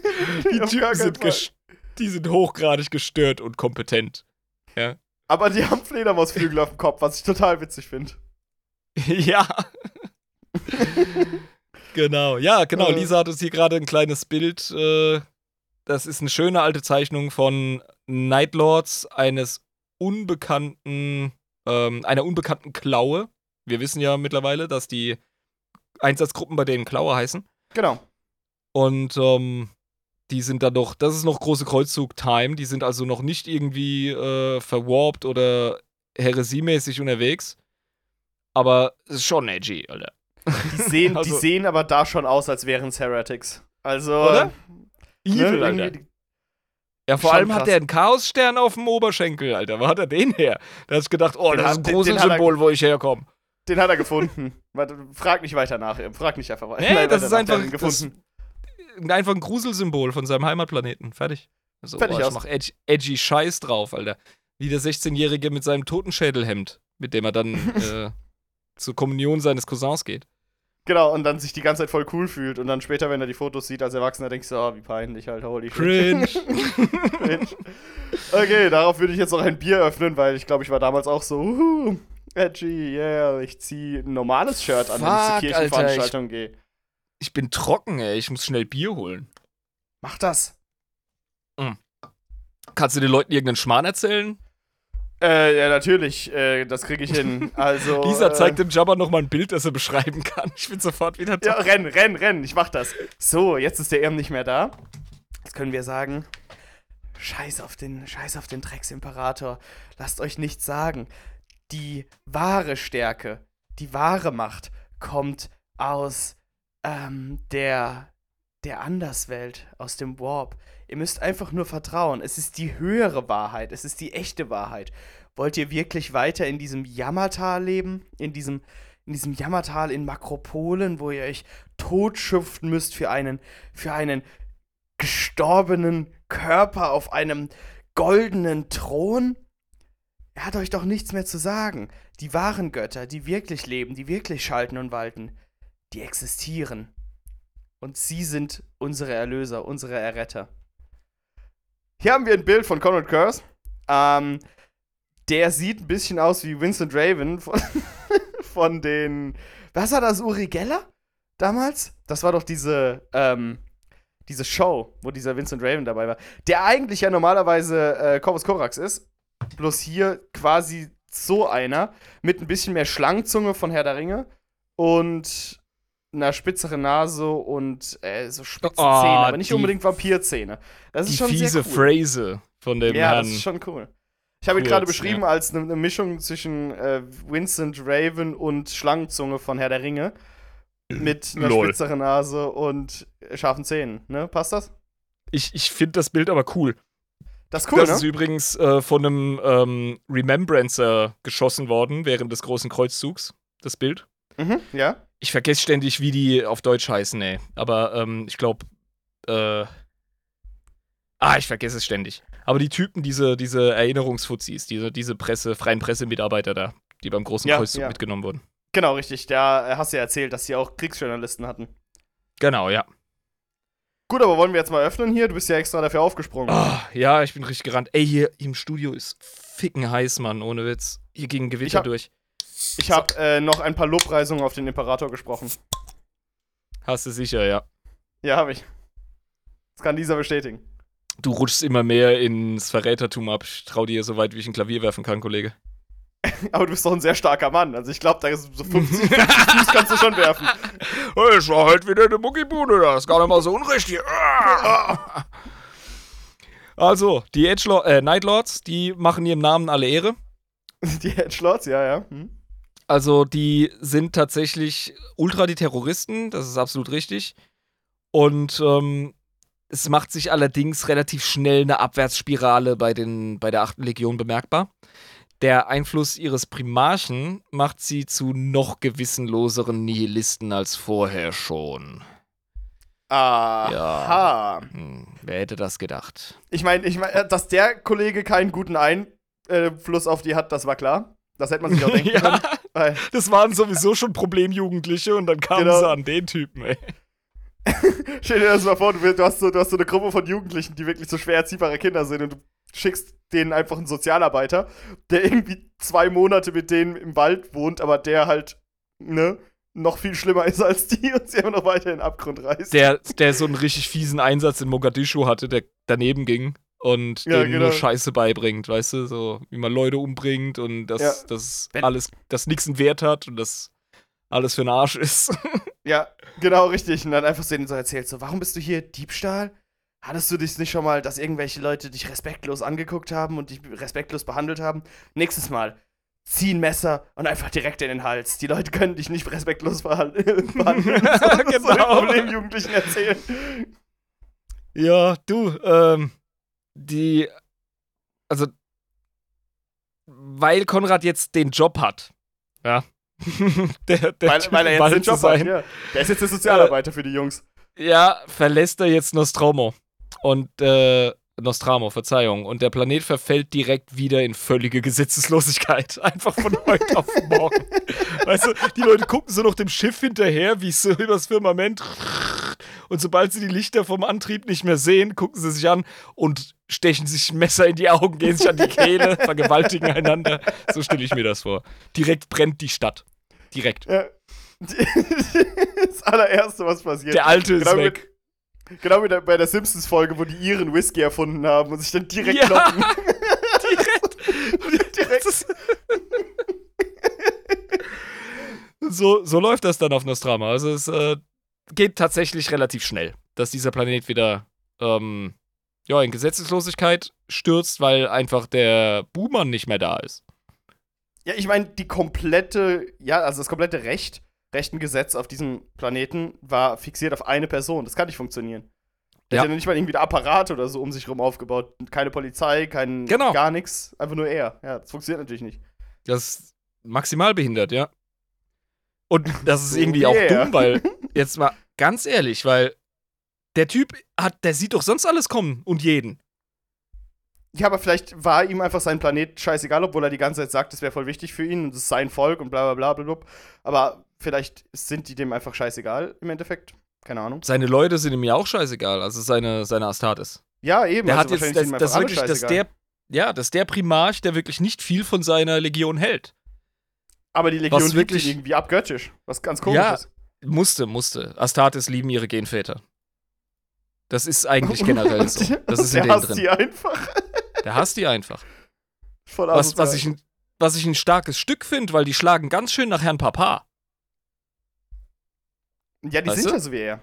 die Typen sind, die sind hochgradig gestört und kompetent. Aber die haben Fledermausflügel auf dem Kopf, was ich total witzig finde. ja. genau, ja, genau. Äh. Lisa hat uns hier gerade ein kleines Bild. Äh, das ist eine schöne alte Zeichnung von Nightlords, eines unbekannten, ähm, einer unbekannten Klaue. Wir wissen ja mittlerweile, dass die Einsatzgruppen bei denen Klaue heißen. Genau. Und ähm, die sind dann noch, das ist noch große Kreuzzug-Time, die sind also noch nicht irgendwie äh, verwarpt oder heresiemäßig unterwegs. Aber es ist schon edgy, Alter. Die sehen, Also- die sehen aber da schon aus, als wären es Heretics. Also. Oder? Evil, ne, Alter. Ja, vor schon allem hat krass. der einen Chaosstern auf dem Oberschenkel, Alter. Wo hat er den her? Da hast du gedacht, oh, Den das hat- ist ein großes hat er- Symbol, wo ich herkomme. Den hat er gefunden. Frag nicht weiter nach. Frag nicht einfach weiter. Nee, Nein, das ist einfach hat gefunden. Das, einfach ein Gruselsymbol von seinem Heimatplaneten. Fertig. Also, Fertig oh, ich mach edgy, edgy Scheiß drauf, Alter. Wie der 16-Jährige mit seinem Totenschädelhemd, mit dem er dann äh, zur Kommunion seines Cousins geht. Genau, und dann sich die ganze Zeit voll cool fühlt. Und dann später, wenn er die Fotos sieht als Erwachsener, denkst du, oh, wie peinlich halt, holy shit. Cringe. Cringe. Okay, darauf würde ich jetzt noch ein Bier öffnen, weil ich glaube, ich war damals auch so, uhu, edgy, yeah, ich ziehe ein normales Shirt an, wenn ich zur Fuck, Kirchenveranstaltung gehe. ich bin trocken, ey. Ich muss schnell Bier holen. Mach das. Kannst du den Leuten irgendeinen Schmarrn erzählen? Äh, ja, natürlich, äh, das kriege ich hin. Also. Lisa äh, zeigt dem Jabba noch mal ein Bild, das er beschreiben kann. Ich bin sofort wieder Ja, da. renn, renn, renn, ich mach das. So, jetzt ist der Irm nicht mehr da. Jetzt können wir sagen, scheiß auf den, scheiß auf den Drecksimperator. Lasst euch nichts sagen. Die wahre Stärke, die wahre Macht kommt aus ähm, der, der Anderswelt, aus dem Warp. Ihr müsst einfach nur vertrauen. Es ist die höhere Wahrheit. Es ist die echte Wahrheit. Wollt ihr wirklich weiter in diesem Jammertal leben? In diesem, in diesem Jammertal in Makropolen, wo ihr euch totschuften müsst für einen, für einen gestorbenen Körper auf einem goldenen Thron? Er hat euch doch nichts mehr zu sagen. Die wahren Götter, die wirklich leben, die wirklich schalten und walten, die existieren. Und sie sind unsere Erlöser, unsere Erretter. Hier haben wir ein Bild von Conrad Curse. Ähm, der sieht ein bisschen aus wie Vincent Raven von, von den. Was war das, Uri Geller? Damals? Das war doch diese, ähm, diese Show, wo dieser Vincent Raven dabei war. Der eigentlich ja normalerweise äh, Corvus Corax ist. Bloß hier quasi so einer. Mit ein bisschen mehr Schlangenzunge von Herr der Ringe. Und einer spitzeren Nase und äh, so spitze Oh, Zähne, aber nicht die- unbedingt Vampirzähne. Das ist Die schon fiese sehr cool. Phrase von dem Ja, Herrn. das ist schon cool. Ich habe ihn gerade beschrieben ja. als eine ne Mischung zwischen äh, Vincent Raven und Schlangenzunge von Herr der Ringe. Mit einer Lol. spitzeren Nase und scharfen Zähnen. Ne? Passt das? ich ich finde das Bild aber cool. Das ist cool, das ne? ist übrigens äh, von einem ähm, Remembrancer geschossen worden während des großen Kreuzzugs. Das Bild. Mhm, ja. Ich vergesse ständig, wie die auf Deutsch heißen, ey. Aber ähm, ich glaube, äh. Ah, ich vergesse es ständig. Aber die Typen, diese, diese Erinnerungsfuzis, diese, diese Presse, freien Pressemitarbeiter da, die beim großen Ja, Kreuzzug ja. mitgenommen wurden. Genau, richtig. Da hast du ja erzählt, dass sie auch Kriegsjournalisten hatten. Genau, ja. Gut, aber wollen wir jetzt mal öffnen hier? Du bist ja extra dafür aufgesprungen. Ah, ja, ich bin richtig gerannt. Ey, hier im Studio ist ficken heiß, Mann, ohne Witz. Hier ging Gewitter durch. Ich habe äh, noch ein paar Lobpreisungen auf den Imperator gesprochen. Hast du sicher, ja. Ja, habe ich. Das kann dieser bestätigen. Du rutschst immer mehr ins Verrätertum ab. Ich trau dir so weit, wie ich ein Klavier werfen kann, Kollege. Aber du bist doch ein sehr starker Mann. Also ich glaube, da ist so 50, 50 Fuß kannst du schon werfen. Es war halt wieder eine Muckibude, das ist gar nicht mal so unrecht hier. Also, die Edgelord, äh, Nightlords, die machen ihrem Namen alle Ehre. Die Edgelords, ja, ja. Hm. Also, die sind tatsächlich ultra die Terroristen, das ist absolut richtig. Und ähm, es macht sich allerdings relativ schnell eine Abwärtsspirale bei, den, bei der 8. Legion bemerkbar. Der Einfluss ihres Primarchen macht sie zu noch gewissenloseren Nihilisten als vorher schon. Aha. Hm, wer hätte das gedacht? Ich meine, ich mein, dass der Kollege keinen guten Einfluss auf die hat, das war klar. Das hätte man sich auch denken ja, können. Weil, das waren sowieso schon Problemjugendliche und dann kamen Genau. sie an den Typen, ey. stell dir das mal vor, du, du, hast so, du hast so eine Gruppe von Jugendlichen, die wirklich so schwer erziehbare Kinder sind und du schickst denen einfach einen Sozialarbeiter, der irgendwie zwei Monate mit denen im Wald wohnt, aber der halt, ne, noch viel schlimmer ist als die und sie immer noch weiter in den Abgrund reißt. Der, der so einen richtig fiesen Einsatz in Mogadischu hatte, der daneben ging und Ja, denen genau. nur Scheiße beibringt, weißt du, so wie man Leute umbringt und dass Ja. das alles, dass nichts einen Wert hat und das alles für den Arsch ist. Ja, genau, richtig. Und dann einfach so denen so erzählt, so, warum bist du hier Diebstahl? Hattest du dich nicht schon mal, dass irgendwelche Leute dich respektlos angeguckt haben und dich respektlos behandelt haben? Nächstes Mal, zieh ein Messer und einfach direkt in den Hals. Die Leute können dich nicht respektlos verhal- behandeln. so, so den Genau. Problemjugendlichen erzählen. Ja, du, ähm, die, also, weil Konrad jetzt den Job hat, ja, der, der Weil, weil er jetzt den Job sein, hat. Ja. Der ist jetzt der Sozialarbeiter für die Jungs. ja, verlässt er jetzt Nostromo und, äh, Nostramo, Verzeihung, und der Planet verfällt direkt wieder in völlige Gesetzeslosigkeit, einfach von heute auf morgen. Weißt du, die Leute gucken so noch dem Schiff hinterher, wie es so übers Firmament und sobald sie die Lichter vom Antrieb nicht mehr sehen, gucken sie sich an und stechen sich Messer in die Augen, gehen sich an die Kehle, vergewaltigen einander. So stelle ich mir das vor. Direkt brennt die Stadt. Direkt. Ja. das allererste, was passiert. Der Alte ist genau weg. Mit, genau wie bei der Simpsons-Folge, wo die Iren Whisky erfunden haben und sich dann direkt Ja. kloppen. Direkt. direkt. Ist- so, so läuft das dann auf Nostrama. Also es äh, geht tatsächlich relativ schnell, dass dieser Planet wieder ähm, ja, in Gesetzeslosigkeit stürzt, weil einfach der Buhmann nicht mehr da ist. Ja, ich meine, die komplette, ja, also das komplette Recht, Rechtengesetz auf diesem Planeten war fixiert auf eine Person. Das kann nicht funktionieren. Der Ja. hat ja nicht mal irgendwie Apparat oder so um sich rum aufgebaut. Keine Polizei, kein Genau. gar nichts. Einfach nur er. Ja, das funktioniert natürlich nicht. Das ist maximal behindert, ja. Und das ist irgendwie auch yeah. dumm, weil, jetzt mal ganz ehrlich, weil der Typ hat, der sieht doch sonst alles kommen und jeden. Ja, aber vielleicht war ihm einfach sein Planet scheißegal, obwohl er die ganze Zeit sagt, es wäre voll wichtig für ihn und es ist sein Volk und bla bla bla bla. bla. Aber vielleicht sind die dem einfach scheißegal im Endeffekt. Keine Ahnung. Seine Leute sind ihm ja auch scheißegal, also seine, seine Astartes. Ja, eben. Der also hat jetzt, das, das wirklich, dass der, ja, dass der Primarch, der wirklich nicht viel von seiner Legion hält. Aber die Legion was wirklich- irgendwie abgöttisch. Was ganz komisch Ja. ist. Musste, musste. Astartes lieben ihre Genväter. Das ist eigentlich generell Und so. der- Das ist in der hasst drin. die einfach. Der hasst die einfach. Voll Was, was, ich, ein- was ich ein starkes Stück finde, weil die schlagen ganz schön nach Herrn Papa. Ja, die Weißt sind du? ja so wie er.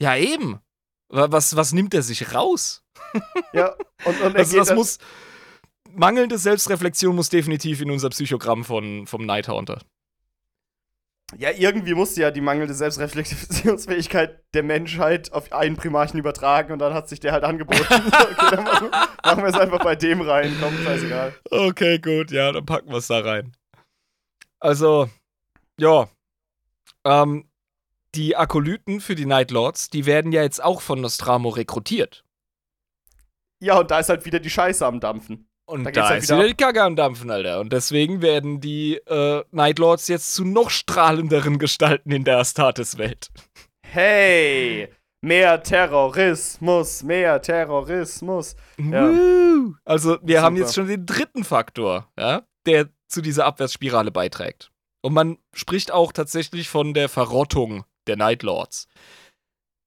Ja, eben. Wa- Was, was nimmt er sich raus? Ja, und, und er Also geht das muss. Mangelnde Selbstreflexion muss definitiv in unser Psychogramm von, vom Nighthaunter. Ja, irgendwie musste ja die mangelnde Selbstreflexionsfähigkeit der Menschheit auf einen Primarchen übertragen und dann hat sich der halt angeboten. okay, dann machen, machen wir es einfach bei dem rein. Komm, scheißegal. Okay, gut, ja, dann packen wir es da rein. Also, ja. Ähm, die Akolyten für die Night Lords, die werden ja jetzt auch von Nostramo rekrutiert. Ja, und da ist halt wieder die Scheiße am Dampfen. Und Da da, halt ist wieder wieder die Kacke am Dampfen, Alter. Und deswegen werden die äh, Night Lords jetzt zu noch strahlenderen Gestalten in der Astartes-Welt. Hey! Mehr Terrorismus, mehr Terrorismus. Ja. Also, wir haben Super. jetzt schon den dritten Faktor, ja, der zu dieser Abwärtsspirale beiträgt. Und man spricht auch tatsächlich von der Verrottung der Night Lords.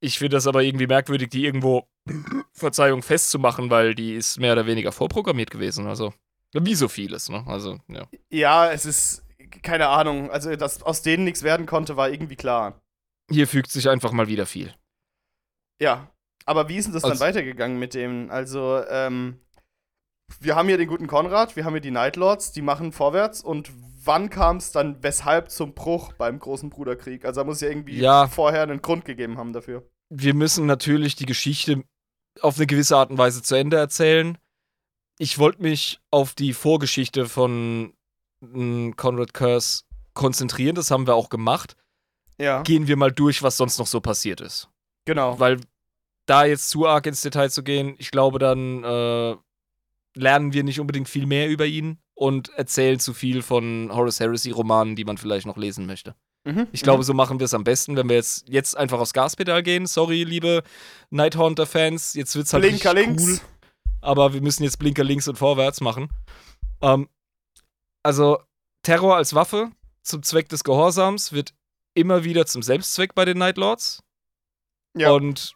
Ich finde das aber irgendwie merkwürdig, die irgendwo, Verzeihung, festzumachen, weil die ist mehr oder weniger vorprogrammiert gewesen. Also, wie so vieles, ne? Also, ja. Ja, es ist, keine Ahnung, also dass aus denen nichts werden konnte, war irgendwie klar. Hier fügt sich einfach mal wieder viel. Ja, aber wie ist denn das dann Also- weitergegangen mit dem? Also, ähm, wir haben hier den guten Konrad, wir haben hier die Night Lords, die machen vorwärts und wann kam es dann weshalb zum Bruch beim großen Bruderkrieg? Also da muss ja irgendwie Ja. vorher einen Grund gegeben haben dafür. Wir müssen natürlich die Geschichte auf eine gewisse Art und Weise zu Ende erzählen. Ich wollte mich auf die Vorgeschichte von mm, Conrad Curse konzentrieren, das haben wir auch gemacht. Ja, Gehen wir mal durch, was sonst noch so passiert ist. genau. Weil da jetzt zu arg ins Detail zu gehen, ich glaube, dann äh, lernen wir nicht unbedingt viel mehr über ihn und erzählen zu viel von Horace Heresy-Romanen, die man vielleicht noch lesen möchte. Mhm, Ich glaube, so machen wir es am besten, wenn wir jetzt, jetzt einfach aufs Gaspedal gehen. Sorry, liebe Nighthaunter-Fans, jetzt wird's halt Blinker links. cool, aber wir müssen jetzt Blinker links und vorwärts machen. Ähm, also, Terror als Waffe zum Zweck des Gehorsams wird immer wieder zum Selbstzweck bei den Nightlords Ja. und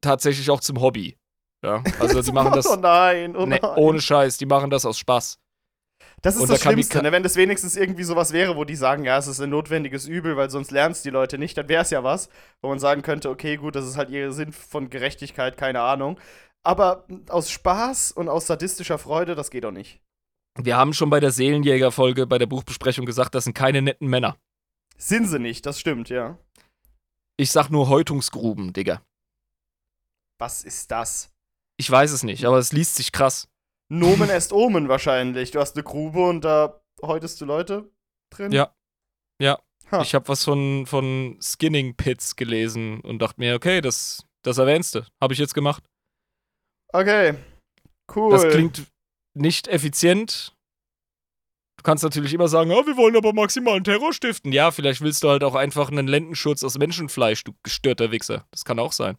tatsächlich auch zum Hobby. Ja, also die machen das Oh nein, oh ne, nein. ohne Scheiß, die machen das aus Spaß. Das ist Und das da Schlimmste, ne? wenn das wenigstens irgendwie sowas wäre, wo die sagen, ja, es ist ein notwendiges Übel, weil sonst lernst die Leute nicht, dann wäre es ja was, wo man sagen könnte, okay, gut, das ist halt ihr Sinn von Gerechtigkeit, keine Ahnung. Aber aus Spaß und aus sadistischer Freude, das geht doch nicht. Wir haben schon bei der Seelenjäger-Folge, bei der Buchbesprechung gesagt, das sind keine netten Männer. Sind sie nicht, das stimmt, ja. Ich sag nur Häutungsgruben, Digga. Was ist das? Ich weiß es nicht, aber es liest sich krass. Nomen est Omen wahrscheinlich. Du hast eine Grube und da häutest du Leute drin? Ja. Ja. Ha. Ich habe was von, von Skinning Pits gelesen und dachte mir, okay, das, das erwähnst du. Habe ich jetzt gemacht. Okay. Cool. Das klingt nicht effizient. Du kannst natürlich immer sagen, oh, wir wollen aber maximalen Terror stiften. Ja, vielleicht willst du halt auch einfach einen Lendenschurz aus Menschenfleisch, du gestörter Wichser. Das kann auch sein.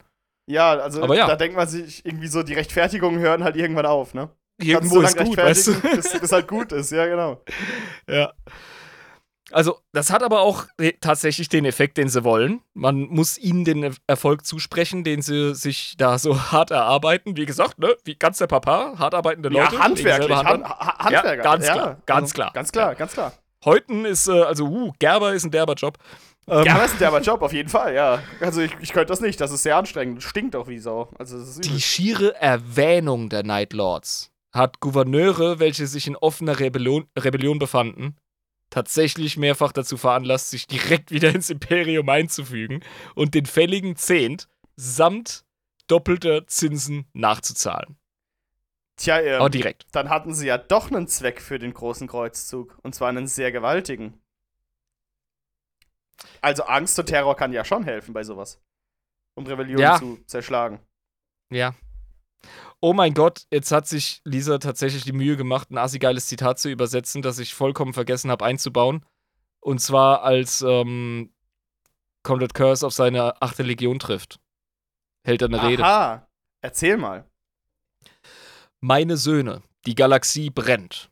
ja, also Aber ja. da denkt man sich irgendwie so, die Rechtfertigungen hören halt irgendwann auf, ne? Irgendwo ist gut, weißt du? Bis, bis halt gut ist, ja, genau. Ja. Also, das hat aber auch tatsächlich den Effekt, den sie wollen. Man muss ihnen den Er- Erfolg zusprechen, den sie sich da so hart erarbeiten. Wie gesagt, ne, wie ganz der Papa, hart arbeitende Leute. ja, handwerklich. Han an. ha Handwerker. ganz ja, klar, ganz also, klar. Ganz klar, ganz klar. Heuten ist, äh, also, uh, Gerber ist ein derber Job. Ähm, Ja, das ist ein derber Job, auf jeden Fall, ja. Also ich, ich könnte das nicht, das ist sehr anstrengend. Stinkt auch wie Sau. Also. Die schiere Erwähnung der Night Lords hat Gouverneure, welche sich in offener Rebellion, Rebellion befanden, tatsächlich mehrfach dazu veranlasst, sich direkt wieder ins Imperium einzufügen und den fälligen Zehnt samt doppelte Zinsen nachzuzahlen. Tja, ähm, Aber direkt. dann hatten sie ja doch einen Zweck für den großen Kreuzzug. Und zwar einen sehr gewaltigen. Also Angst und Terror kann ja schon helfen bei sowas. Um Rebellion Ja. zu zerschlagen. Ja. Oh mein Gott, jetzt hat sich Lisa tatsächlich die Mühe gemacht, ein assi-geiles Zitat zu übersetzen, das ich vollkommen vergessen habe einzubauen. Und zwar als ähm, Conrad Curse auf seine achte Legion trifft. Hält er eine Rede. Aha. Erzähl mal. Meine Söhne, die Galaxie brennt.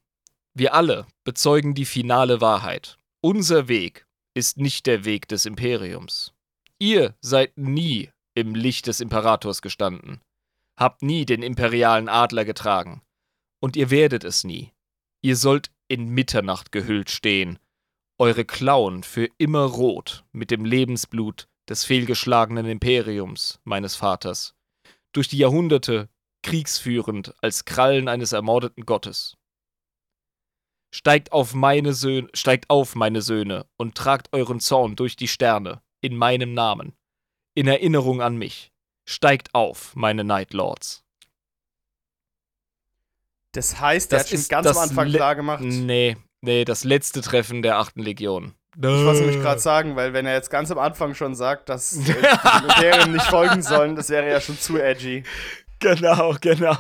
Wir alle bezeugen die finale Wahrheit. Unser Weg ist nicht der Weg des Imperiums. Ihr seid nie im Licht des Imperators gestanden, habt nie den imperialen Adler getragen, und ihr werdet es nie. Ihr sollt in Mitternacht gehüllt stehen, eure Klauen für immer rot mit dem Lebensblut des fehlgeschlagenen Imperiums meines Vaters, durch die Jahrhunderte kriegsführend als Krallen eines ermordeten Gottes. Steigt auf meine Söhne, steigt auf, meine Söhne, und tragt euren Zorn durch die Sterne, in meinem Namen, in Erinnerung an mich. Steigt auf, meine Night Lords. Das heißt, der Das hat schon ist ganz am Anfang Le- klar gemacht. Nee, nee, das letzte Treffen der achten Legion. Ich wollte nämlich gerade sagen, weil wenn er jetzt ganz am Anfang schon sagt, dass äh, die Imperium nicht folgen sollen, das wäre ja schon zu edgy. Genau, genau.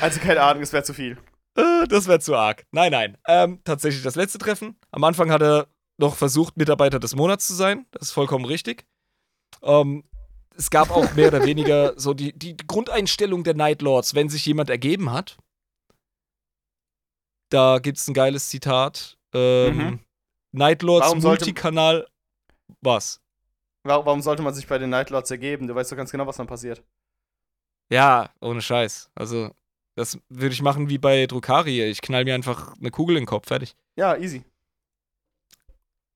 Also keine Ahnung, es wäre zu viel. Äh, Das wäre zu arg. Nein, nein. Ähm, tatsächlich das letzte Treffen. Am Anfang hat er noch versucht, Mitarbeiter des Monats zu sein. Das ist vollkommen richtig. Ähm, es gab auch mehr oder weniger so die, die Grundeinstellung der Night Lords, wenn sich jemand ergeben hat. Da gibt es ein geiles Zitat. Ähm, Mhm. Night Lords Warum Multikanal. Was? Warum, warum sollte man sich bei den Nightlords ergeben? Du weißt doch ganz genau, was dann passiert. Ja, ohne Scheiß. Also, das würde ich machen wie bei Drukari. Ich knall mir einfach eine Kugel in den Kopf. Fertig. Ja, easy.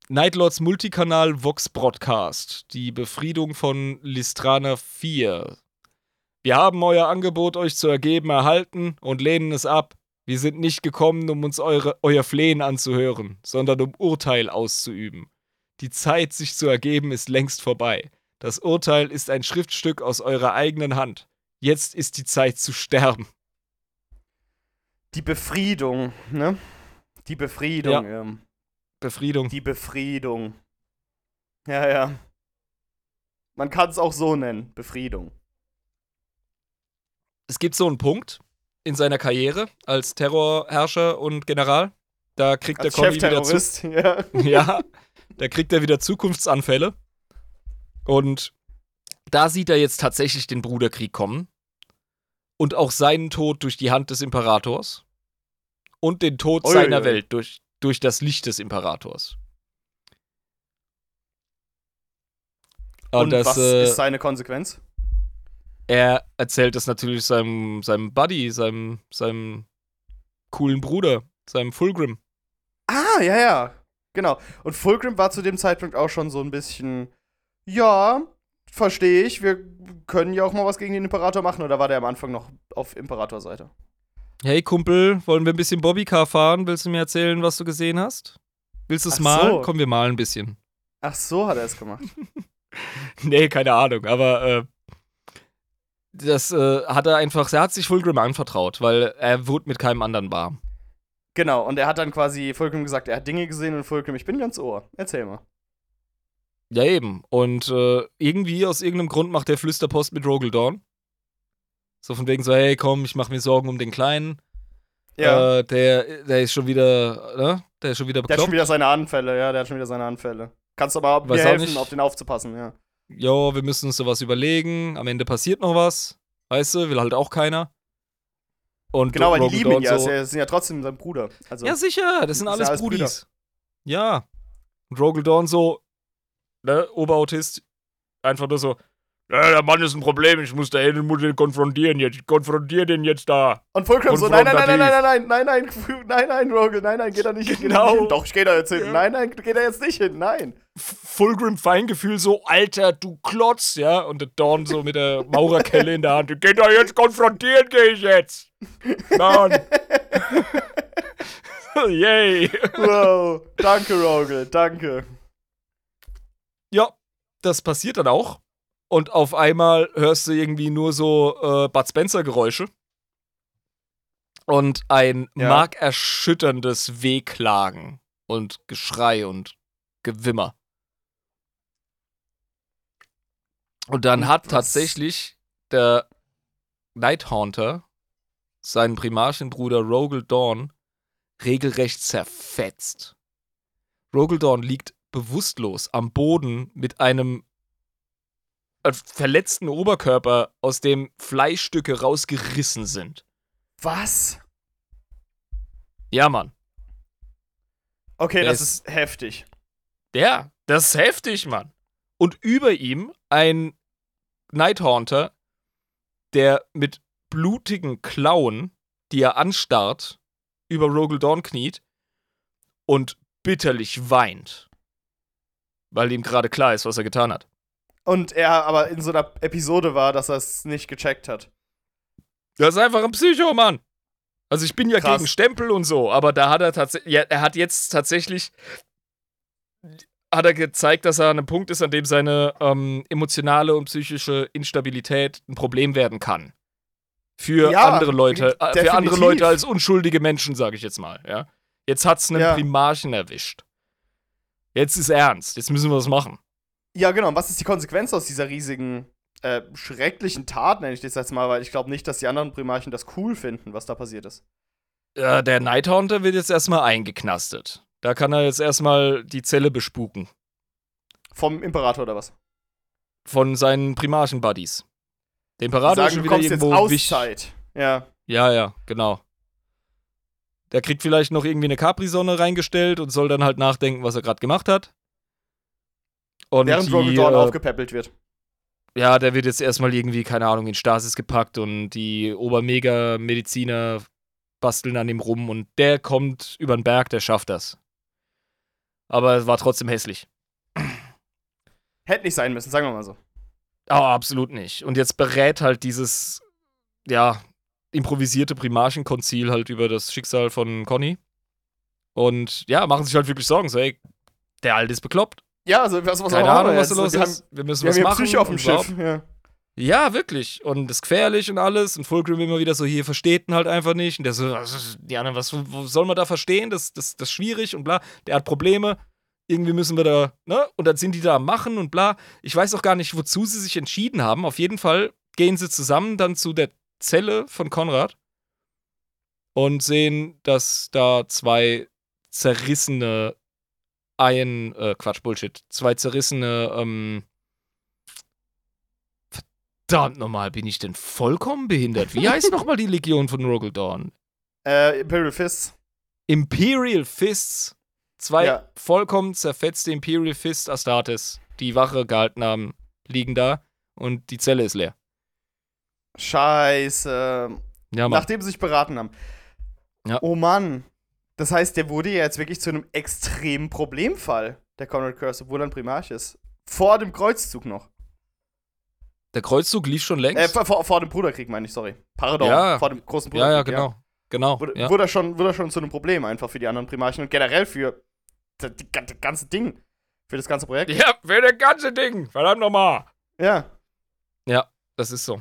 Nightlords Multikanal Vox Broadcast. Die Befriedung von Listrana 4. Wir haben euer Angebot, euch zu ergeben, erhalten und lehnen es ab. Wir sind nicht gekommen, um uns eure, euer Flehen anzuhören, sondern um Urteil auszuüben. Die Zeit, sich zu ergeben, ist längst vorbei. Das Urteil ist ein Schriftstück aus eurer eigenen Hand. Jetzt ist die Zeit zu sterben. Die Befriedung, ne? Die Befriedung, Ja. ähm, Befriedung. Die Befriedung. Ja, ja. Man kann es auch so nennen, Befriedung. es gibt so einen Punkt in seiner Karriere als Terrorherrscher und General. Da kriegt Als der Conny wieder zu ja. ja, da kriegt er wieder Zukunftsanfälle. Und da sieht er jetzt tatsächlich den Bruderkrieg kommen. Und auch seinen Tod durch die Hand des Imperators. Und den Tod Ui, seiner. Welt durch, durch das Licht des Imperators. Und, das, was äh, ist seine Konsequenz? er erzählt das natürlich seinem, seinem Buddy, seinem, seinem coolen Bruder, seinem Fulgrim. Ah, ja, ja. Genau. Und Fulgrim war zu dem Zeitpunkt auch schon so ein bisschen, ja, verstehe ich, wir können ja auch mal was gegen den Imperator machen. Oder war der am Anfang noch auf Imperatorseite? Hey Kumpel, wollen wir ein bisschen Bobbycar fahren? Willst du mir erzählen, was du gesehen hast? Willst du es malen? so. Komm, wir malen ein bisschen. Ach so hat er es gemacht. nee, keine Ahnung, aber äh, das äh, hat er einfach, er hat sich Fulgrim anvertraut, weil er wurde mit keinem anderen warm. genau, und er hat dann quasi Fulgrim gesagt, er hat Dinge gesehen und Fulgrim, ich bin ganz ohr. Erzähl mal. Ja, eben. Und äh, irgendwie, aus irgendeinem Grund, macht der Flüsterpost mit Rogel Dawn. So von wegen so, hey, komm, ich mach mir Sorgen um den Kleinen. Ja. Äh, der, der ist schon wieder, ne? Der ist schon wieder der hat bekloppt. schon wieder seine Anfälle, ja, der hat schon wieder seine Anfälle. Kannst du aber mir helfen, nicht. auf den aufzupassen, ja. jo, wir müssen uns sowas überlegen. Am Ende passiert noch was. Weißt du, will halt auch keiner. Und Genau, weil die lieben ihn ja, so, sie sind ja trotzdem sein Bruder. Also, Ja, sicher, das sind Das sind alles alles Brudis. Ja. Und Rogel Dawn so, ne, Oberautist, einfach nur so, ja, der Mann ist ein Problem, ich muss da hin und muss den konfrontieren jetzt. Ich konfrontiere den jetzt da. Und Fulcrum so, nein, nein, nein, nein, nein, nein, nein, nein, nein, nein, nein, Rogel, nein, nein, geh da nicht hin. Genau. nicht hin. Doch, ich geh da jetzt hin. Ja. Nein, nein, geh da jetzt nicht hin, nein. Fulgrim Feingefühl so, Alter, du Klotz, ja. Und der Dawn so mit der Maurerkelle in der Hand, geh da jetzt konfrontieren, geh ich jetzt. Mann. Yay. Wow, danke, Rogel, danke. Ja, das passiert dann auch. Und auf einmal hörst du irgendwie nur so äh, Bud Spencer-Geräusche und ein Ja. markerschütterndes Wehklagen und Geschrei und Gewimmer. Und dann hat tatsächlich der Nighthaunter seinen Primarchenbruder Rogel Dawn regelrecht zerfetzt. Rogel Dawn liegt bewusstlos am Boden mit einem verletzten Oberkörper, aus dem Fleischstücke rausgerissen sind. Was? Ja, Mann. Okay, Der das ist- ist heftig. Ja, das ist heftig, Mann. Und über ihm ein Nighthaunter, der mit blutigen Klauen, die er anstarrt, über Rogel Dawn kniet und bitterlich weint. Weil ihm gerade klar ist, was er getan hat. Und er aber in so einer Episode war, dass er es nicht gecheckt hat. Das ist einfach ein Psycho, Mann. Also ich bin ja Krass. gegen Stempel und so, aber da hat er tatsächlich, ja, er hat jetzt tatsächlich, hat er gezeigt, dass er an einem Punkt ist, an dem seine ähm, emotionale und psychische Instabilität ein Problem werden kann. Für Ja, andere Leute, äh, für andere Leute als unschuldige Menschen, sage ich jetzt mal, ja. Jetzt hat's einen Ja. Primarchen erwischt. Jetzt ist ernst, jetzt müssen wir was machen. Ja, genau. Und was ist die Konsequenz aus dieser riesigen, äh, schrecklichen Tat, nenne ich das jetzt mal, weil ich glaube nicht, dass die anderen Primarchen das cool finden, was da passiert ist. Äh, der Nighthaunter wird jetzt erstmal eingeknastet. Da kann er jetzt erstmal die Zelle bespuken. Vom Imperator oder was? von seinen Primarchen-Buddies. Der Imperator ist sagen, schon du wieder jetzt irgendwo wich. Auszeit. Ja. Ja, ja, genau. Der kriegt vielleicht noch irgendwie eine Capri-Sonne reingestellt und soll dann halt nachdenken, was er gerade gemacht hat. Und Während Rogel Dawn äh, aufgepäppelt wird. ja, der wird jetzt erstmal irgendwie, keine Ahnung, in Stasis gepackt und die Obermega-Mediziner basteln an ihm rum und der kommt über den Berg, der schafft das. Aber es war trotzdem hässlich. Hätte nicht sein müssen, sagen wir mal so. Aber absolut nicht. Und jetzt berät halt dieses, ja, improvisierte Primarchenkonzil halt über das Schicksal von Conny. Und ja, machen sich halt wirklich Sorgen. So, ey, der Alte ist bekloppt. Ja, also was, was Keine Ahnung, was da jetzt? los ist. Wir müssen wir was haben machen. Psyche auf dem Schiff. Ja. Ja, wirklich. Und das ist gefährlich und alles. Und Fulcrum immer wieder so, hier versteht ihn halt einfach nicht. Und der so, was die anderen, was wo soll man da verstehen? Das, das, das ist schwierig und bla. Der hat Probleme. Irgendwie müssen wir da, ne? Und dann sind die da am Machen und bla. Ich weiß auch gar nicht, wozu sie sich entschieden haben. Auf jeden Fall gehen sie zusammen dann zu der Zelle von Konrad und sehen, dass da zwei zerrissene Ein, äh, Quatsch, Bullshit, zwei zerrissene, ähm, verdammt nochmal, bin ich denn vollkommen behindert? Wie heißt nochmal die Legion von Rogel Dawn? Äh, Imperial Fists. Imperial Fists. Zwei Ja. vollkommen zerfetzte Imperial Fist Astartes, die Wache gehalten haben, liegen da und die Zelle ist leer. Scheiße. Ja, Mann. Nachdem sie sich beraten haben. Ja. Oh Mann. Das heißt, der wurde ja jetzt wirklich zu einem extremen Problemfall, der Conrad Curse, obwohl er ein Primarch ist. Vor dem Kreuzzug noch. Der Kreuzzug lief schon Äh, längst. vor, vor, vor dem Bruderkrieg, meine ich, sorry. Pardon. Ja. Vor dem großen ja, Bruderkrieg. ja, genau. Genau. Wurde, ja. wurde, er schon, wurde er schon zu einem Problem einfach für die anderen Primarchen und generell für das, die, das ganze Ding. Für das ganze Projekt. ja, für das ganze Ding. Verdammt nochmal. Ja. Ja, das ist so.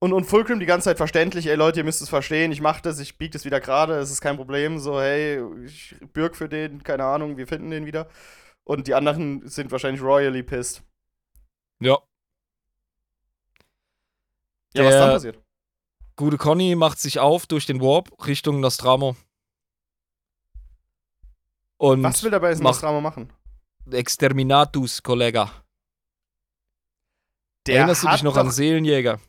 Und, und Fulcrum die ganze Zeit verständlich, ey Leute, ihr müsst es verstehen, ich mach das, ich bieg das wieder gerade, es ist kein Problem, so, hey, ich bürg für den, keine Ahnung, wir finden den wieder. Und die anderen sind wahrscheinlich royally pissed. Ja. Ja, was Der- dann passiert? Gute Conny macht sich auf durch den Warp Richtung Nostramo. Und Was will der bei diesem mach- Nostramo machen? Exterminatus, Kollega. Der Erinnerst du dich noch an Seelenjäger?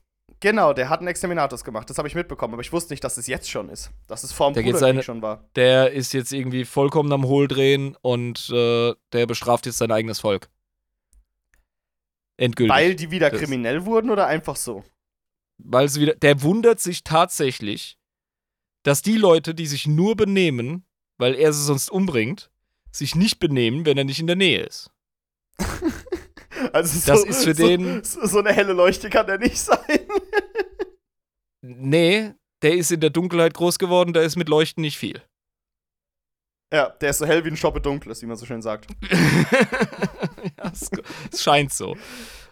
Genau, der hat einen Exterminatus gemacht, das habe ich mitbekommen, aber ich wusste nicht, dass es jetzt schon ist. Dass es vor dem Der seine- schon war. Der ist jetzt irgendwie vollkommen am Hohldrehen und äh, der bestraft jetzt sein eigenes Volk. Endgültig. Weil die wieder Das- kriminell wurden oder einfach so? Weil sie wieder. Der wundert sich tatsächlich, dass die Leute, die sich nur benehmen, weil er sie sonst umbringt, sich nicht benehmen, wenn er nicht in der Nähe ist. Also Das so, ist für so, den- So, so eine helle Leuchte kann der nicht sein. Nee, der ist in der Dunkelheit groß geworden, da ist mit Leuchten nicht viel. ja, der ist so hell wie ein Schoppe dunkles, wie man so schön sagt. ja, es, es scheint so.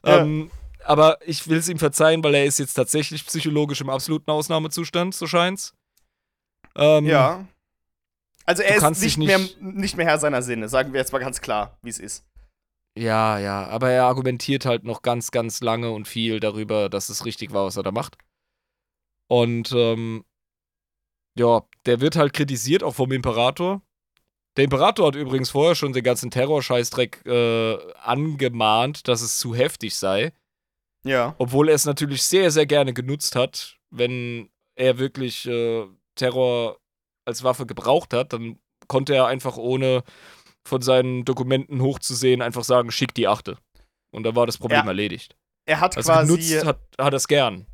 Ja. Ähm, aber ich will es ihm verzeihen, weil er ist jetzt tatsächlich psychologisch im absoluten Ausnahmezustand, so scheint's. Ähm, ja. Also er ist nicht, nicht, mehr, nicht mehr Herr seiner Sinne, sagen wir jetzt mal ganz klar, wie es ist. Ja, ja, aber er argumentiert halt noch ganz, ganz lange und viel darüber, dass es richtig war, was er da macht. Und ähm, ja, der wird halt kritisiert, auch vom Imperator. Der Imperator hat übrigens vorher schon den ganzen Terrorscheißdreck äh, angemahnt, dass es zu heftig sei. Ja. Obwohl er es natürlich sehr, sehr gerne genutzt hat, wenn er wirklich äh, Terror als Waffe gebraucht hat, dann konnte er einfach ohne von seinen Dokumenten hochzusehen einfach sagen, schick die Achte. Und da war das Problem ja. erledigt. Er hat also quasi genutzt hat, hat es gern.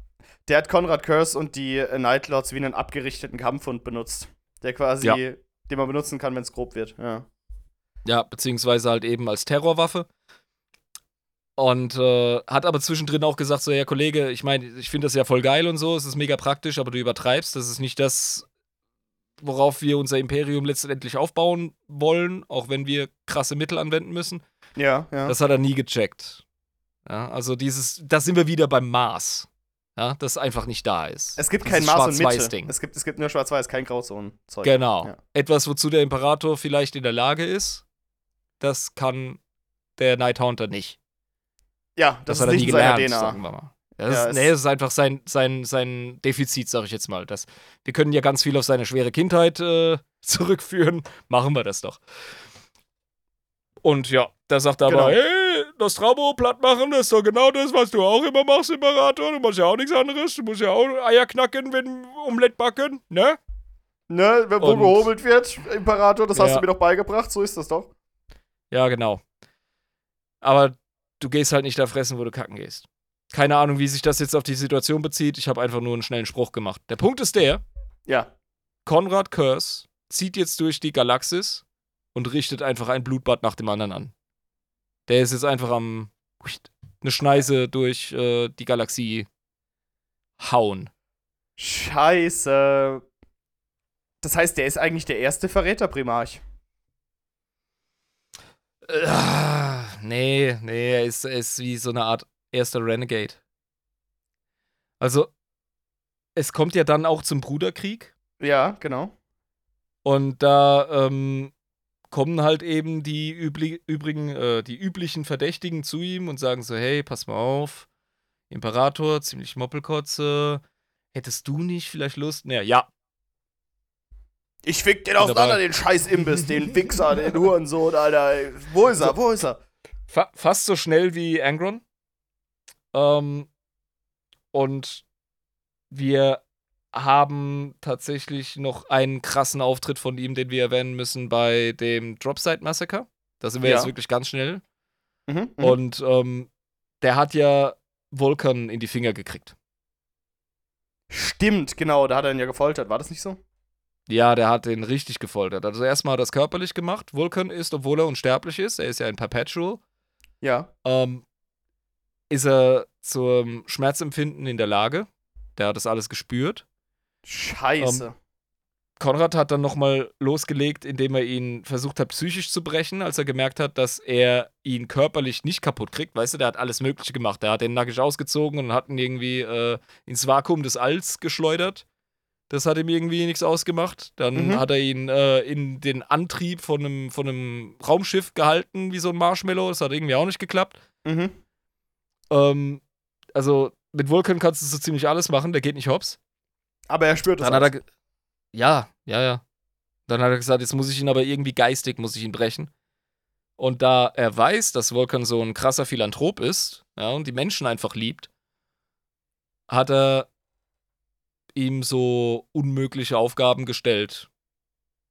Der hat Konrad Curse und die äh, Nightlords wie einen abgerichteten Kampfhund benutzt. Der quasi, ja. den man benutzen kann, wenn es grob wird. Ja. Ja, beziehungsweise halt eben als Terrorwaffe. Und äh, hat aber zwischendrin auch gesagt: So, ja, Kollege, ich meine, ich finde das ja voll geil und so, es ist mega praktisch, aber du übertreibst. Das ist nicht das, worauf wir unser Imperium letztendlich aufbauen wollen, auch wenn wir krasse Mittel anwenden müssen. Ja, ja. Das hat er nie gecheckt. Ja, also dieses, da sind wir wieder beim Maß. Ja, das einfach nicht da ist. Es gibt kein Maß und Mitte. Ding. Es gibt, es gibt nur Schwarz-Weiß, kein Grauzonen-Zeug. Genau. Ja. Etwas, wozu der Imperator vielleicht in der Lage ist, das kann der Nighthunter nicht. Ja, das, das hat er nie gelernt, sagen wir mal. Das, ja, ist, nee, das ist einfach sein, sein, sein Defizit, sag ich jetzt mal. Das, wir können ja ganz viel auf seine schwere Kindheit äh, zurückführen. Machen wir das doch. Und ja, da sagt er genau. aber, hey, das Traubo platt machen, das ist doch genau das, was du auch immer machst, Imperator. Du machst ja auch nichts anderes. Du musst ja auch Eier knacken, wenn Omelett backen, ne? Ne, wo Und, gehobelt wird, Imperator, das ja. hast du mir doch beigebracht, so ist das doch. Ja, genau. Aber du gehst halt nicht da fressen, wo du kacken gehst. Keine Ahnung, wie sich das jetzt auf die Situation bezieht. Ich habe einfach nur einen schnellen Spruch gemacht. Der Punkt ist der: Ja. Konrad Curse zieht jetzt durch die Galaxis und richtet einfach ein Blutbad nach dem anderen an. Der ist jetzt einfach am eine Schneise durch äh, die Galaxie hauen. Scheiße. Das heißt, der ist eigentlich der erste Verräterprimarch. Äh, nee, nee, er ist, er ist wie so eine Art erster Renegade. Also, es kommt ja dann auch zum Bruderkrieg. Ja, genau. Und da ähm, kommen halt eben die übli übrigen, äh, die üblichen Verdächtigen zu ihm und sagen so, hey, pass mal auf, Imperator, ziemlich Moppelkotze, hättest du nicht vielleicht Lust? Naja, ja, ich fick den auseinander, den scheiß Imbiss, den Wichser, den Hurensohn, Alter. Wo ist er? Wo ist er? Fa fast so schnell wie Angron. Ähm, und wir haben tatsächlich noch einen krassen Auftritt von ihm, den wir erwähnen müssen bei dem Dropside Massacre. Da sind wir ja. jetzt wirklich ganz schnell. Mhm, mhm, und ähm, der hat ja Vulkan in die Finger gekriegt. Stimmt, genau, da hat er ihn ja gefoltert, war das nicht so? Ja, der hat den richtig gefoltert. Also erstmal hat er das körperlich gemacht. Vulcan ist, obwohl er unsterblich ist, er ist ja ein Perpetual. Ja. Ähm, ist er zum Schmerzempfinden in der Lage. Der hat das alles gespürt. Scheiße. Ähm, Konrad hat dann nochmal losgelegt, indem er ihn versucht hat, psychisch zu brechen, als er gemerkt hat, dass er ihn körperlich nicht kaputt kriegt. Weißt du, der hat alles Mögliche gemacht. Der hat den nackig ausgezogen und hat ihn irgendwie äh, ins Vakuum des Alls geschleudert. Das hat ihm irgendwie nichts ausgemacht. Dann mhm. hat er ihn äh, in den Antrieb von einem, von einem Raumschiff gehalten, wie so ein Marshmallow. Das hat irgendwie auch nicht geklappt. Mhm. Ähm, also mit Vulkan kannst du so ziemlich alles machen, der geht nicht hops. Aber er spürt es. Dann hat er ja, ja, ja. Dann hat er gesagt, jetzt muss ich ihn aber irgendwie geistig, muss ich ihn brechen. Und da er weiß, dass Vulkan so ein krasser Philanthrop ist, ja, und die Menschen einfach liebt, hat er ihm so unmögliche Aufgaben gestellt,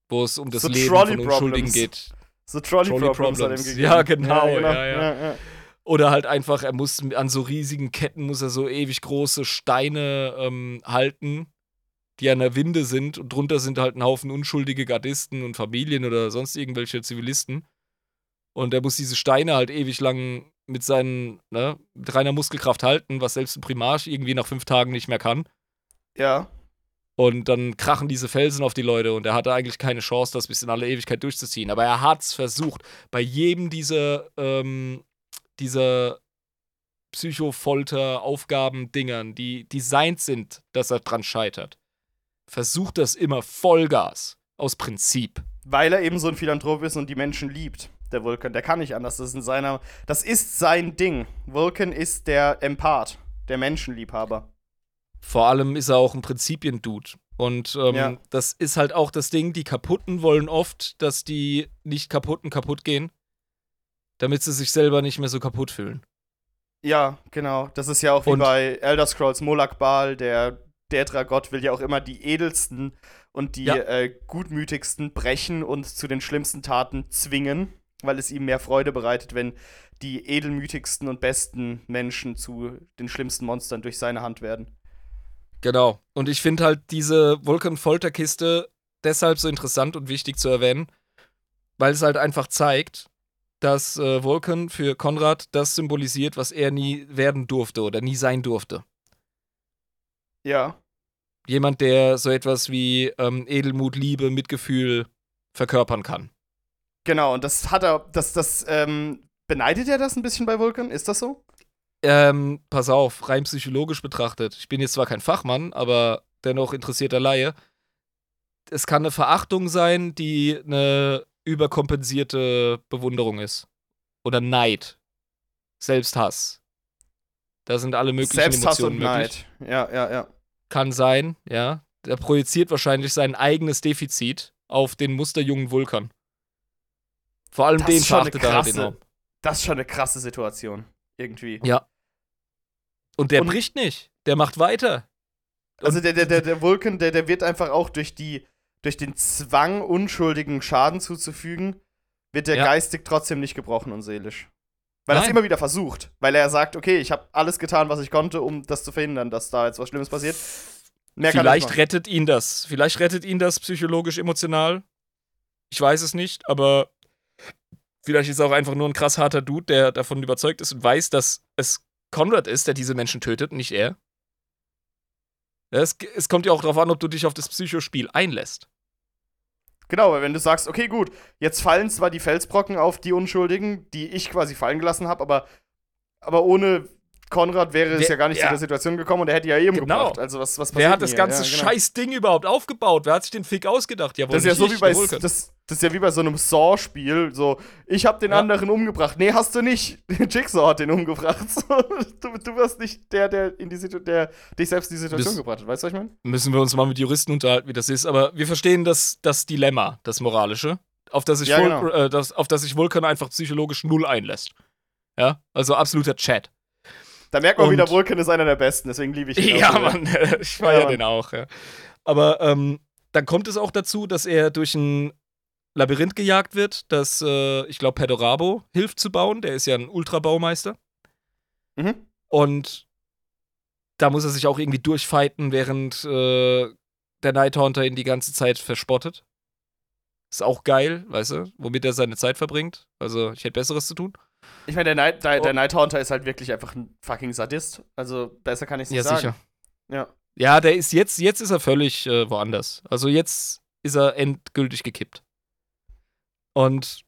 wo es um das so Leben von Unschuldigen Problems. geht. So Trolley, Trolley Problems. Problems. Ja, genau. Ja, genau. Ja, ja. Oder halt einfach, er muss an so riesigen Ketten, muss er so ewig große Steine ähm, halten, die an der Winde sind und drunter sind halt ein Haufen unschuldige Gardisten und Familien oder sonst irgendwelche Zivilisten. Und er muss diese Steine halt ewig lang mit seinen, ne, mit reiner Muskelkraft halten, was selbst ein Primarch irgendwie nach fünf Tagen nicht mehr kann. Ja. Und dann krachen diese Felsen auf die Leute und er hatte eigentlich keine Chance, das bis in alle Ewigkeit durchzuziehen. Aber er hat es versucht. Bei jedem dieser, ähm, dieser Psychofolter, Aufgaben, Dingern, die designt sind, dass er dran scheitert, versucht das immer Vollgas. Aus Prinzip. Weil er eben so ein Philanthrop ist und die Menschen liebt, der Vulcan. Der kann nicht anders. Das ist in seiner. Das ist sein Ding. Vulcan ist der Empath, der Menschenliebhaber. Vor allem ist er auch ein Prinzipien-Dude. Und ähm, Ja. das ist halt auch das Ding, die Kaputten wollen oft, dass die nicht kaputten kaputt gehen, damit sie sich selber nicht mehr so kaputt fühlen. Ja, genau. Das ist ja auch wie Und- bei Elder Scrolls Molag Bal, der Daedra-Gott will ja auch immer die edelsten und die Ja. äh, gutmütigsten brechen und zu den schlimmsten Taten zwingen, weil es ihm mehr Freude bereitet, wenn die edelmütigsten und besten Menschen zu den schlimmsten Monstern durch seine Hand werden. Genau. Und ich finde halt diese Vulkan-Folterkiste deshalb so interessant und wichtig zu erwähnen, weil es halt einfach zeigt, dass äh, Vulkan für Konrad das symbolisiert, was er nie werden durfte oder nie sein durfte. Ja, Jemand, der so etwas wie ähm, Edelmut, Liebe, Mitgefühl verkörpern kann. genau. Und das hat er, das, das, ähm, beneidet er das ein bisschen bei Vulcan? Ist das so? Ähm, pass auf, rein psychologisch betrachtet. Ich bin jetzt zwar kein Fachmann, aber dennoch interessierter Laie. Es kann eine Verachtung sein, die eine überkompensierte Bewunderung ist. Oder Neid. Selbsthass. Da sind alle möglichen Selbsthass Emotionen und möglich. Neid. Ja, ja, ja. Kann sein, ja. Der projiziert wahrscheinlich sein eigenes Defizit auf den musterjungen Vulkan. Vor allem Das den verachtet er halt enorm. Das ist schon eine krasse Situation. Irgendwie. Ja. Und der Und- bricht nicht. Der macht weiter. Also der, der, der, der Vulcan, der, der wird einfach auch durch die, durch den Zwang, unschuldigen Schaden zuzufügen, wird der Ja. geistig trotzdem nicht gebrochen und seelisch. Weil er es immer wieder versucht. Weil er sagt, okay, ich habe alles getan, was ich konnte, um das zu verhindern, dass da jetzt was Schlimmes passiert. Mehr er Vielleicht rettet ihn das. Vielleicht rettet ihn das psychologisch, emotional. Ich weiß es nicht, aber vielleicht ist er auch einfach nur ein krass harter Dude, der davon überzeugt ist und weiß, dass es Conrad ist, der diese Menschen tötet, nicht er. Es, es kommt ja auch darauf an, ob du dich auf das Psychospiel einlässt. Genau, weil wenn du sagst, okay, gut, jetzt fallen zwar die Felsbrocken auf die Unschuldigen, die ich quasi fallen gelassen habe, aber, aber ohne Konrad wäre es ja gar nicht ja. zu der Situation gekommen und er hätte ja eben Genau. gebracht. Also was, was passiert Wer hat das ganze Ja, genau. scheiß Ding überhaupt aufgebaut? Wer hat sich den Fick ausgedacht? Jawohl, Das ist ja so ich, wie bei das, das ist ja wie bei so einem Saw-Spiel. So, ich habe den Ja. anderen umgebracht. Nee, hast du nicht. Jigsaw hat den umgebracht. So, du, du wirst nicht der, der in die Situ der dich selbst in die Situation Das- gebracht hat. Weißt du, was ich meine? Müssen wir uns mal mit Juristen unterhalten, wie das ist. Aber wir verstehen das, das Dilemma, das moralische, auf das sich, Ja, genau. äh, das, auf das sich Vulkan einfach psychologisch null einlässt. Ja, also absoluter Chat. Da merkt man Und- wieder, Vulcan ist einer der besten. Deswegen liebe ich ihn. Ja. Mann, ich feier Ja, den auch. Ja. Aber ähm, dann kommt es auch dazu, dass er durch ein Labyrinth gejagt wird, das, äh, ich glaube, Pedorabo hilft zu bauen. Der ist ja ein Ultrabaumeister. Mhm. Und da muss er sich auch irgendwie durchfighten, während äh, der Nighthaunter ihn die ganze Zeit verspottet. Ist auch geil, weißt du, womit er seine Zeit verbringt. Also, ich hätte Besseres zu tun. Ich meine, der, Night, der, Oh. der Nighthunter ist halt wirklich einfach ein fucking Sadist. Also, besser kann ich es nicht sagen. Ja. Ja, der ist jetzt, jetzt ist er völlig äh, woanders. Also jetzt ist er endgültig gekippt. Und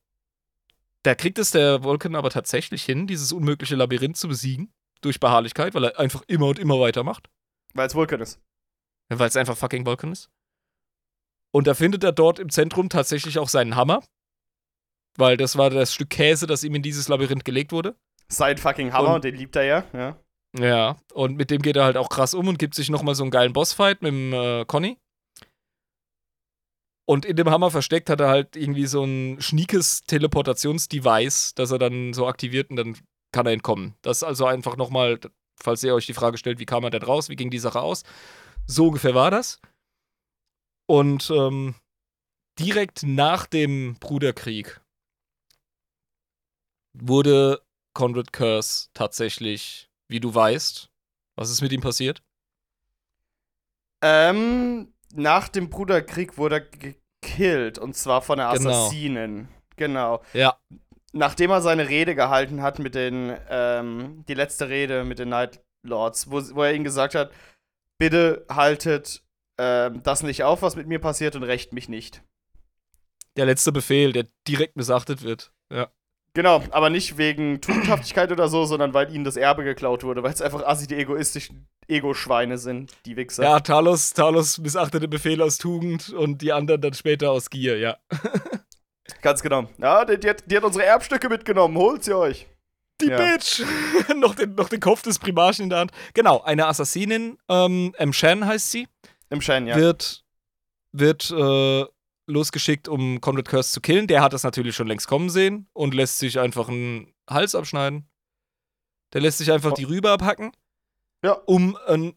da kriegt es der Vulcan aber tatsächlich hin, dieses unmögliche Labyrinth zu besiegen. Durch Beharrlichkeit, weil er einfach immer und immer weitermacht. Weil es Vulcan ist. Weil es einfach fucking Vulcan ist. Und da findet er dort im Zentrum tatsächlich auch seinen Hammer. Weil das war das Stück Käse, das ihm in dieses Labyrinth gelegt wurde. Sein fucking Hammer Und- und den liebt er ja. ja. Ja, und mit dem geht er halt auch krass um und gibt sich nochmal so einen geilen Bossfight mit dem äh, Conny. Und in dem Hammer versteckt hat er halt irgendwie so ein schniekes Teleportationsdevice, das er dann so aktiviert und dann kann er entkommen. Das ist also einfach nochmal, falls ihr euch die Frage stellt, wie kam er denn raus, wie ging die Sache aus? So ungefähr war das. Und ähm, direkt nach dem Bruderkrieg wurde Conrad Curse tatsächlich, wie du weißt, was ist mit ihm passiert? Ähm, nach dem Bruderkrieg wurde er gekillt. Und zwar von der Genau. Assassinen. Genau. Ja. Nachdem er seine Rede gehalten hat mit den, ähm, die letzte Rede mit den Night Lords, wo, wo er ihnen gesagt hat, bitte haltet ähm, das nicht auf, was mit mir passiert und rächt mich nicht. Der letzte Befehl, der direkt missachtet wird. Ja. Genau, aber nicht wegen Tugendhaftigkeit oder so, sondern weil ihnen das Erbe geklaut wurde, weil es einfach assi die egoistischen Ego-Schweine sind, die Wichser. Ja, Talos, Talos missachtete Befehle aus Tugend und die anderen dann später aus Gier, ja. Ganz genau. Ja, die, die, hat, die hat unsere Erbstücke mitgenommen, holt sie euch. Die Ja. Bitch! noch, den, noch den Kopf des Primarchen in der Hand. Genau, eine Assassinin, ähm, M. Shan heißt sie, Im Schein, ja. wird, wird äh, losgeschickt, um Conrad Curse zu killen. Der hat das natürlich schon längst kommen sehen und lässt sich einfach einen Hals abschneiden. Der lässt sich einfach Oh. die Rübe abhacken. Ja. Um ein.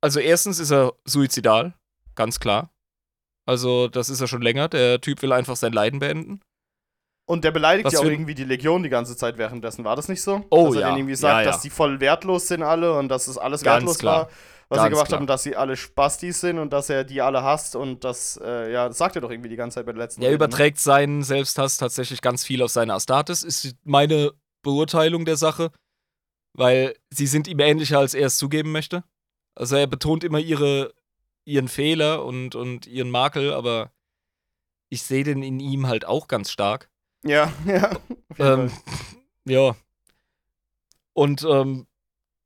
Also, erstens ist er suizidal, ganz klar. Also, das ist er schon länger. Der Typ will einfach sein Leiden beenden. Und der beleidigt Was ja auch irgendwie die Legion die ganze Zeit währenddessen. War das nicht so? Oh, dass er ja. denen irgendwie sagt, Ja, ja. dass die voll wertlos sind alle und dass es alles Ganz wertlos klar. war, was sie Ganz gemacht klar. haben, dass sie alle Spastis sind und dass er die alle hasst und das, äh, ja, das sagt er doch irgendwie die ganze Zeit bei der letzten Er Rede, ne? überträgt seinen Selbsthass tatsächlich ganz viel auf seine Astartes. Ist meine Beurteilung der Sache. Weil sie sind ihm ähnlicher, als er es zugeben möchte. Also er betont immer ihre, ihren Fehler und, und ihren Makel, aber ich sehe den in ihm halt auch ganz stark. Ja, ja. Ähm, ja. Und ähm,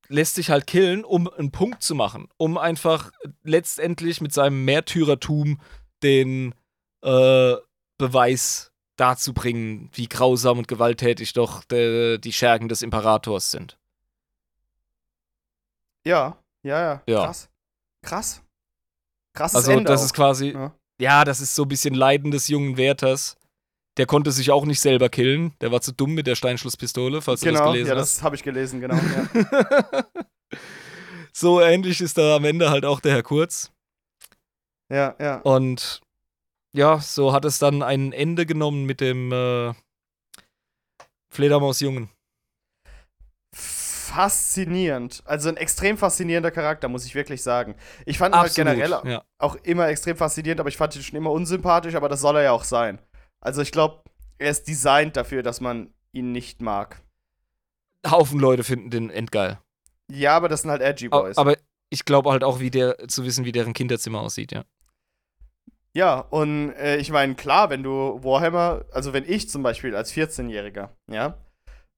lässt sich halt killen, um einen Punkt zu machen. Um einfach letztendlich mit seinem Märtyrertum den äh, Beweis darzubringen, wie grausam und gewalttätig doch de, die Schergen des Imperators sind. Ja, ja, ja. Ja. Krass. Krass. Krasses Also Ende das auch. ist quasi, Ja. ja. das ist so ein bisschen Leiden des jungen Wärters. Der konnte sich auch nicht selber killen. Der war zu dumm mit der Steinschlusspistole, falls du das Genau, gelesen ja, hast. das habe ich gelesen, genau. Ja. so ähnlich ist da am Ende halt auch der Herr Kurz. ja, ja. Und ja, so hat es dann ein Ende genommen mit dem äh, Fledermausjungen. Faszinierend. Also ein extrem faszinierender Charakter, muss ich wirklich sagen. Ich fand ihn halt generell ja. auch immer extrem faszinierend, aber ich fand ihn schon immer unsympathisch, aber das soll er ja auch sein. Also ich glaube, er ist designt dafür, dass man ihn nicht mag. Haufen Leute finden den endgeil. Ja, aber das sind halt edgy Boys. Aber ich glaube halt auch, wie der, zu wissen, wie deren Kinderzimmer aussieht, ja. ja, und äh, ich meine, klar, wenn du Warhammer, also wenn ich zum Beispiel als 14-Jähriger, ja,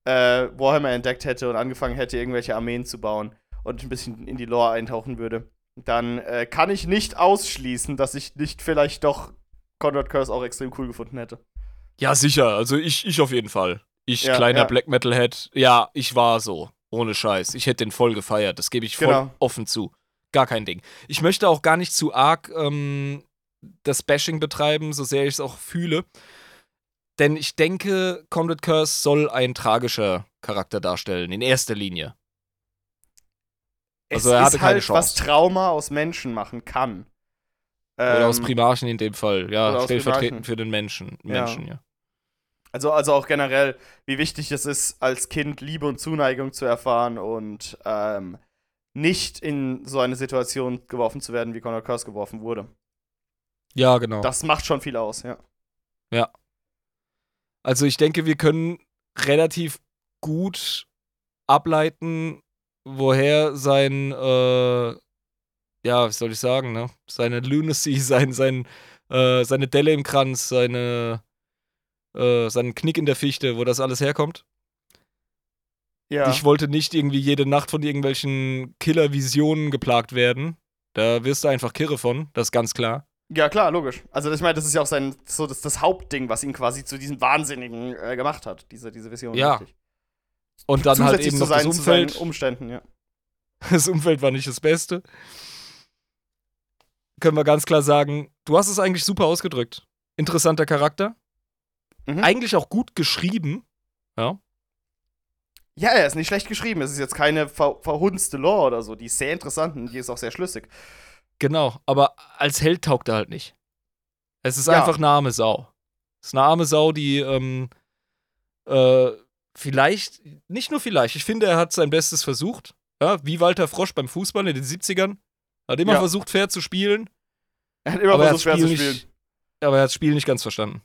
äh, Warhammer entdeckt hätte und angefangen hätte, irgendwelche Armeen zu bauen und ein bisschen in die Lore eintauchen würde, dann äh, kann ich nicht ausschließen, dass ich nicht vielleicht doch Conrad Curse auch extrem cool gefunden hätte. Ja, sicher. Also ich, ich auf jeden Fall. Ich, Ja, kleiner ja. Black Metal-Head, ja, ich war so. Ohne Scheiß. Ich hätte den voll gefeiert. Das gebe ich voll Genau. offen zu. Gar kein Ding. Ich möchte auch gar nicht zu arg ähm, das Bashing betreiben, so sehr ich es auch fühle. Denn ich denke, Conrad Curse soll ein tragischer Charakter darstellen, in erster Linie. Also es er hatte ist keine halt, Chance. was Trauma aus Menschen machen kann. Oder aus Ähm, Primarchen in dem Fall. Ja, aus stellvertretend für den Menschen. Ja. Menschen, ja. Also, also auch generell, wie wichtig es ist, als Kind Liebe und Zuneigung zu erfahren und ähm, nicht in so eine Situation geworfen zu werden, wie Conor Curse geworfen wurde. Ja, genau. Das macht schon viel aus, ja. Also ich denke, wir können relativ gut ableiten, woher sein, äh, ja, wie soll ich sagen, ne? Seine Lunacy, sein, sein, äh, seine Delle im Kranz, seine, äh, seinen Knick in der Fichte, wo das alles herkommt. Ja, Ich wollte nicht irgendwie jede Nacht von irgendwelchen Killer-Visionen geplagt werden. Da wirst du einfach kirre von, das ist ganz klar. ja klar, logisch. Also ich meine, das ist ja auch sein, so das, das Hauptding, was ihn quasi zu diesem Wahnsinnigen äh, gemacht hat, diese, diese Vision. Ja, richtig. Und dann halt eben noch das seinen, seinen Umfeld. Umständen, ja. Das Umfeld war nicht das Beste. Können wir ganz klar sagen, du hast es eigentlich super ausgedrückt. Interessanter Charakter. Mhm. Eigentlich auch gut geschrieben. Ja. Ja, er ist nicht schlecht geschrieben. Es ist jetzt keine ver verhunzte Lore oder so. Die ist sehr interessant und die ist auch sehr schlüssig. Genau. Aber als Held taugt er halt nicht. Es ist Ja. einfach eine arme Sau. Es ist eine arme Sau, die ähm, äh, vielleicht, nicht nur vielleicht, ich finde, er hat sein Bestes versucht. Ja, wie Walter Frosch beim Fußball in den 70ern. Hat immer Ja. versucht, fair zu spielen, Er hat immer aber er versucht, Spiel zu spielen. nicht, aber er hat das Spiel nicht ganz verstanden.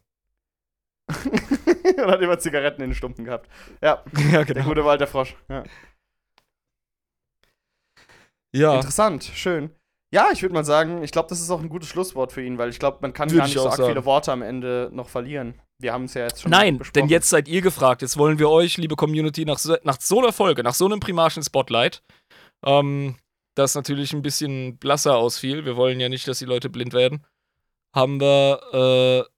und hat immer Zigaretten in den Stumpen gehabt. Ja, ja, der gute Walter Frosch. Ja. Ja. Interessant, schön. Ja, ich würde mal sagen, ich glaube, das ist auch ein gutes Schlusswort für ihn, weil ich glaube, man kann Würd gar ich nicht so arg sagen. viele Worte am Ende noch verlieren. Wir haben es ja jetzt schon Nein, besprochen. denn jetzt seid ihr gefragt. Jetzt wollen wir euch, liebe Community, nach so, nach so einer Folge, nach so einem primarischen Spotlight, ähm, das natürlich ein bisschen blasser ausfiel, wir wollen ja nicht, dass die Leute blind werden, haben wir äh,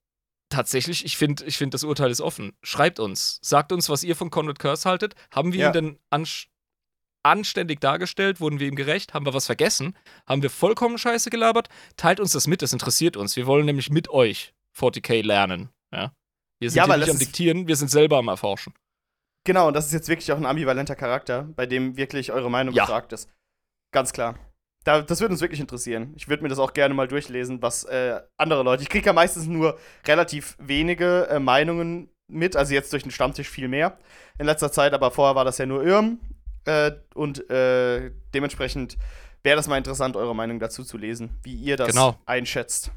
tatsächlich, ich finde, ich find, das Urteil ist offen. Schreibt uns, sagt uns, was ihr von Conrad Curse haltet. Haben wir Ja. ihn denn ansch- anständig dargestellt? Wurden wir ihm gerecht? Haben wir was vergessen? Haben wir vollkommen Scheiße gelabert? Teilt uns das mit, das interessiert uns. Wir wollen nämlich mit euch 40k lernen. Ja? Wir sind Ja, hier nicht am Diktieren, wir sind selber am Erforschen. Genau, und das ist jetzt wirklich auch ein ambivalenter Charakter, bei dem wirklich eure Meinung Ja. gefragt ist. Ganz klar. Da, das würde uns wirklich interessieren. Ich würde mir das auch gerne mal durchlesen, was äh, andere Leute. Ich kriege ja meistens nur relativ wenige äh, Meinungen mit, also jetzt durch den Stammtisch viel mehr in letzter Zeit, aber vorher war das ja nur Irm. Äh, und äh, dementsprechend wäre das mal interessant, eure Meinung dazu zu lesen, wie ihr das Genau. einschätzt.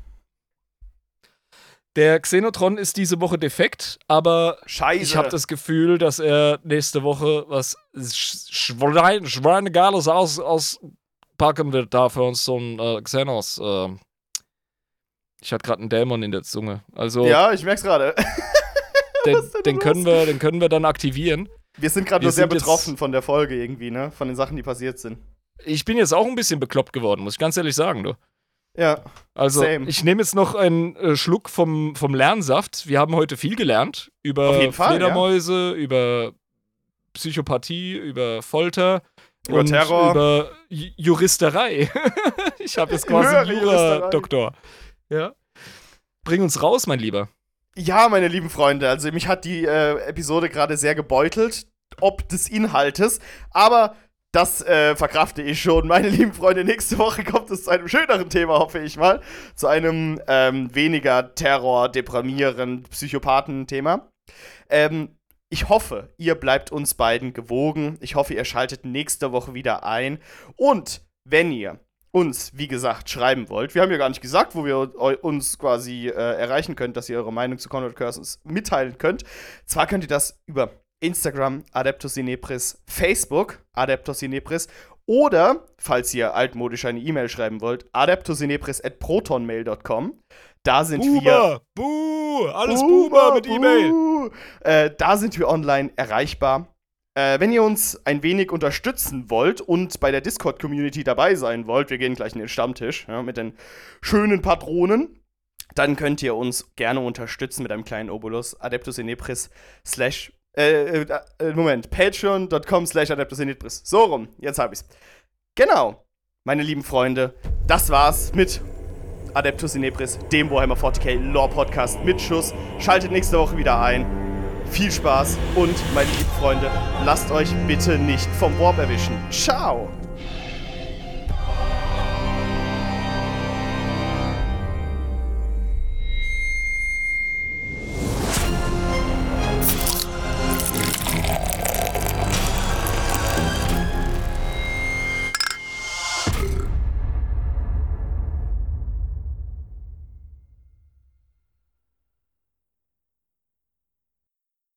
Der Xenotron ist diese Woche defekt, aber Scheiße. ich habe das Gefühl, dass er nächste Woche was Sch- Schwein, Schweinegeiles aus, auspacken wird, da für uns so ein äh, Xenos. Äh. Ich hatte gerade einen Dämon in der Zunge. Also, ja, ich merk's gerade. den, den, können wir, den können wir dann aktivieren. Wir sind gerade nur sehr betroffen von der Folge irgendwie, ne? Von den Sachen, die passiert sind. Ich bin jetzt auch ein bisschen bekloppt geworden, muss ich ganz ehrlich sagen, du. Ja. Also, Same. ich nehme jetzt noch einen äh, Schluck vom, vom Lernsaft. Wir haben heute viel gelernt über Fall, Fledermäuse, über Psychopathie, über Folter. Über und Terror. Über Ju- Juristerei. ich habe jetzt quasi. Jura-Doktor. Ja. Bring uns raus, mein Lieber. Ja, meine lieben Freunde, also mich hat die äh, Episode gerade sehr gebeutelt, ob des Inhaltes, aber das äh, verkrafte ich schon. Meine lieben Freunde, nächste Woche kommt es zu einem schöneren Thema, hoffe ich mal. Zu einem ähm, weniger Terror, Deprimieren, Psychopathen-Thema. Ähm, ich hoffe, ihr bleibt uns beiden gewogen. Ich hoffe, ihr schaltet nächste Woche wieder ein. Und wenn ihr uns, wie gesagt, schreiben wollt, wir haben ja gar nicht gesagt, wo wir uns quasi äh, erreichen könnt, dass ihr eure Meinung zu Conrad Cursons mitteilen könnt. Zwar könnt ihr das über Instagram Adeptus Inepris, Facebook Adeptus Inepris oder, falls ihr altmodisch eine E-Mail schreiben wollt, adeptusinepris.protonmail.com. Da sind wir Buh, alles Boomer, Boomer mit E-Mail. Äh, da sind wir online erreichbar. Äh, wenn ihr uns ein wenig unterstützen wollt und bei der Discord-Community dabei sein wollt, wir gehen gleich in den Stammtisch ja, mit den schönen Patronen, dann könnt ihr uns gerne unterstützen mit einem kleinen Obolus. Adeptus Inepris slash äh, äh, äh, Moment, patreon.com slash Adeptus Inepris. So rum, jetzt hab ich's. Genau, meine lieben Freunde, das war's mit Adeptus Inepris, dem Warhammer 40k Lore Podcast mit Schuss. Schaltet nächste Woche wieder ein. Viel Spaß und, meine lieben Freunde, lasst euch bitte nicht vom Warp erwischen. Ciao!